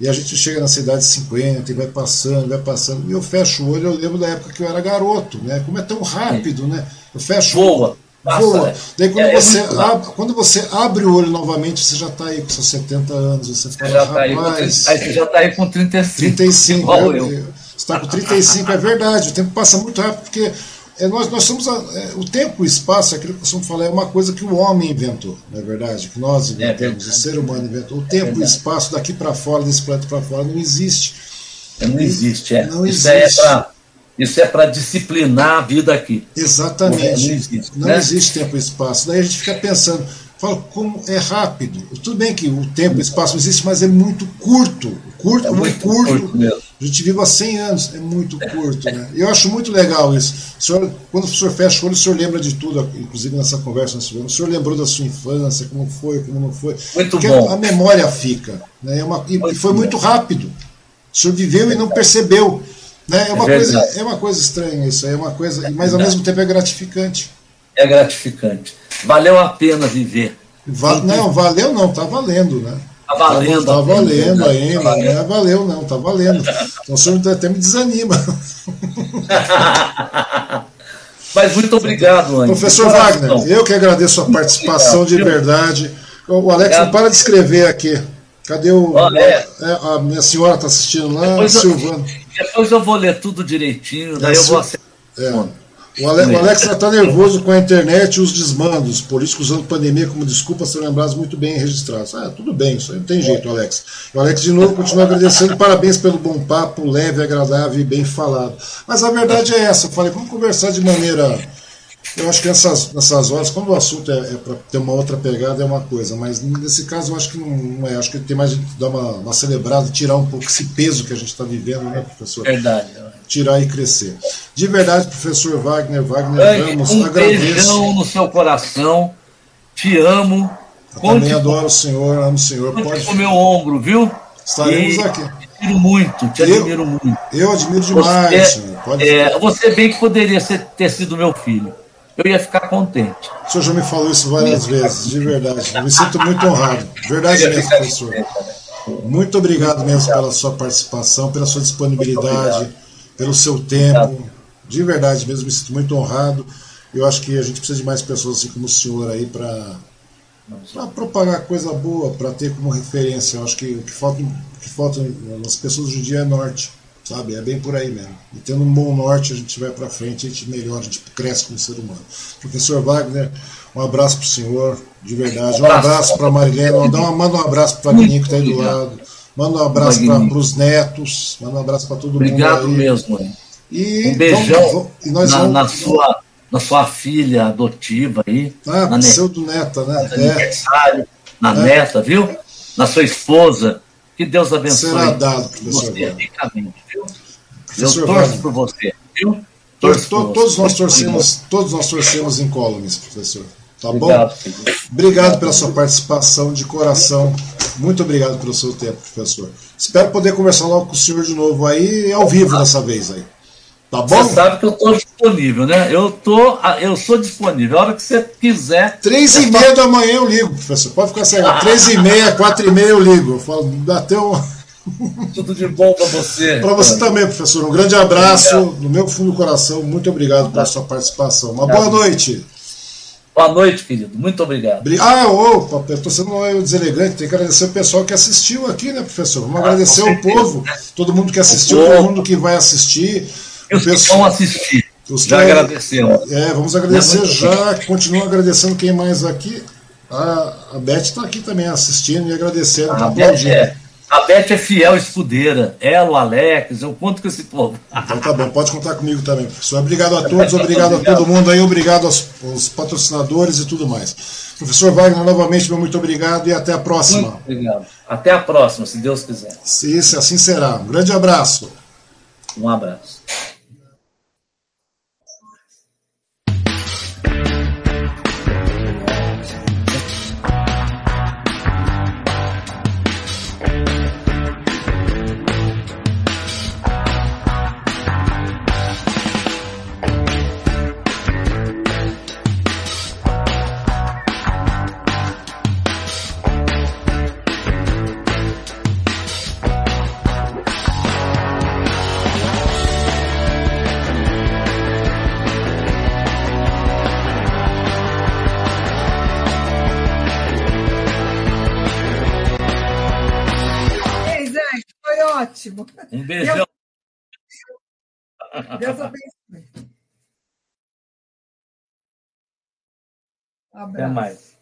E a gente chega na cidade de 50 e vai passando, vai passando. E eu fecho o olho, eu lembro da época que eu era garoto, né? Como é tão rápido, né? Eu fecho Voa. Passa. Voa. Daí quando, É, é você muito abre, quando você abre o olho novamente, você já está aí com seus 70 anos. Você Você fala, já tá aí, com, você já tá aí com 35. 35. igual eu- eu. eu- Você está com 35, é verdade. O tempo passa muito rápido, porque é, nós, nós somos. a- é, o tempo e o espaço, aquilo que eu costumo falar, é uma coisa que o homem inventou, não é verdade? Que nós inventamos, verdade. o ser humano inventou. O tempo e o espaço daqui para fora, desse planeta para fora, não existe. Não existe, é. Não isso existe. é para isso é para disciplinar a vida aqui. Exatamente. Não existe, Não né? existe tempo e espaço. Daí a gente fica pensando, fala como é rápido. Tudo bem que o tempo e o espaço não existe, mas é muito curto. Curto, É muito, muito curto. curto mesmo. A gente vive há 100 anos, é muito curto. Né? E eu acho muito legal isso. O senhor, quando o senhor fecha o olho, o senhor lembra de tudo, inclusive nessa conversa nós tivemos. O senhor lembrou da sua infância, como foi, como não foi. Muito Porque bom. a memória fica. Né? É uma, e, e foi muito rápido. O senhor viveu e não percebeu. Né? É, uma verdade. coisa, é uma coisa estranha isso, aí, é uma coisa, mas ao mesmo tempo é gratificante. É gratificante. Valeu a pena viver. Va- não, valeu não, tá valendo, né? Tá valendo. Tá pena, valendo né? ainda, Tá não é valeu não, tá valendo. Então o senhor até me desanima. (laughs) Mas muito obrigado, Andy. Professor. Wagner, eu que agradeço a participação de verdade. O Alex não para de escrever aqui. Cadê o. Ó, é. é, a minha senhora está assistindo lá, Depois Silvana. Depois eu vou ler tudo direitinho, daí É, eu vou acertar. O Ale- o Alex está nervoso com a internet e os desmandos, políticos usando pandemia como desculpa serão lembrados muito bem registrados. Ah, tudo bem, isso aí não tem jeito, Alex. O Alex, de novo, continua agradecendo, parabéns pelo bom papo, leve, agradável e bem falado. Mas a verdade é essa, eu falei, vamos conversar de maneira. Eu acho que nessas, nessas horas, quando o assunto é, para ter uma outra pegada, é uma coisa, mas nesse caso eu acho que não, não é. Acho que tem mais de dar uma, uma celebrada, tirar um pouco esse peso que a gente está vivendo, né, professor? Verdade. tirar e crescer. De verdade, professor Wagner, Wagner Andy, Ramos, um agradeço. beijão no seu coração. Te amo. Eu Conte também adoro o senhor, amo o senhor. Pode, o meu ombro, viu? estaremos E aqui. Admiro muito, te Eu- admiro muito. Eu admiro demais, Você, senhor. Pode, é, você bem que poderia ser- ter sido meu filho. Eu ia ficar contente. O senhor já me falou isso várias vezes, de verdade. Me sinto muito honrado. Verdade mesmo, professor. Muito obrigado mesmo pela sua participação, pela sua disponibilidade, pelo seu tempo. De verdade mesmo, me sinto muito honrado. Eu acho que a gente precisa de mais pessoas assim como o senhor aí para para propagar coisa boa, para ter como referência. Eu acho que o que falta, o que falta nas pessoas hoje em dia é norte, sabe? É bem por aí mesmo. E tendo um bom norte, a gente vai para frente, a gente melhora, a gente cresce como ser humano. Professor Wagner, um abraço para o senhor, de verdade. Um abraço para a uma- manda um abraço para o Vagninho que está aí do lado. Manda um abraço para os netos, manda um abraço para todo Obrigado mundo aí. mesmo. hein? E Um beijão vamos- vamos- e nós na, vamos, na sua, na sua filha adotiva aí. ah, na pseudo neta, né? É. aniversário, na É. neta, viu? Na sua esposa. Que Deus abençoe. Será dado, professor você Wagner. ricamente, viu? Professor Eu torço Wagner. por você, viu? To- Torço to- por todos você. nós torcemos, todos nós torcemos em Columns, professor. Tá Obrigado, bom? filho. Obrigado pela sua participação de coração. Muito obrigado pelo seu tempo, professor. Espero poder conversar logo com o senhor de novo aí, ao vivo dessa vez aí. Tá bom? Você sabe que eu estou disponível, né? Eu, tô, eu sou disponível. A hora que você quiser. Três e meia da manhã eu ligo, professor. Pode ficar sem. Três e meia, (laughs) quatro e meia eu ligo. Eu falo, dá até um. (laughs) Tudo de bom para você. Para você também, professor. Um grande abraço no meu fundo do coração. Muito obrigado pela sua participação. Uma boa noite. Boa noite, querido. Muito obrigado. Bri- Ah, opa, eu estou sendo meio deselegante, tem que agradecer o pessoal que assistiu aqui, né, professor? Vamos agradecer Ah, com ao povo, todo mundo que assistiu, todo mundo que vai assistir. Os que vão assistir. os que- Já agradecemos. É, vamos agradecer É já, continuo agradecendo quem mais aqui. A, a Beth está aqui também assistindo e agradecendo, tá A Beth, é, a Beth é fiel escudeira. Ela, o Alex, eu conto com esse povo. Então tá bom, pode contar comigo também, professor. Obrigado a todos, (laughs) obrigado a todo mundo aí, obrigado aos, aos patrocinadores e tudo mais. Professor Wagner, novamente, meu muito obrigado e até a próxima. Muito obrigado. Até a próxima, se Deus quiser. Se isso assim será. Um grande abraço. Um abraço. Até mais.